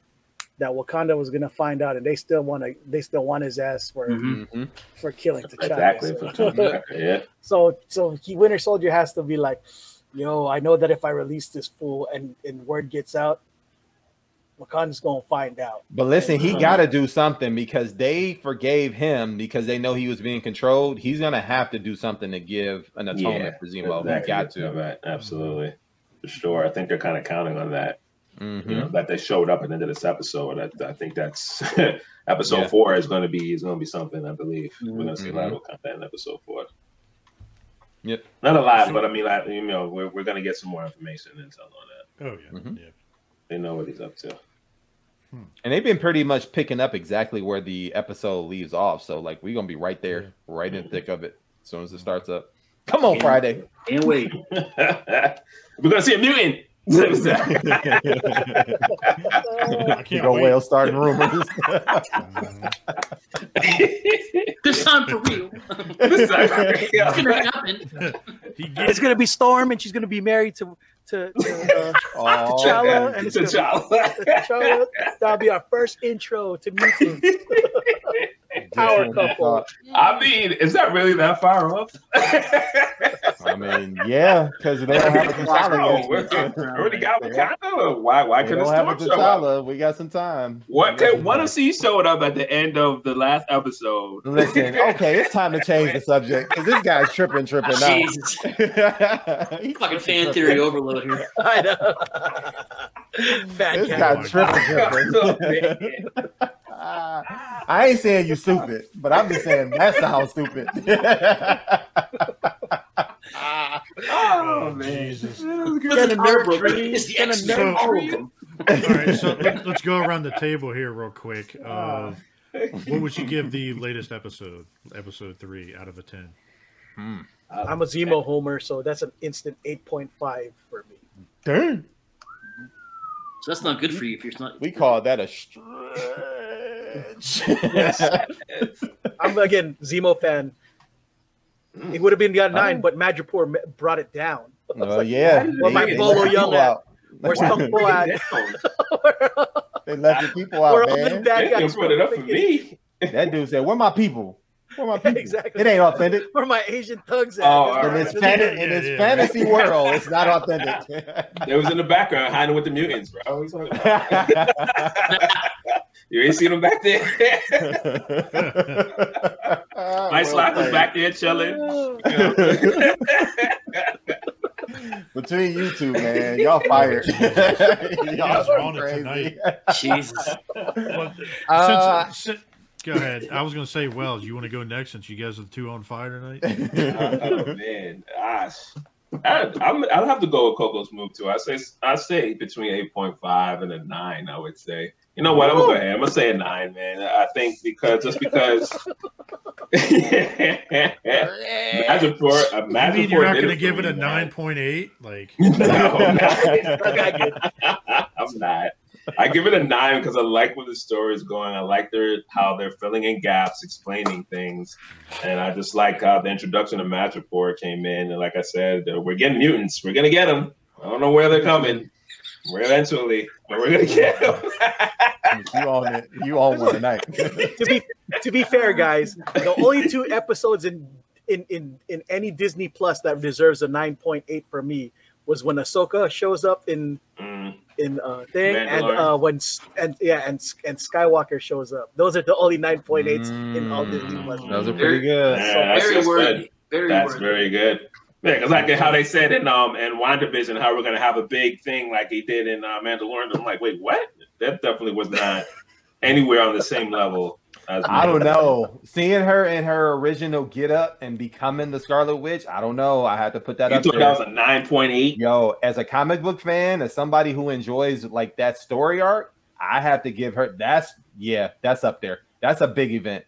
that Wakanda was going to find out, and they still want to. They still want his ass for Mhm. Mhm. for killing T'Challa. Exactly. So, yeah. so, so he Winter Soldier has to be like, "Yo, I know that if I release this fool and and word gets out, Wakanda's gonna find out." But listen, he Uh-huh. got to do something because they forgave him because they know he was being controlled. He's gonna have to do something to give an atonement Yeah, for Zemo. Exactly. He got to. Right. Absolutely. For sure. I think they're kind of counting on that. Mhm. You know, that they showed up at the end of this episode. I, I think that's episode Yeah. four is going to be is going to be something. I believe we're going to see a lot of content in episode four. Yep. Not a lot, but I mean, like, you know, we're, we're going to get some more information and intel on that. Oh yeah, Mhm. yeah. They know what he's up to. And they've been pretty much picking up exactly where the episode leaves off. So like we're gonna be right there, right in the thick of it, as soon as it starts up. Come on, Yeah. Friday. Can't wait. we're going to see a mutant. I can't Go wait. whale starting rumors. This time for real. This time- It's going to happen. It's gonna be Storm, and she's gonna be married to to, to uh, oh, T'Challa, and it's gonna T'Challa. T'Challa. That'll be our first intro to mutants. Power couple. I mean, is that really that far off? I mean, yeah, because they don't have a we're- T'Challa. we already got Wakanda. Why? Why couldn't don't have a Storm show up? We got some time. What? We Could, what time. if he showed up at the end of the last episode? Listen, okay, it's time to change the subject because this guy's tripping, tripping now. Jesus. He's Fucking fan tripping. theory overload here. I know. Fat This cat. guy tripping, Oh, tripping. I ain't saying you stupid, but I'm just saying that sounds stupid. oh, oh Jesus. Listen, nerd Arbor tree. is the Gonna X-Men, nerd all of them. All right, so let, us go around the table here real quick. Of uh, what would you give the latest episode, episode three, out of a ten? I'm a Zemo homer, so that's an instant 8.5 for me. Dang. So that's not good for you if you're not. We call that a stretch. I'm again Zemo fan. It would have been got nine, Oh. but Madripoor brought it down. I was Oh like, yeah, Where my They- they Bolo left Yeung people at? Where's Kung Fu at? They left the people We're out, all man. bad They can guys. put it up for me. That dude said, "Where my people? Where my people? Exactly. It ain't authentic." Where my Asian thugs at? Oh, all In right. this, fan- Yeah, in this yeah. fantasy world, it's not authentic. it was in the background hiding with the mutants, bro. You talking about? You ain't seen them back there. My slack was back there chilling. You know? Between you two, man, y'all fired. y'all guys are on it crazy. tonight. Jesus. Well, Uh, since, since, go ahead. I was going to say, Wells, you want to go next since you guys are the two on fire tonight? oh man, gosh. I, I'm, I'll have to go with CocoaSmooth too. I say I say between eight point five and a nine. I would say. You know what? I'm gonna go ahead. I'm gonna say a nine, man. I think because just because. Imagine for You mean you're not going to give it a 9.8? Like, No, I'm not. I give it a nine because I like where the story is going. I like their how they're filling in gaps, explaining things, and I just like how the introduction of Madripoor came in. And like I said, uh, we're getting mutants. We're gonna get them. I don't know where they're coming. We're eventually, but we're gonna get them. you all, it. You own one tonight. to be to be fair, guys, the only two episodes in in in in any Disney Plus that deserves a 9.8 for me was when Ahsoka shows up in Mm, in uh thing, and uh when and yeah, and and Skywalker shows up. Those are the only nine point eights in all Disney Plus. Mm, Those are pretty good. Yeah, that's very worthy. good. Very That's worthy. very good. Yeah, because like how they said in um in WandaVision, how we're gonna have a big thing like they did in uh, Mandalorian. I'm like, wait, what? That definitely was not anywhere on the same level. As I don't know. Seeing her in her original get up and becoming the Scarlet Witch, I don't know. I had to put that You up thought there. that was a nine point eight? Yo, as a comic book fan, as somebody who enjoys like that story arc, I have to give her that's yeah, that's up there. That's a big event,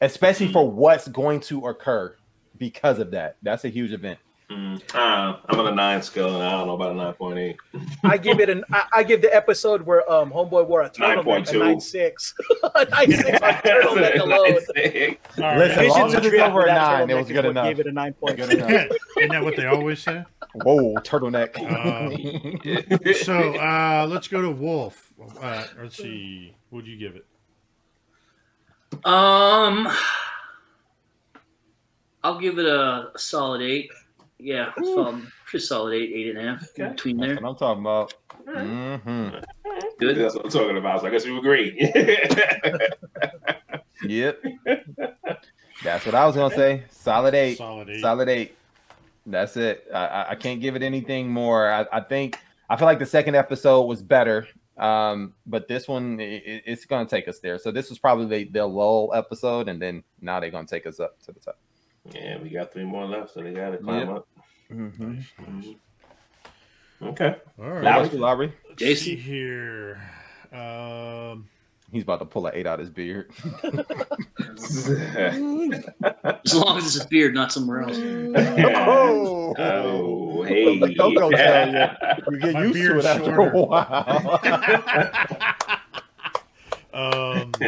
especially hmm. for what's going to occur because of that. That's a huge event. Mm, uh, I'm on a nine scale, and I don't know about a nine point eight. I give it an I, I give the episode where um Homeboy wore a turtleneck a 9.2. nine six. a nine six on turtleneck alone. All right. Listen, Visions long as it's over a nine, it was good what enough. Gave it a nine point. Isn't that what they always say? Whoa, turtleneck. Uh, so uh, let's go to Wolf. Uh, let's see. What'd you give it? Um, I'll give it a solid eight. Yeah, solid, pretty solid eight, eight and a half in between That's there. what I'm talking about. hmm Good. That's what I'm talking about. So I guess you agree. Yep. That's what I was gonna say. Solid eight. Solid eight. Solid eight. That's it. I, I, I can't give it anything more. I, I think I feel like the second episode was better, um, but this one i i- it's gonna take us there. So this was probably the, the lull episode, and then now they're gonna take us up to the top. Yeah, we got three more left, so they got to climb Yep. up. Mm-hmm. Nice, nice. Okay. All right. Lowery, Lowery, Let's Jason? see here. Um, he's about to pull an eight out of his beard. As long as it's a beard, not somewhere else. oh, oh, hey. The Coco tell ya. you get My used to it after shorter. a while. Um,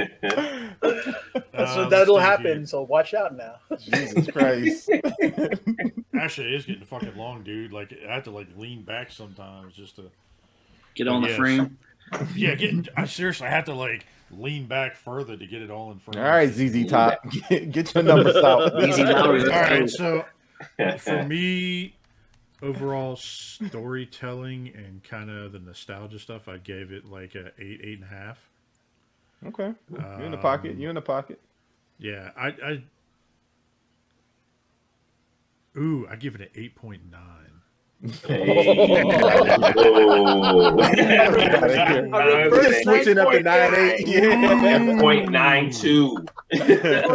So um, that'll happen. here. So watch out now. Jesus Christ. Actually, it is getting fucking long, dude. Like I have to like lean back sometimes just to. Get on the Yes. frame. Yeah, get. I seriously I have to like lean back further to get it all in front. All right, ZZ Top, get, get your numbers out. Easy Lowery. All let's right, go. so for me, overall storytelling and kind of the nostalgia stuff, I gave it like a eight, eight and a half. Okay, you in the pocket. You in the pocket. Yeah, I, I. Ooh, I give it an eight point nine. Hey. Oh. Just switching up to nine eight. Yeah. Point nine two. Just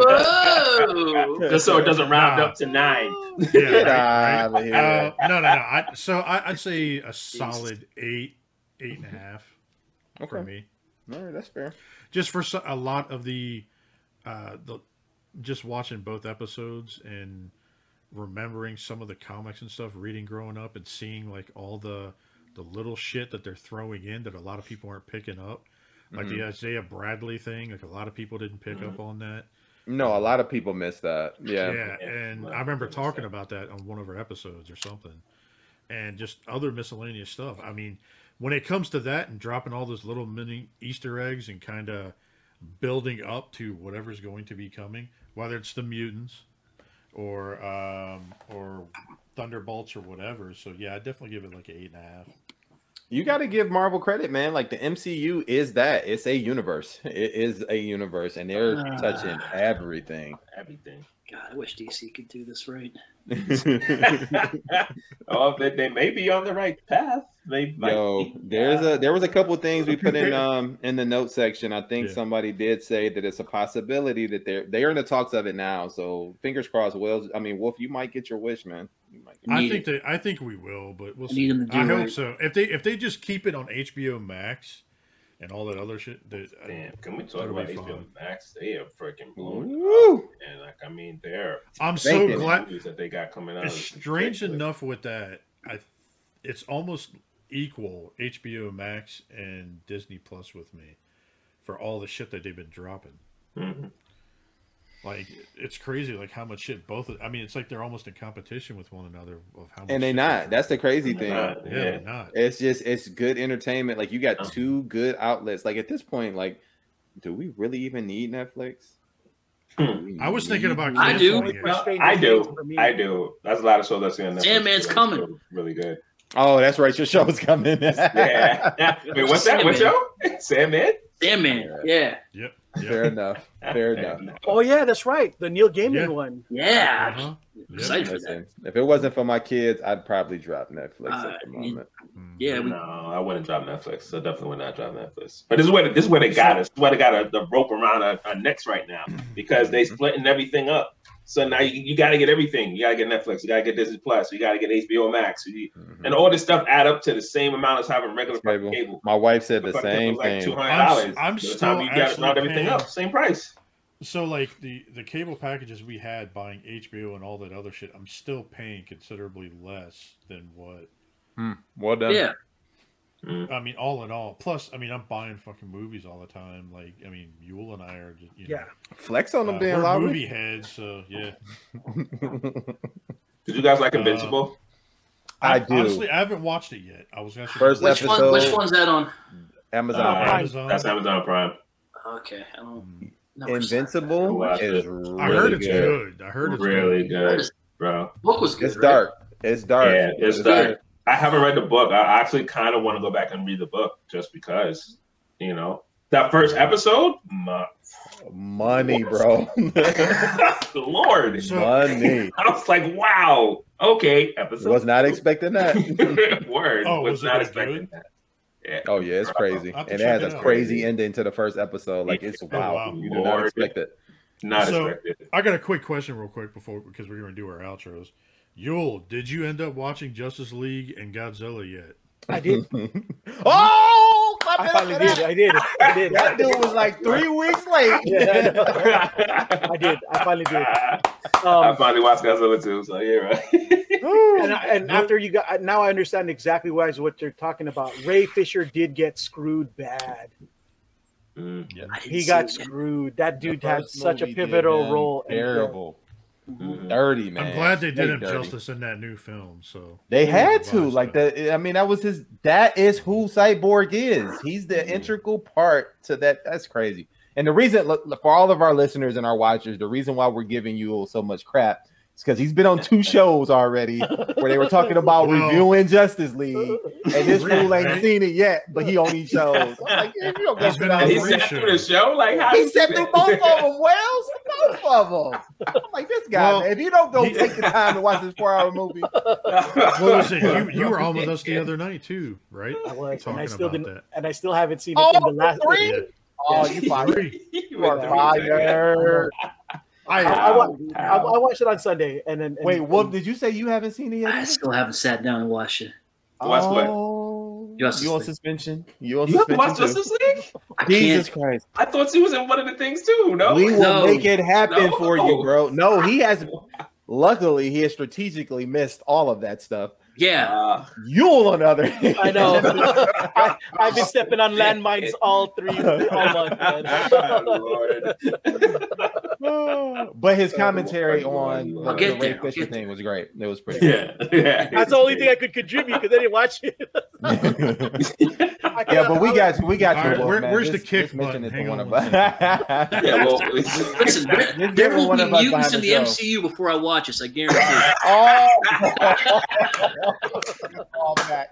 so it doesn't round Nah. up to nine. Yeah, Get right, outta. Uh, no, no, no. I, so I, I'd say a solid eight, eight and a half for me. All right, that's fair. Just for a lot of the, uh, the, just watching both episodes and remembering some of the comics and stuff, reading growing up and seeing like all the, the little shit that they're throwing in that a lot of people aren't picking up. Like the Isaiah Bradley thing, like a lot of people didn't pick up on that. No, a lot of people missed that. Yeah. Yeah, Yeah, and I remember talking about that on one of our episodes or something, and just other miscellaneous stuff. I mean, when it comes to that and dropping all those little mini Easter eggs and kind of building up to whatever's going to be coming, whether it's the mutants or um, or Thunderbolts or whatever. So yeah, I definitely give it like an eight and a half. You got to give Marvel credit, man. Like the MCU is that. It's a universe. It is a universe, and they're Ah. touching everything. Everything. God, I wish DC could do this right. oh, they, they may be on the right path. They might Yo, be. there's a there was a couple of things we put in um in the note section. I think Yeah. somebody did say that it's a possibility that they're they are in the talks of it now. So fingers crossed. Wells, I mean Wolf, you might get your wish, man. You might get- I Need think they, I think we will, but we'll I see. need them to do I hope right. so. If they if they just keep it on HBO Max and all that other shit, that, Damn, can we talk about HBO fun. Max? They are freaking blowing Woo! up. And like, I mean, they're I'm so glad. that they got coming out. It's strange ridiculous. enough with that. I, it's almost equal HBO Max and Disney Plus with me for all the shit that they've been dropping. Mhm. Like it's crazy, like how much shit both. Of, I mean, it's like they're almost in competition with one another of how. Much And they shit not. That's the crazy They're thing. not. yeah, Yeah. they're not. It's just it's good entertainment. Like you got Uh-huh. two good outlets. Like at this point, like, do we really even need Netflix? Hmm. Do we I was thinking about I do. Well, I do. I do. That's a lot of shows that's in Netflix. Sandman's that are coming. Really good. Oh, that's right. Your show's coming. Yeah. Wait, what's that? What show? Sandman? Sandman. Yeah. Yep. Fair enough. Fair enough. Oh yeah, that's right. The Neil Gaiman Yeah. one. Yeah. Uh-huh. Yep. Excited for that. Listen, if it wasn't for my kids, I'd probably drop Netflix Uh, at the moment. Mm. Yeah. We, No, I wouldn't drop Netflix. I definitely would not drop Netflix. But this is where this is where they got us. This is where they got a, the rope around our, our necks right now because they splitting everything up. So now you, you got to get everything. You got to get Netflix. You got to get Disney Plus. You got to get HBO Max. You- Mhm. and all this stuff add up to the same amount as having regular Cable. cable. My wife said the Fucking same was like two thing. I'm dollars. s- I'm By still time you got actually round everything paying- up, same price. So like the the cable packages we had buying HBO and all that other shit, I'm still paying considerably less than what Hmm. Well done. yeah. I mean, all in all. Plus, I mean, I'm buying fucking movies all the time. Like, I mean, Yule and I are, just, you know, Yeah. Flex on them, uh, Dan we're Lowery. movie heads. So yeah, Did you guys like Uh, Invincible? I do. Honestly, I haven't watched it yet. I was gonna say First Which episode. one? Which one's that on? Amazon. Uh, Prime. Amazon. That's Amazon Prime. Okay. I don't. Mm. Invincible Watch is really I heard it's good. good. I heard it's really good. good, bro. Book was good. It's right? dark. It's dark. Yeah, it's It's dark. I haven't read the book. I actually kind of want to go back and read the book just because, you know, that first episode, my, Money, bro. Lord, Money. I was like, wow, okay, episode. Was not expecting that. Word, Oh, was, was not expecting good? that. Yeah. Oh yeah, it's crazy, I'll have to and it has it a out. crazy ending to the first episode. Like it's Oh, wow, wow. you did not expect it. Not So- expected. I got a quick question, real quick, before because we're gonna do our outros. Yule, did you end up watching Justice League and Godzilla yet? I did. oh, clap I finally did. I did. I did. That dude was like three weeks late. Yeah, I did. I finally did. I Um, finally watched Godzilla too, so yeah, right. and I, and after you got now, I understand exactly why is what you're talking about. Ray Fisher did get screwed bad. Mm. I didn't He got screwed. That dude had such a movie did pivotal role. and- Terrible, Mhm. dirty man. I'm glad they did him dirty. justice in that new film. So They had to like that. that. I mean, that was his. That is who Cyborg is. He's the integral part to that. That's crazy. And the reason for all of our listeners and our watchers, the reason why we're giving you so much crap is because he's been on two shows already where they were talking about Well- reviewing Justice League, and this fool ain't Right. seen it yet, but he on these shows. I'm like, yeah, you don't He's get been on he three sat through the show like how He you- sat through both of them. Wells, both of them. I'm like, this guy, Well, man. If you don't go he- take the time to watch this four-hour movie, Well, listen, you, you were on with us the other night too, right? I was, and Talking I still about didn't, that. and I still haven't seen it Oh, in the last. three? Yeah. oh, you fired. You are fired. I, I, wa- I, I watched it on Sunday, and then and, Wait, Wolf, and- did you say you haven't seen it yet? I still haven't sat down and watched it. Watch what? Oh, Justice you on suspension? You on You have to suspension watch too? Justice League? I Jesus can't. Christ! I thought he was in one of the things too. No, We will No. make it happen No. for you, bro. No, he has. Luckily, he has strategically missed all of that stuff. Yeah. Uh, You'll on the other hand. I know. I, I've been stepping on landmines all three all month. man. But his commentary on the, I'll the Ray there, Fisher get thing was great. It was pretty. Yeah, yeah. That's the only thing I could contribute because I didn't watch it. I yeah, but we got you. We got you. All right, Wolf, where- man. where's the Just- kick just mention button? it to Hang one on of one us. yeah, well, Listen, there, there will one be mutants in the the show. MCU before I watch this. I guarantee. oh, Call back.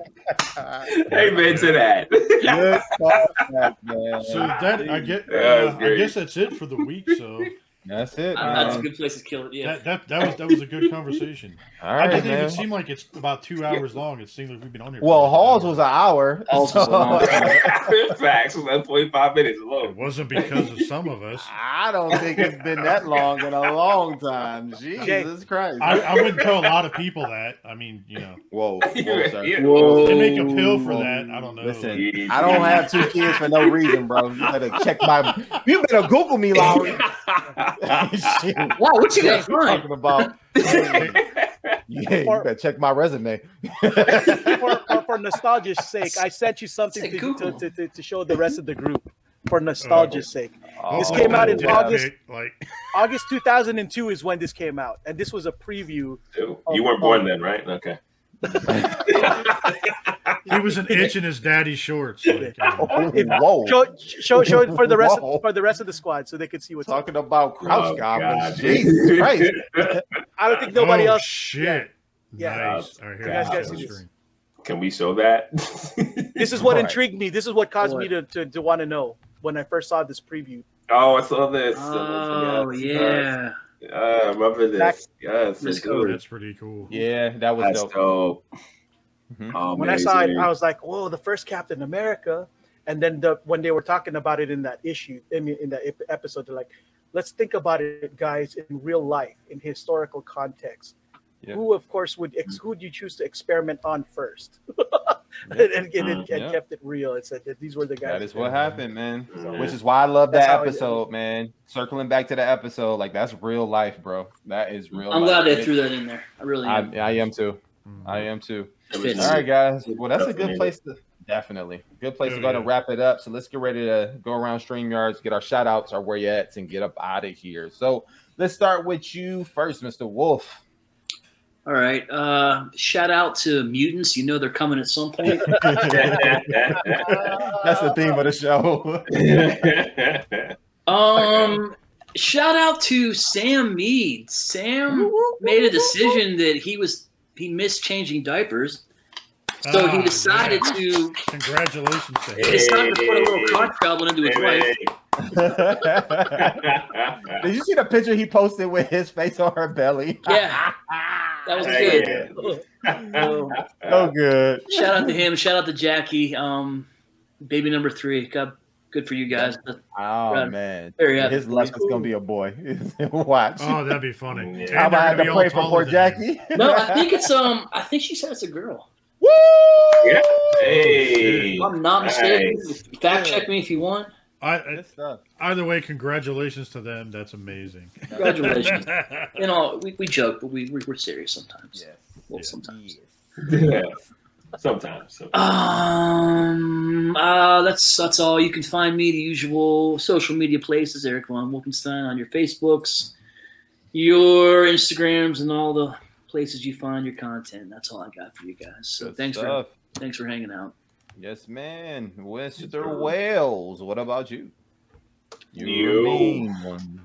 amen to that. Good call back, man. So that I get. That Uh, was I guess that's it for the week. So That's it. I- That's a good place to kill it. Yeah. that, that that was that was a good conversation. All I right, didn't man. even seem like it's about two hours long. It seems like we've been on here. Well, Halls was an hour. Halls was a long time. Facts. Like 45 minutes It wasn't because of some of us. I don't think it's been that long in a long time. Jesus Christ. I, I wouldn't tell a lot of people that. I I mean, you know, whoa, whoa, sir. Yeah. Whoa. they make a pill for Whoa. that. I don't know. Listen, Yeah. I don't have two kids for no reason, bro. You better check my. You better Google me, Lowery. Wow, what you Yeah, got you talking about? Yeah, you better check my resume. for, for, for nostalgia's sake, I sent you something to, to, to, to, to show the rest of the group. For oh. nostalgia's sake, oh. This Oh, came out in Dick August. Like, August 2002 is when this came out, and this was a preview. You weren't born then, right? Okay. he was an itch in his daddy's shorts. Like, uh, Oh, whoa. Show, show, show it for the rest Whoa. for the rest of the squad, so they could see what's up. Talking about crouch Oh, goblins. God. Jesus Christ. I don't think nobody oh, else. Shit. Yeah. Nice. All right, here, You guys gotta see see this. can we show that? This is what Right. intrigued me. This is what caused me to, What? to, to want to know when I first saw this preview. oh, I saw this. Oh Yes, yeah. yes. Uh, I remember this. Back- yes, Let's I That's pretty cool. Yeah, that was That's dope. dope. Mhm. Oh, When I saw it. I was like, "Whoa, the first Captain America!" And then the when they were talking about it in that issue, I mean, in that episode, they're like, "Let's think about it, guys, in real life, in historical context. Yeah. Who, of course, would ex- who would you choose to experiment on first? and, and, and, and Yeah. kept it real. It said that these were the guys. That is what happened, man. Mhm. Which is why I love That's that how it- episode, man. Circling back to the episode, like that's real life, bro. That is real. I'm life. glad they threw that in there. I really I, am. I am too. Mhm. I am too. It was Fits. All right, guys. Well, that's a good place to definitely good place to Oh, go to wrap it up. So let's get ready to go around StreamYards, get our shout outs, our where you at, and get up out of here. So let's start with you first, Mr. Wolf. All right. Uh, shout out to mutants. You know they're coming at some point. That's the theme of the show. Um, shout out to Sam Mead. Sam made a decision that he was he missed changing diapers, so he Ah, decided yeah. to Congratulations to he him. decided to put a little cock goblin into his wife. Did you see the picture he posted with his face on her belly? Yeah, that was Hey, good. yeah. So, Oh, good. shout out to him. Shout out to Jackie. Um, baby number three. God, good for you guys. Oh Proud. man, Very happy. his luck is gonna be a boy. Watch. Oh, that'd be funny. Yeah. And How about I gonna had to pray for poor. Jackie? No, I think it's um. I think she said it's a girl. Woo! Yeah. Hey. I'm not mistaken. Nice. Fact check me if you want. I, Good stuff. either way, congratulations to them. That's amazing. Congratulations. You know, we, we joke, but we, we we're serious sometimes. Yes. Well, sometimes. Yeah. Sometimes. sometimes. Um, uh, that's that's all. You can find me the usual social media places, Eric von Wolfenstein, on your Facebooks, your Instagrams, and all the places you find your content. That's all I got for you guys. So Good thanks stuff. for thanks for hanging out. Yes, man. sir. Mr. Wells, what about you? You. mean one.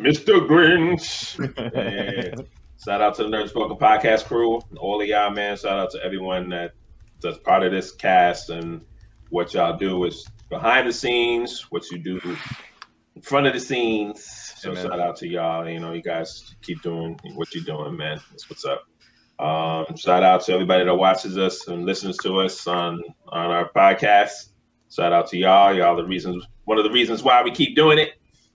Mr. Grinch. Yeah. Shout out to the Nerd Spoken Podcast crew, all of y'all, man. Shout out to everyone that that's part of this cast and what y'all do is behind the scenes, what you do in front of the scenes. So Amen. shout out to y'all. You know, you guys keep doing what you're doing, man. That's what's up. Um, shout out to everybody that watches us and listens to us on on our podcast. Shout out to y'all. Y'all the reasons one of the reasons why we keep doing it.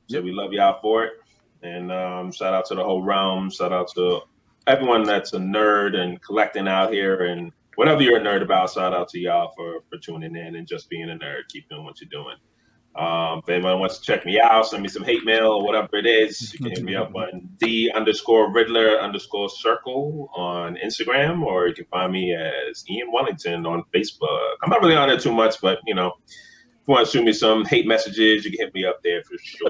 So we love y'all for it. And um, shout out to the whole realm. Shout out to everyone that's a nerd and collecting out here and whatever you're a nerd about. Shout out to y'all for for tuning in and just being a nerd. Keep doing what you're doing. Um, if anyone wants to check me out, send me some hate mail or whatever it is, you can hit me up on D underscore Riddler underscore Circle on Instagram, or you can find me as Ian Wellington on Facebook. I'm not really on there too much, but you know, if you want to shoot me some hate messages, you can hit me up there for sure.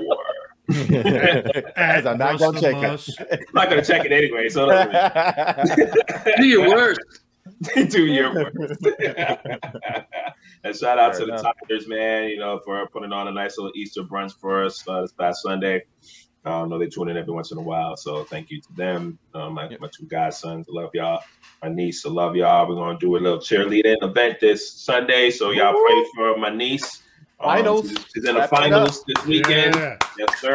As I'm not gonna check it. I'm not gonna check it anyway, so. Do your worst. Do your worst. and shout out Fair to enough. the Tigers, man. You know, for putting on a nice little Easter brunch for us uh, this past Sunday. I know they tune in every once in a while, so thank you to them. Um, my, Yep. my two godsons, I love y'all. My niece, I love y'all. We're gonna do a little cheerleading event this Sunday, so y'all pray for my niece. Um, Finals. she's, she's in the Wrap finals this weekend. Yeah. Yes, sir.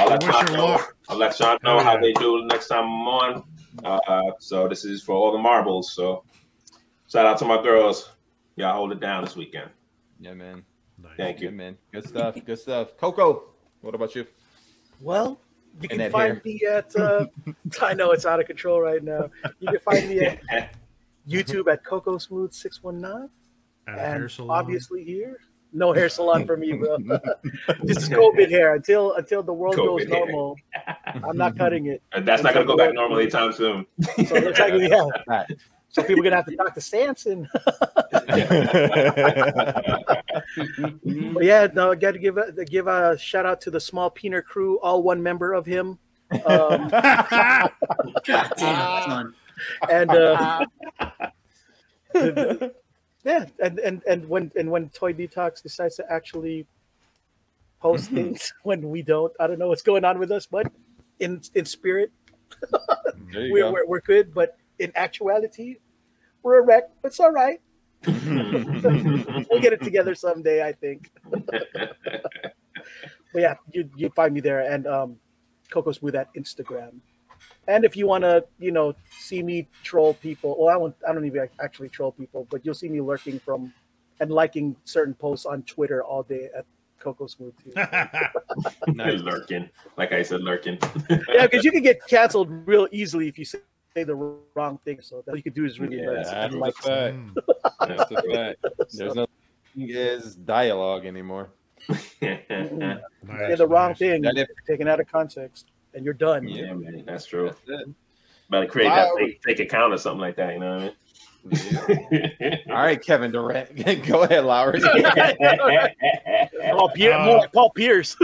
I'll let Wish Sean her know. I'll let Sean know Yeah. how they do next time I'm on. Uh, so this is for all the marbles. So shout out to my girls. Y'all hold it down this weekend. yeah, man. Nice. Thank Yeah, you. man. Good stuff. Good stuff. Coco, what about you? Well, you And can find hair. me at. Uh, I know it's out of control right now. You can find me at YouTube at CocoaSmooth six one nine, At a hair and obviously here, no hair salon for me, bro. this is COVID hair until until the world goes hair. normal. I'm not cutting it. And that's not gonna go back normal anytime soon. So it looks like yeah. Right. So people are gonna have to talk to Sanson. But yeah, no, I got to give a give a shout out to the small Peener crew, all one member of him, um, God damn, son. and uh, yeah, and, and and when and when Toy Detox decides to actually post things when we don't, I don't know what's going on with us, but in in spirit, we're, go. we're we're good. But in actuality, we're a wreck. But it's all right. we'll get it together someday, I think. but yeah, you you find me there and um, CocoaSmooth at Instagram. And if you want to, you know, see me troll people, well, I won't. I don't even actually troll people, but you'll see me lurking from and liking certain posts on Twitter all day at CocoaSmooth too. nice. lurking, like I said, lurking. yeah, because you can get canceled real easily if you say the wrong thing. So all you can do is really Yeah, learn. that's like a fact. Hmm. That's a fact. There's no is dialogue anymore. Yeah, the wrong thing, if- taken out of context, and you're done. Yeah, man, that's true. That's it. Better create Wow. that fake, fake account or something like that. You know what I mean? All right, Kevin Durant. Go ahead, Lowery. Paul, Pier- Uh, more Paul Pierce.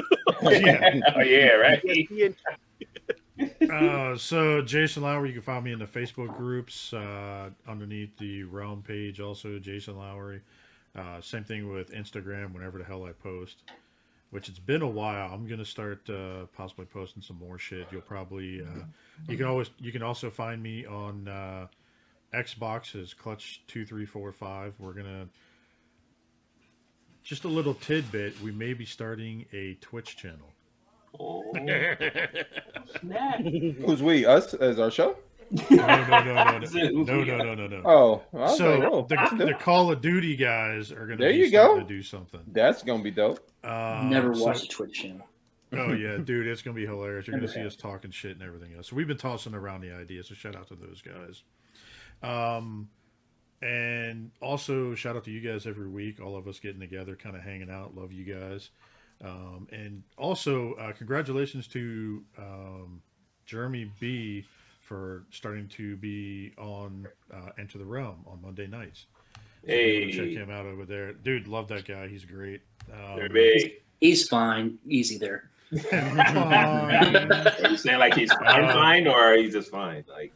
Yeah. oh yeah, right. Uh, so Jason Lowery, you can find me in the Facebook groups uh, underneath the Realm page. Also, Jason Lowery. Uh, same thing with Instagram. Whenever the hell I post, which it's been a while. I'm gonna start uh, possibly posting some more shit. You'll probably uh, you can always you can also find me on uh, Xbox as Clutch two three four five. We're gonna just a little tidbit. We may be starting a Twitch channel. Oh, Who's we? Us as our show? No, no, no, no, no, no, no, no, no, no. Oh, I was So like, oh, the, the Call of Duty guys are going to There be you go. to do something. that's gonna be dope. Um, Never so- watched a Twitch channel. oh yeah, dude, it's going to be hilarious. You're going to Never see us talking shit and everything else. So we've been tossing around the idea. So shout out to those guys. Um, and also shout out to you guys every week. All of us getting together, kind of hanging out. Love you guys. Um, and also uh, congratulations to um, Jeremy B for starting to be on uh, Enter the Realm on Monday nights. So Hey. check him out over there, dude. Love that guy. He's great. Um, They're. He's fine. Easy there. fine. Are you saying like he's fine, Uh, fine, or he's just fine? Like,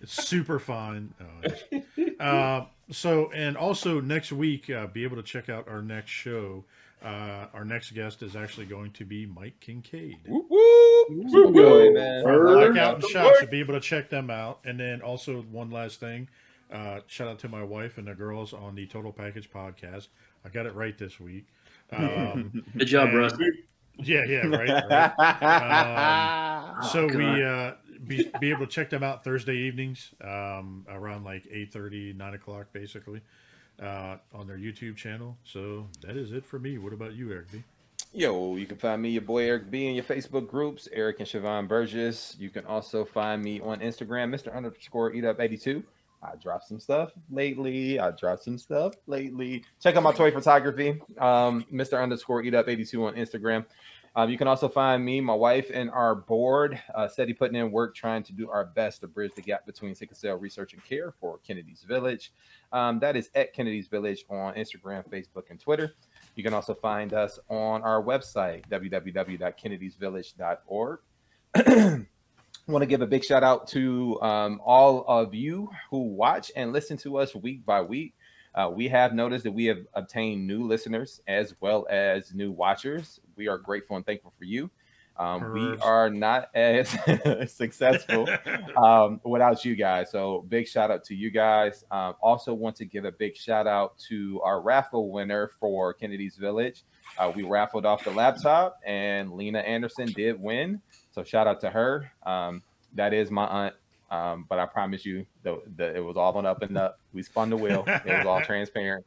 it's super fun. Uh, uh, so, and also next week, uh, be able to check out our next show. Uh, our next guest is actually going to be Mike Kincaid. Whoop, whoop. Whoop, whoop. man. Word. Blackout and Shop should be able to check them out. And then also one last thing, uh, shout out to my wife and the girls on the Total Package podcast. I got it right this week. Um, Good job, Russ. yeah, yeah, right. right. Um, so Oh, we uh, be, be able to check them out Thursday evenings um, around like 8.30, 9 o'clock, basically, uh, on their YouTube channel. So that is it for me. What about you, Eric B? Yo, you can find me, your boy Eric B, in your Facebook groups, Eric and Siobhan Burgess. You can also find me on Instagram, Mr. Underscore Eat Up 82. I dropped some stuff lately. I dropped some stuff lately. Check out my toy photography, um, Mr. Underscore Eat Up 82 on Instagram. Um, you can also find me, my wife, and our board, uh, steady putting in work, trying to do our best to bridge the gap between sickle cell research and care for Kennedy's Village. Um, that is at Kennedy's Village on Instagram, Facebook, and Twitter. You can also find us on our website, www.kennedysvillage.org. want to give a big shout out to um, all of you who watch and listen to us week by week. Uh, we have noticed that we have obtained new listeners as well as new watchers. We are grateful and thankful for you. Um, we are not as successful um, without you guys. So big shout out to you guys. Um, also want to give a big shout out to our raffle winner for Kennedy's Village. Uh, we raffled off the laptop, and Lena Anderson did win. So shout out to her. Um, that is my aunt. Um, but I promise you, the, the, it was all on up and up. We spun the wheel. It was all transparent.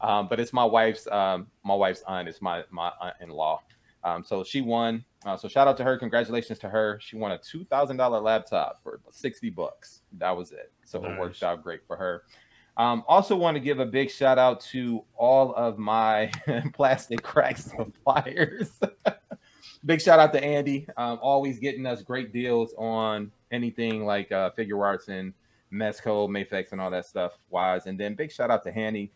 Um, but it's my wife's um, my wife's aunt. It's my my aunt in law. Um, so she won. Uh, so shout out to her. Congratulations to her. She won a two thousand dollar laptop for sixty bucks. That was it. So it worked out great for her. Um, also want to give a big shout out to all of my plastic crack suppliers. big shout out to Andy. Um, always getting us great deals on anything like uh, Figuarts and Mezco, Mafex, and all that stuff. Wise, and then big shout out to Hanny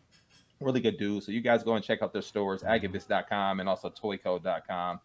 really good dude. So you guys go and check out their stores, agabus.com and also toyco.com.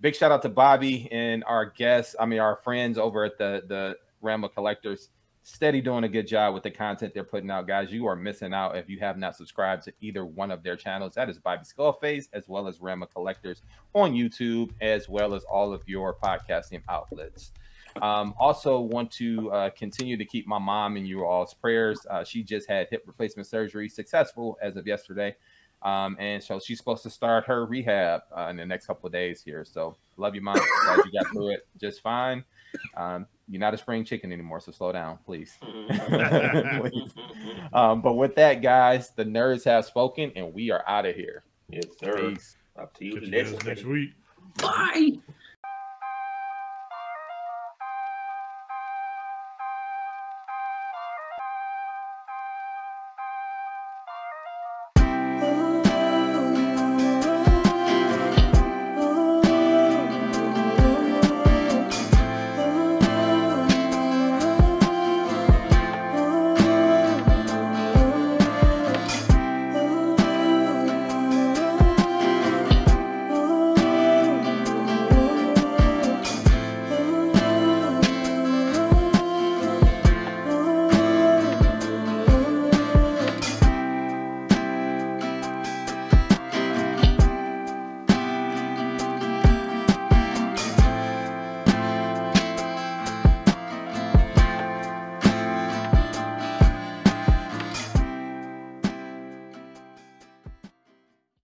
Big shout out to Bobby and our guests, I mean our friends over at the the Realm of Collectors. Steady doing a good job with the content they're putting out, guys. You are missing out if you have not subscribed to either one of their channels. That is Bobby Skullface as well as Realm of Collectors on YouTube, as well as all of your podcasting outlets. Um, also, want to uh, continue to keep my mom in you all's prayers. Uh, she just had hip replacement surgery, successful as of yesterday. Um, and so she's supposed to start her rehab uh, in the next couple of days here. So love you, mom. Glad you got through it just fine. Um, you're not a spring chicken anymore, so slow down, please. Please. Um, but with that, guys, the nerds have spoken, and we are out of here. Yes, sir. Peace. Up to you Catch you next guys next week. Bye.